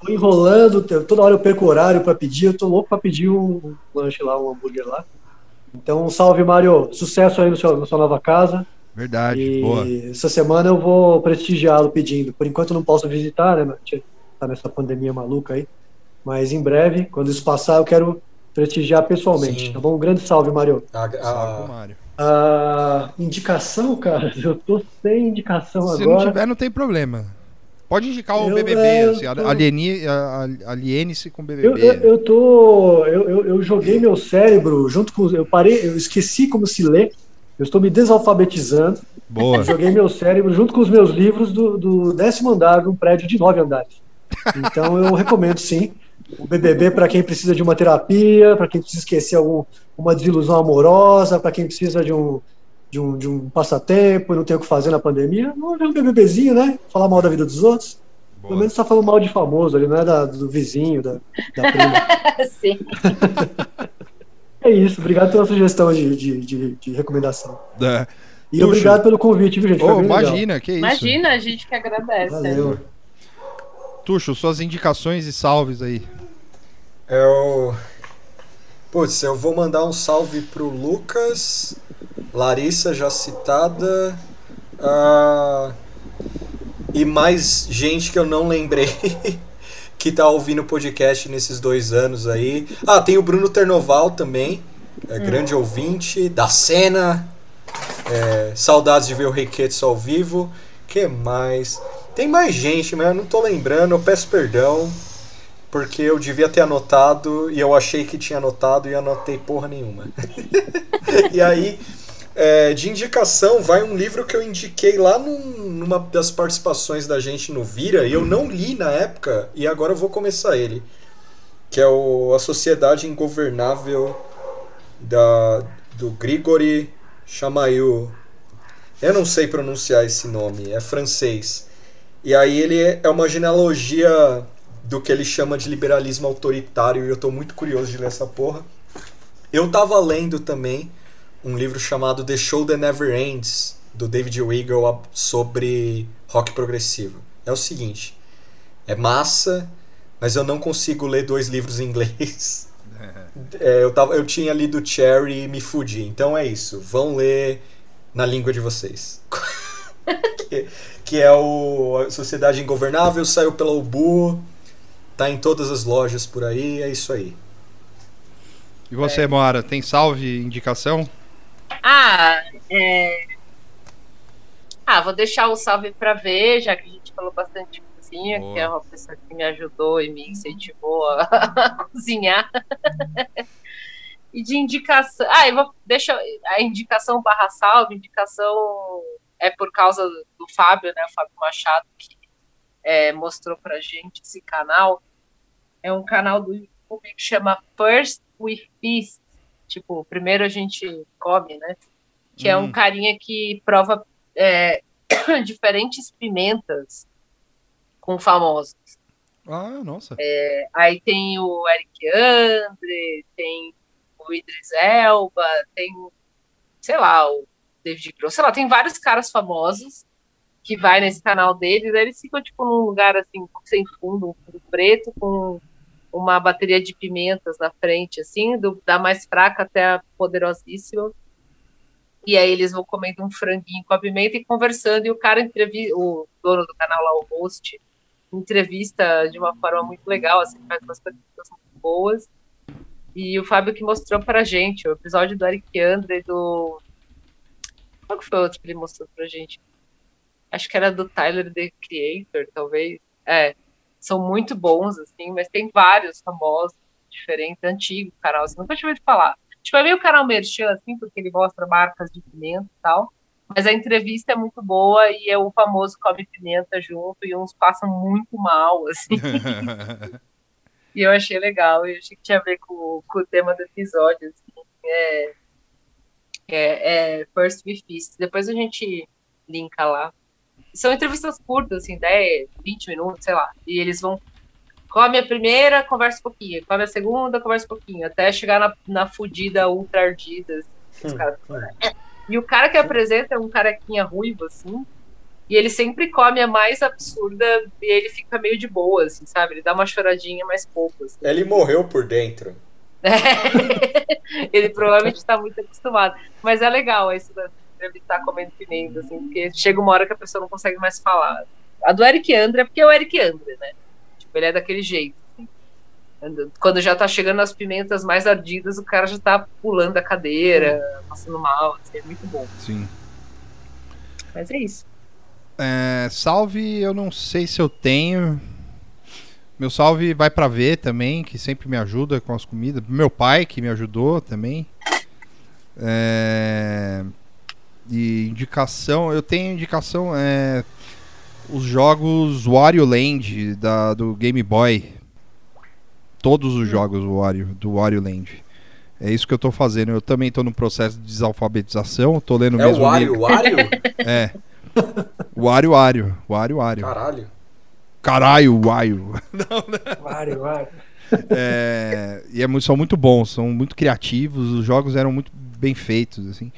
Tô enrolando, te- toda hora eu perco o horário pra pedir, eu tô louco pra pedir um lanche lá, um hambúrguer lá. Então, um salve, Mário. Sucesso aí no seu, na sua nova casa. Verdade, e boa. essa semana eu vou prestigiá-lo pedindo. Por enquanto eu não posso visitar, né? Tá nessa pandemia maluca aí. Mas em breve, quando isso passar, eu quero prestigiar pessoalmente. Sim. Tá bom? Um grande salve, Mário. A, a- Salve pro Mário. Ah, indicação, cara, eu tô sem indicação Se não agora. tiver, não tem problema. Pode indicar o Eu- BBB, é, assim, tô- a- a- aliene-se com o BBB. Eu, eu, eu tô. Eu, eu, eu joguei meu cérebro junto com. Eu parei, eu esqueci como se lê. Eu estou me desalfabetizando. Boa. Joguei meu cérebro junto com os meus livros do, do décimo andar de um prédio de nove andares. Então eu recomendo sim. O BBB para quem precisa de uma terapia, para quem precisa esquecer algum, uma desilusão amorosa, para quem precisa de um, de, um, de um passatempo e não tem o que fazer na pandemia. Não é um BBBzinho, né? Falar mal da vida dos outros. Boa. Pelo menos está falando mal de famoso ali, não é da, do vizinho, da, da prima. Sim. é isso. Obrigado pela sugestão de, de, de, de recomendação. É. E Tuxo. obrigado pelo convite, viu, gente? Ô, bem legal. imagina, que isso. Imagina, a gente que agradece. Valeu. Tuxo, suas indicações e salves aí. Eu. Putz, eu vou mandar um salve pro Lucas, Larissa já citada, ah, e mais gente que eu não lembrei que tá ouvindo o podcast nesses dois anos aí. Ah, tem o Bruno Ternoval também, é, grande ouvinte, da cena. É, saudades de ver o Requetes ao vivo. que mais? Tem mais gente, mas eu não tô lembrando, eu peço perdão. Porque eu devia ter anotado e eu achei que tinha anotado e anotei porra nenhuma. e aí, é, de indicação, vai um livro que eu indiquei lá num- numa das participações da gente no Vira e eu não li na época e agora eu vou começar ele. Que é o A Sociedade Ingovernável da, do Grigori Chamail. Eu não sei pronunciar esse nome, é francês. E aí ele é uma genealogia do que ele chama de liberalismo autoritário e eu tô muito curioso de ler essa porra. Eu tava lendo também um livro chamado The Show That Never Ends, do David Weigel, sobre rock progressivo. É o seguinte, é massa, mas eu não consigo ler dois livros em inglês. É, eu, tava, eu tinha lido Cherry e me fudi. Então é isso, vão ler na língua de vocês. que, que é o a Sociedade Ingovernável, saiu pela Ubu, tá em todas as lojas por aí, é isso aí. E você, Moara, tem salve, indicação? Ah, é... ah, vou deixar o salve para ver, já que a gente falou bastante de cozinha, Boa. que é uma pessoa que me ajudou e me incentivou a cozinhar. e de indicação. Ah, eu vou. Deixa a indicação barra salve, indicação é por causa do Fábio, né? O Fábio Machado, que é, mostrou pra gente esse canal. É um canal do YouTube que chama First We Feast. Tipo, primeiro a gente come, né? Que é Hum. um carinha que prova é, diferentes pimentas com famosos. Ah, nossa. Aí tem o Eric Andre, tem o Idris Elba, tem, sei lá, o David Grohl, sei lá, tem vários caras famosos que vai nesse canal deles, aí eles ficam tipo num lugar assim, sem fundo, um fundo preto, com uma bateria de pimentas na frente, assim, do, da mais fraca até a poderosíssima. E aí eles vão comendo um franguinho com a pimenta e conversando, e o cara entrevista, o dono do canal lá, o host, entrevista de uma forma muito legal, assim, faz umas perguntas muito boas. E o Fábio que mostrou pra gente o episódio do Eric Andre do. Qual que foi o outro que ele mostrou pra gente? Acho que era do Tyler The Creator, talvez. É, são muito bons, assim, mas tem vários famosos, diferentes, antigos, canal, assim, nunca tinha ouvido falar. Tipo, é meio canal merchan, assim, porque ele mostra marcas de pimenta e tal. Mas a entrevista é muito boa e é o famoso come pimenta junto e uns passam muito mal, assim. E eu achei legal, eu achei que tinha a ver com, com o tema do episódio. Assim. É, é, é First We Feast. Depois a gente linka lá. São entrevistas curtas, assim, 10, 20 minutos, sei lá. E eles vão. Come a primeira, conversa um pouquinho. Come a segunda, conversa um pouquinho. Até chegar na, na fudida ultra ardida. assim, Hum, E o cara que apresenta é um carequinha ruivo, assim. E ele sempre come a mais absurda e ele fica meio de boa, assim, sabe? Ele dá uma choradinha, mas pouco, assim. Ele morreu por dentro. ele provavelmente está muito acostumado. Mas é legal isso da entrevistar comendo pimenta, assim, porque chega uma hora que a pessoa não consegue mais falar. A do Eric Andre é porque é o Eric Andre, né? Tipo, ele é daquele jeito. assim. Quando já tá chegando as pimentas mais ardidas, o cara já tá pulando a cadeira, passando mal, assim, é muito bom. Sim. Mas é isso. É, salve, eu não sei se eu tenho. Meu salve vai pra ver também, que sempre me ajuda com as comidas. Meu pai, que me ajudou também. É, E indicação, eu tenho indicação é os jogos Wario Land da, do Game Boy. Todos os jogos Wario, do Wario Land. É isso que eu tô fazendo. Eu também tô no processo de desalfabetização, tô lendo É mesmo o Wario, livro. Wario? É. Wario Wario, Wario Wario. Caralho. Caralho, Wario. Vário, vário. É, e é muito- são muito bons, são muito criativos, os jogos eram muito bem feitos, assim.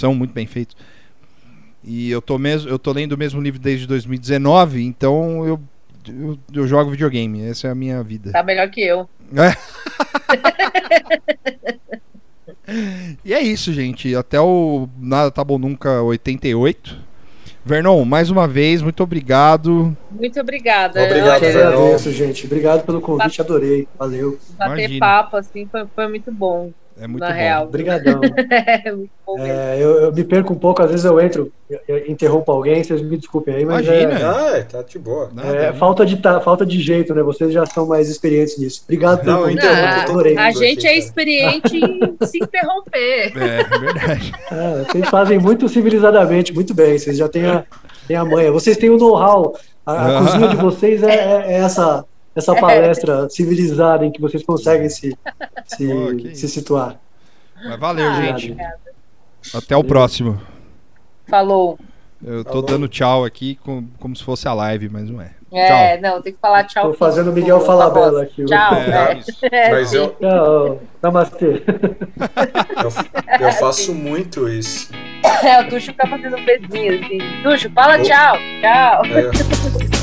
São muito bem feitos. E eu tô mesmo, eu tô lendo o mesmo livro desde 2019, então eu, eu, eu jogo videogame, essa é a minha vida. Tá melhor que eu. E é isso, gente. Até o Nada Tá Bom Nunca 88. Vernon, mais uma vez, muito obrigado. Muito obrigada. Obrigado, Eu Olha, agradeço, gente. Obrigado pelo convite, adorei. Valeu. bater Imagina. papo assim foi, foi muito bom. É muito Na bom. real. Obrigadão. É muito bom. É, eu, eu me perco um pouco, às vezes eu entro, eu- eu interrompo alguém, vocês me desculpem aí, mas Imagina. é, Ah, tá de boa. Nada, é falta, de, ta- falta de jeito, né? Vocês já são mais experientes nisso. Obrigado pelo Não, convite, então, adorei. A gente é experiente em se interromper. É, é verdade. Ah, vocês fazem muito civilizadamente, muito bem. Vocês já têm a, têm a manha. Vocês têm o know-how. A, a cozinha de vocês é, é- é essa, essa palestra civilizada em que vocês conseguem se, se, Pô, se situar. Mas valeu, Ah, gente. obrigada. Até o próximo. Falou. Eu tô Falou. dando tchau aqui com- como se fosse a live, mas não é. É, não, tem que falar tchau. Tô fazendo o Miguel com a Falabella voz. aqui. Tchau. É, é. É, Mas eu, Tchau. Namastê. eu, eu faço muito isso. É, o Tuxo fica fazendo beijinho assim. Tuxo, fala Oh. tchau. Tchau. É,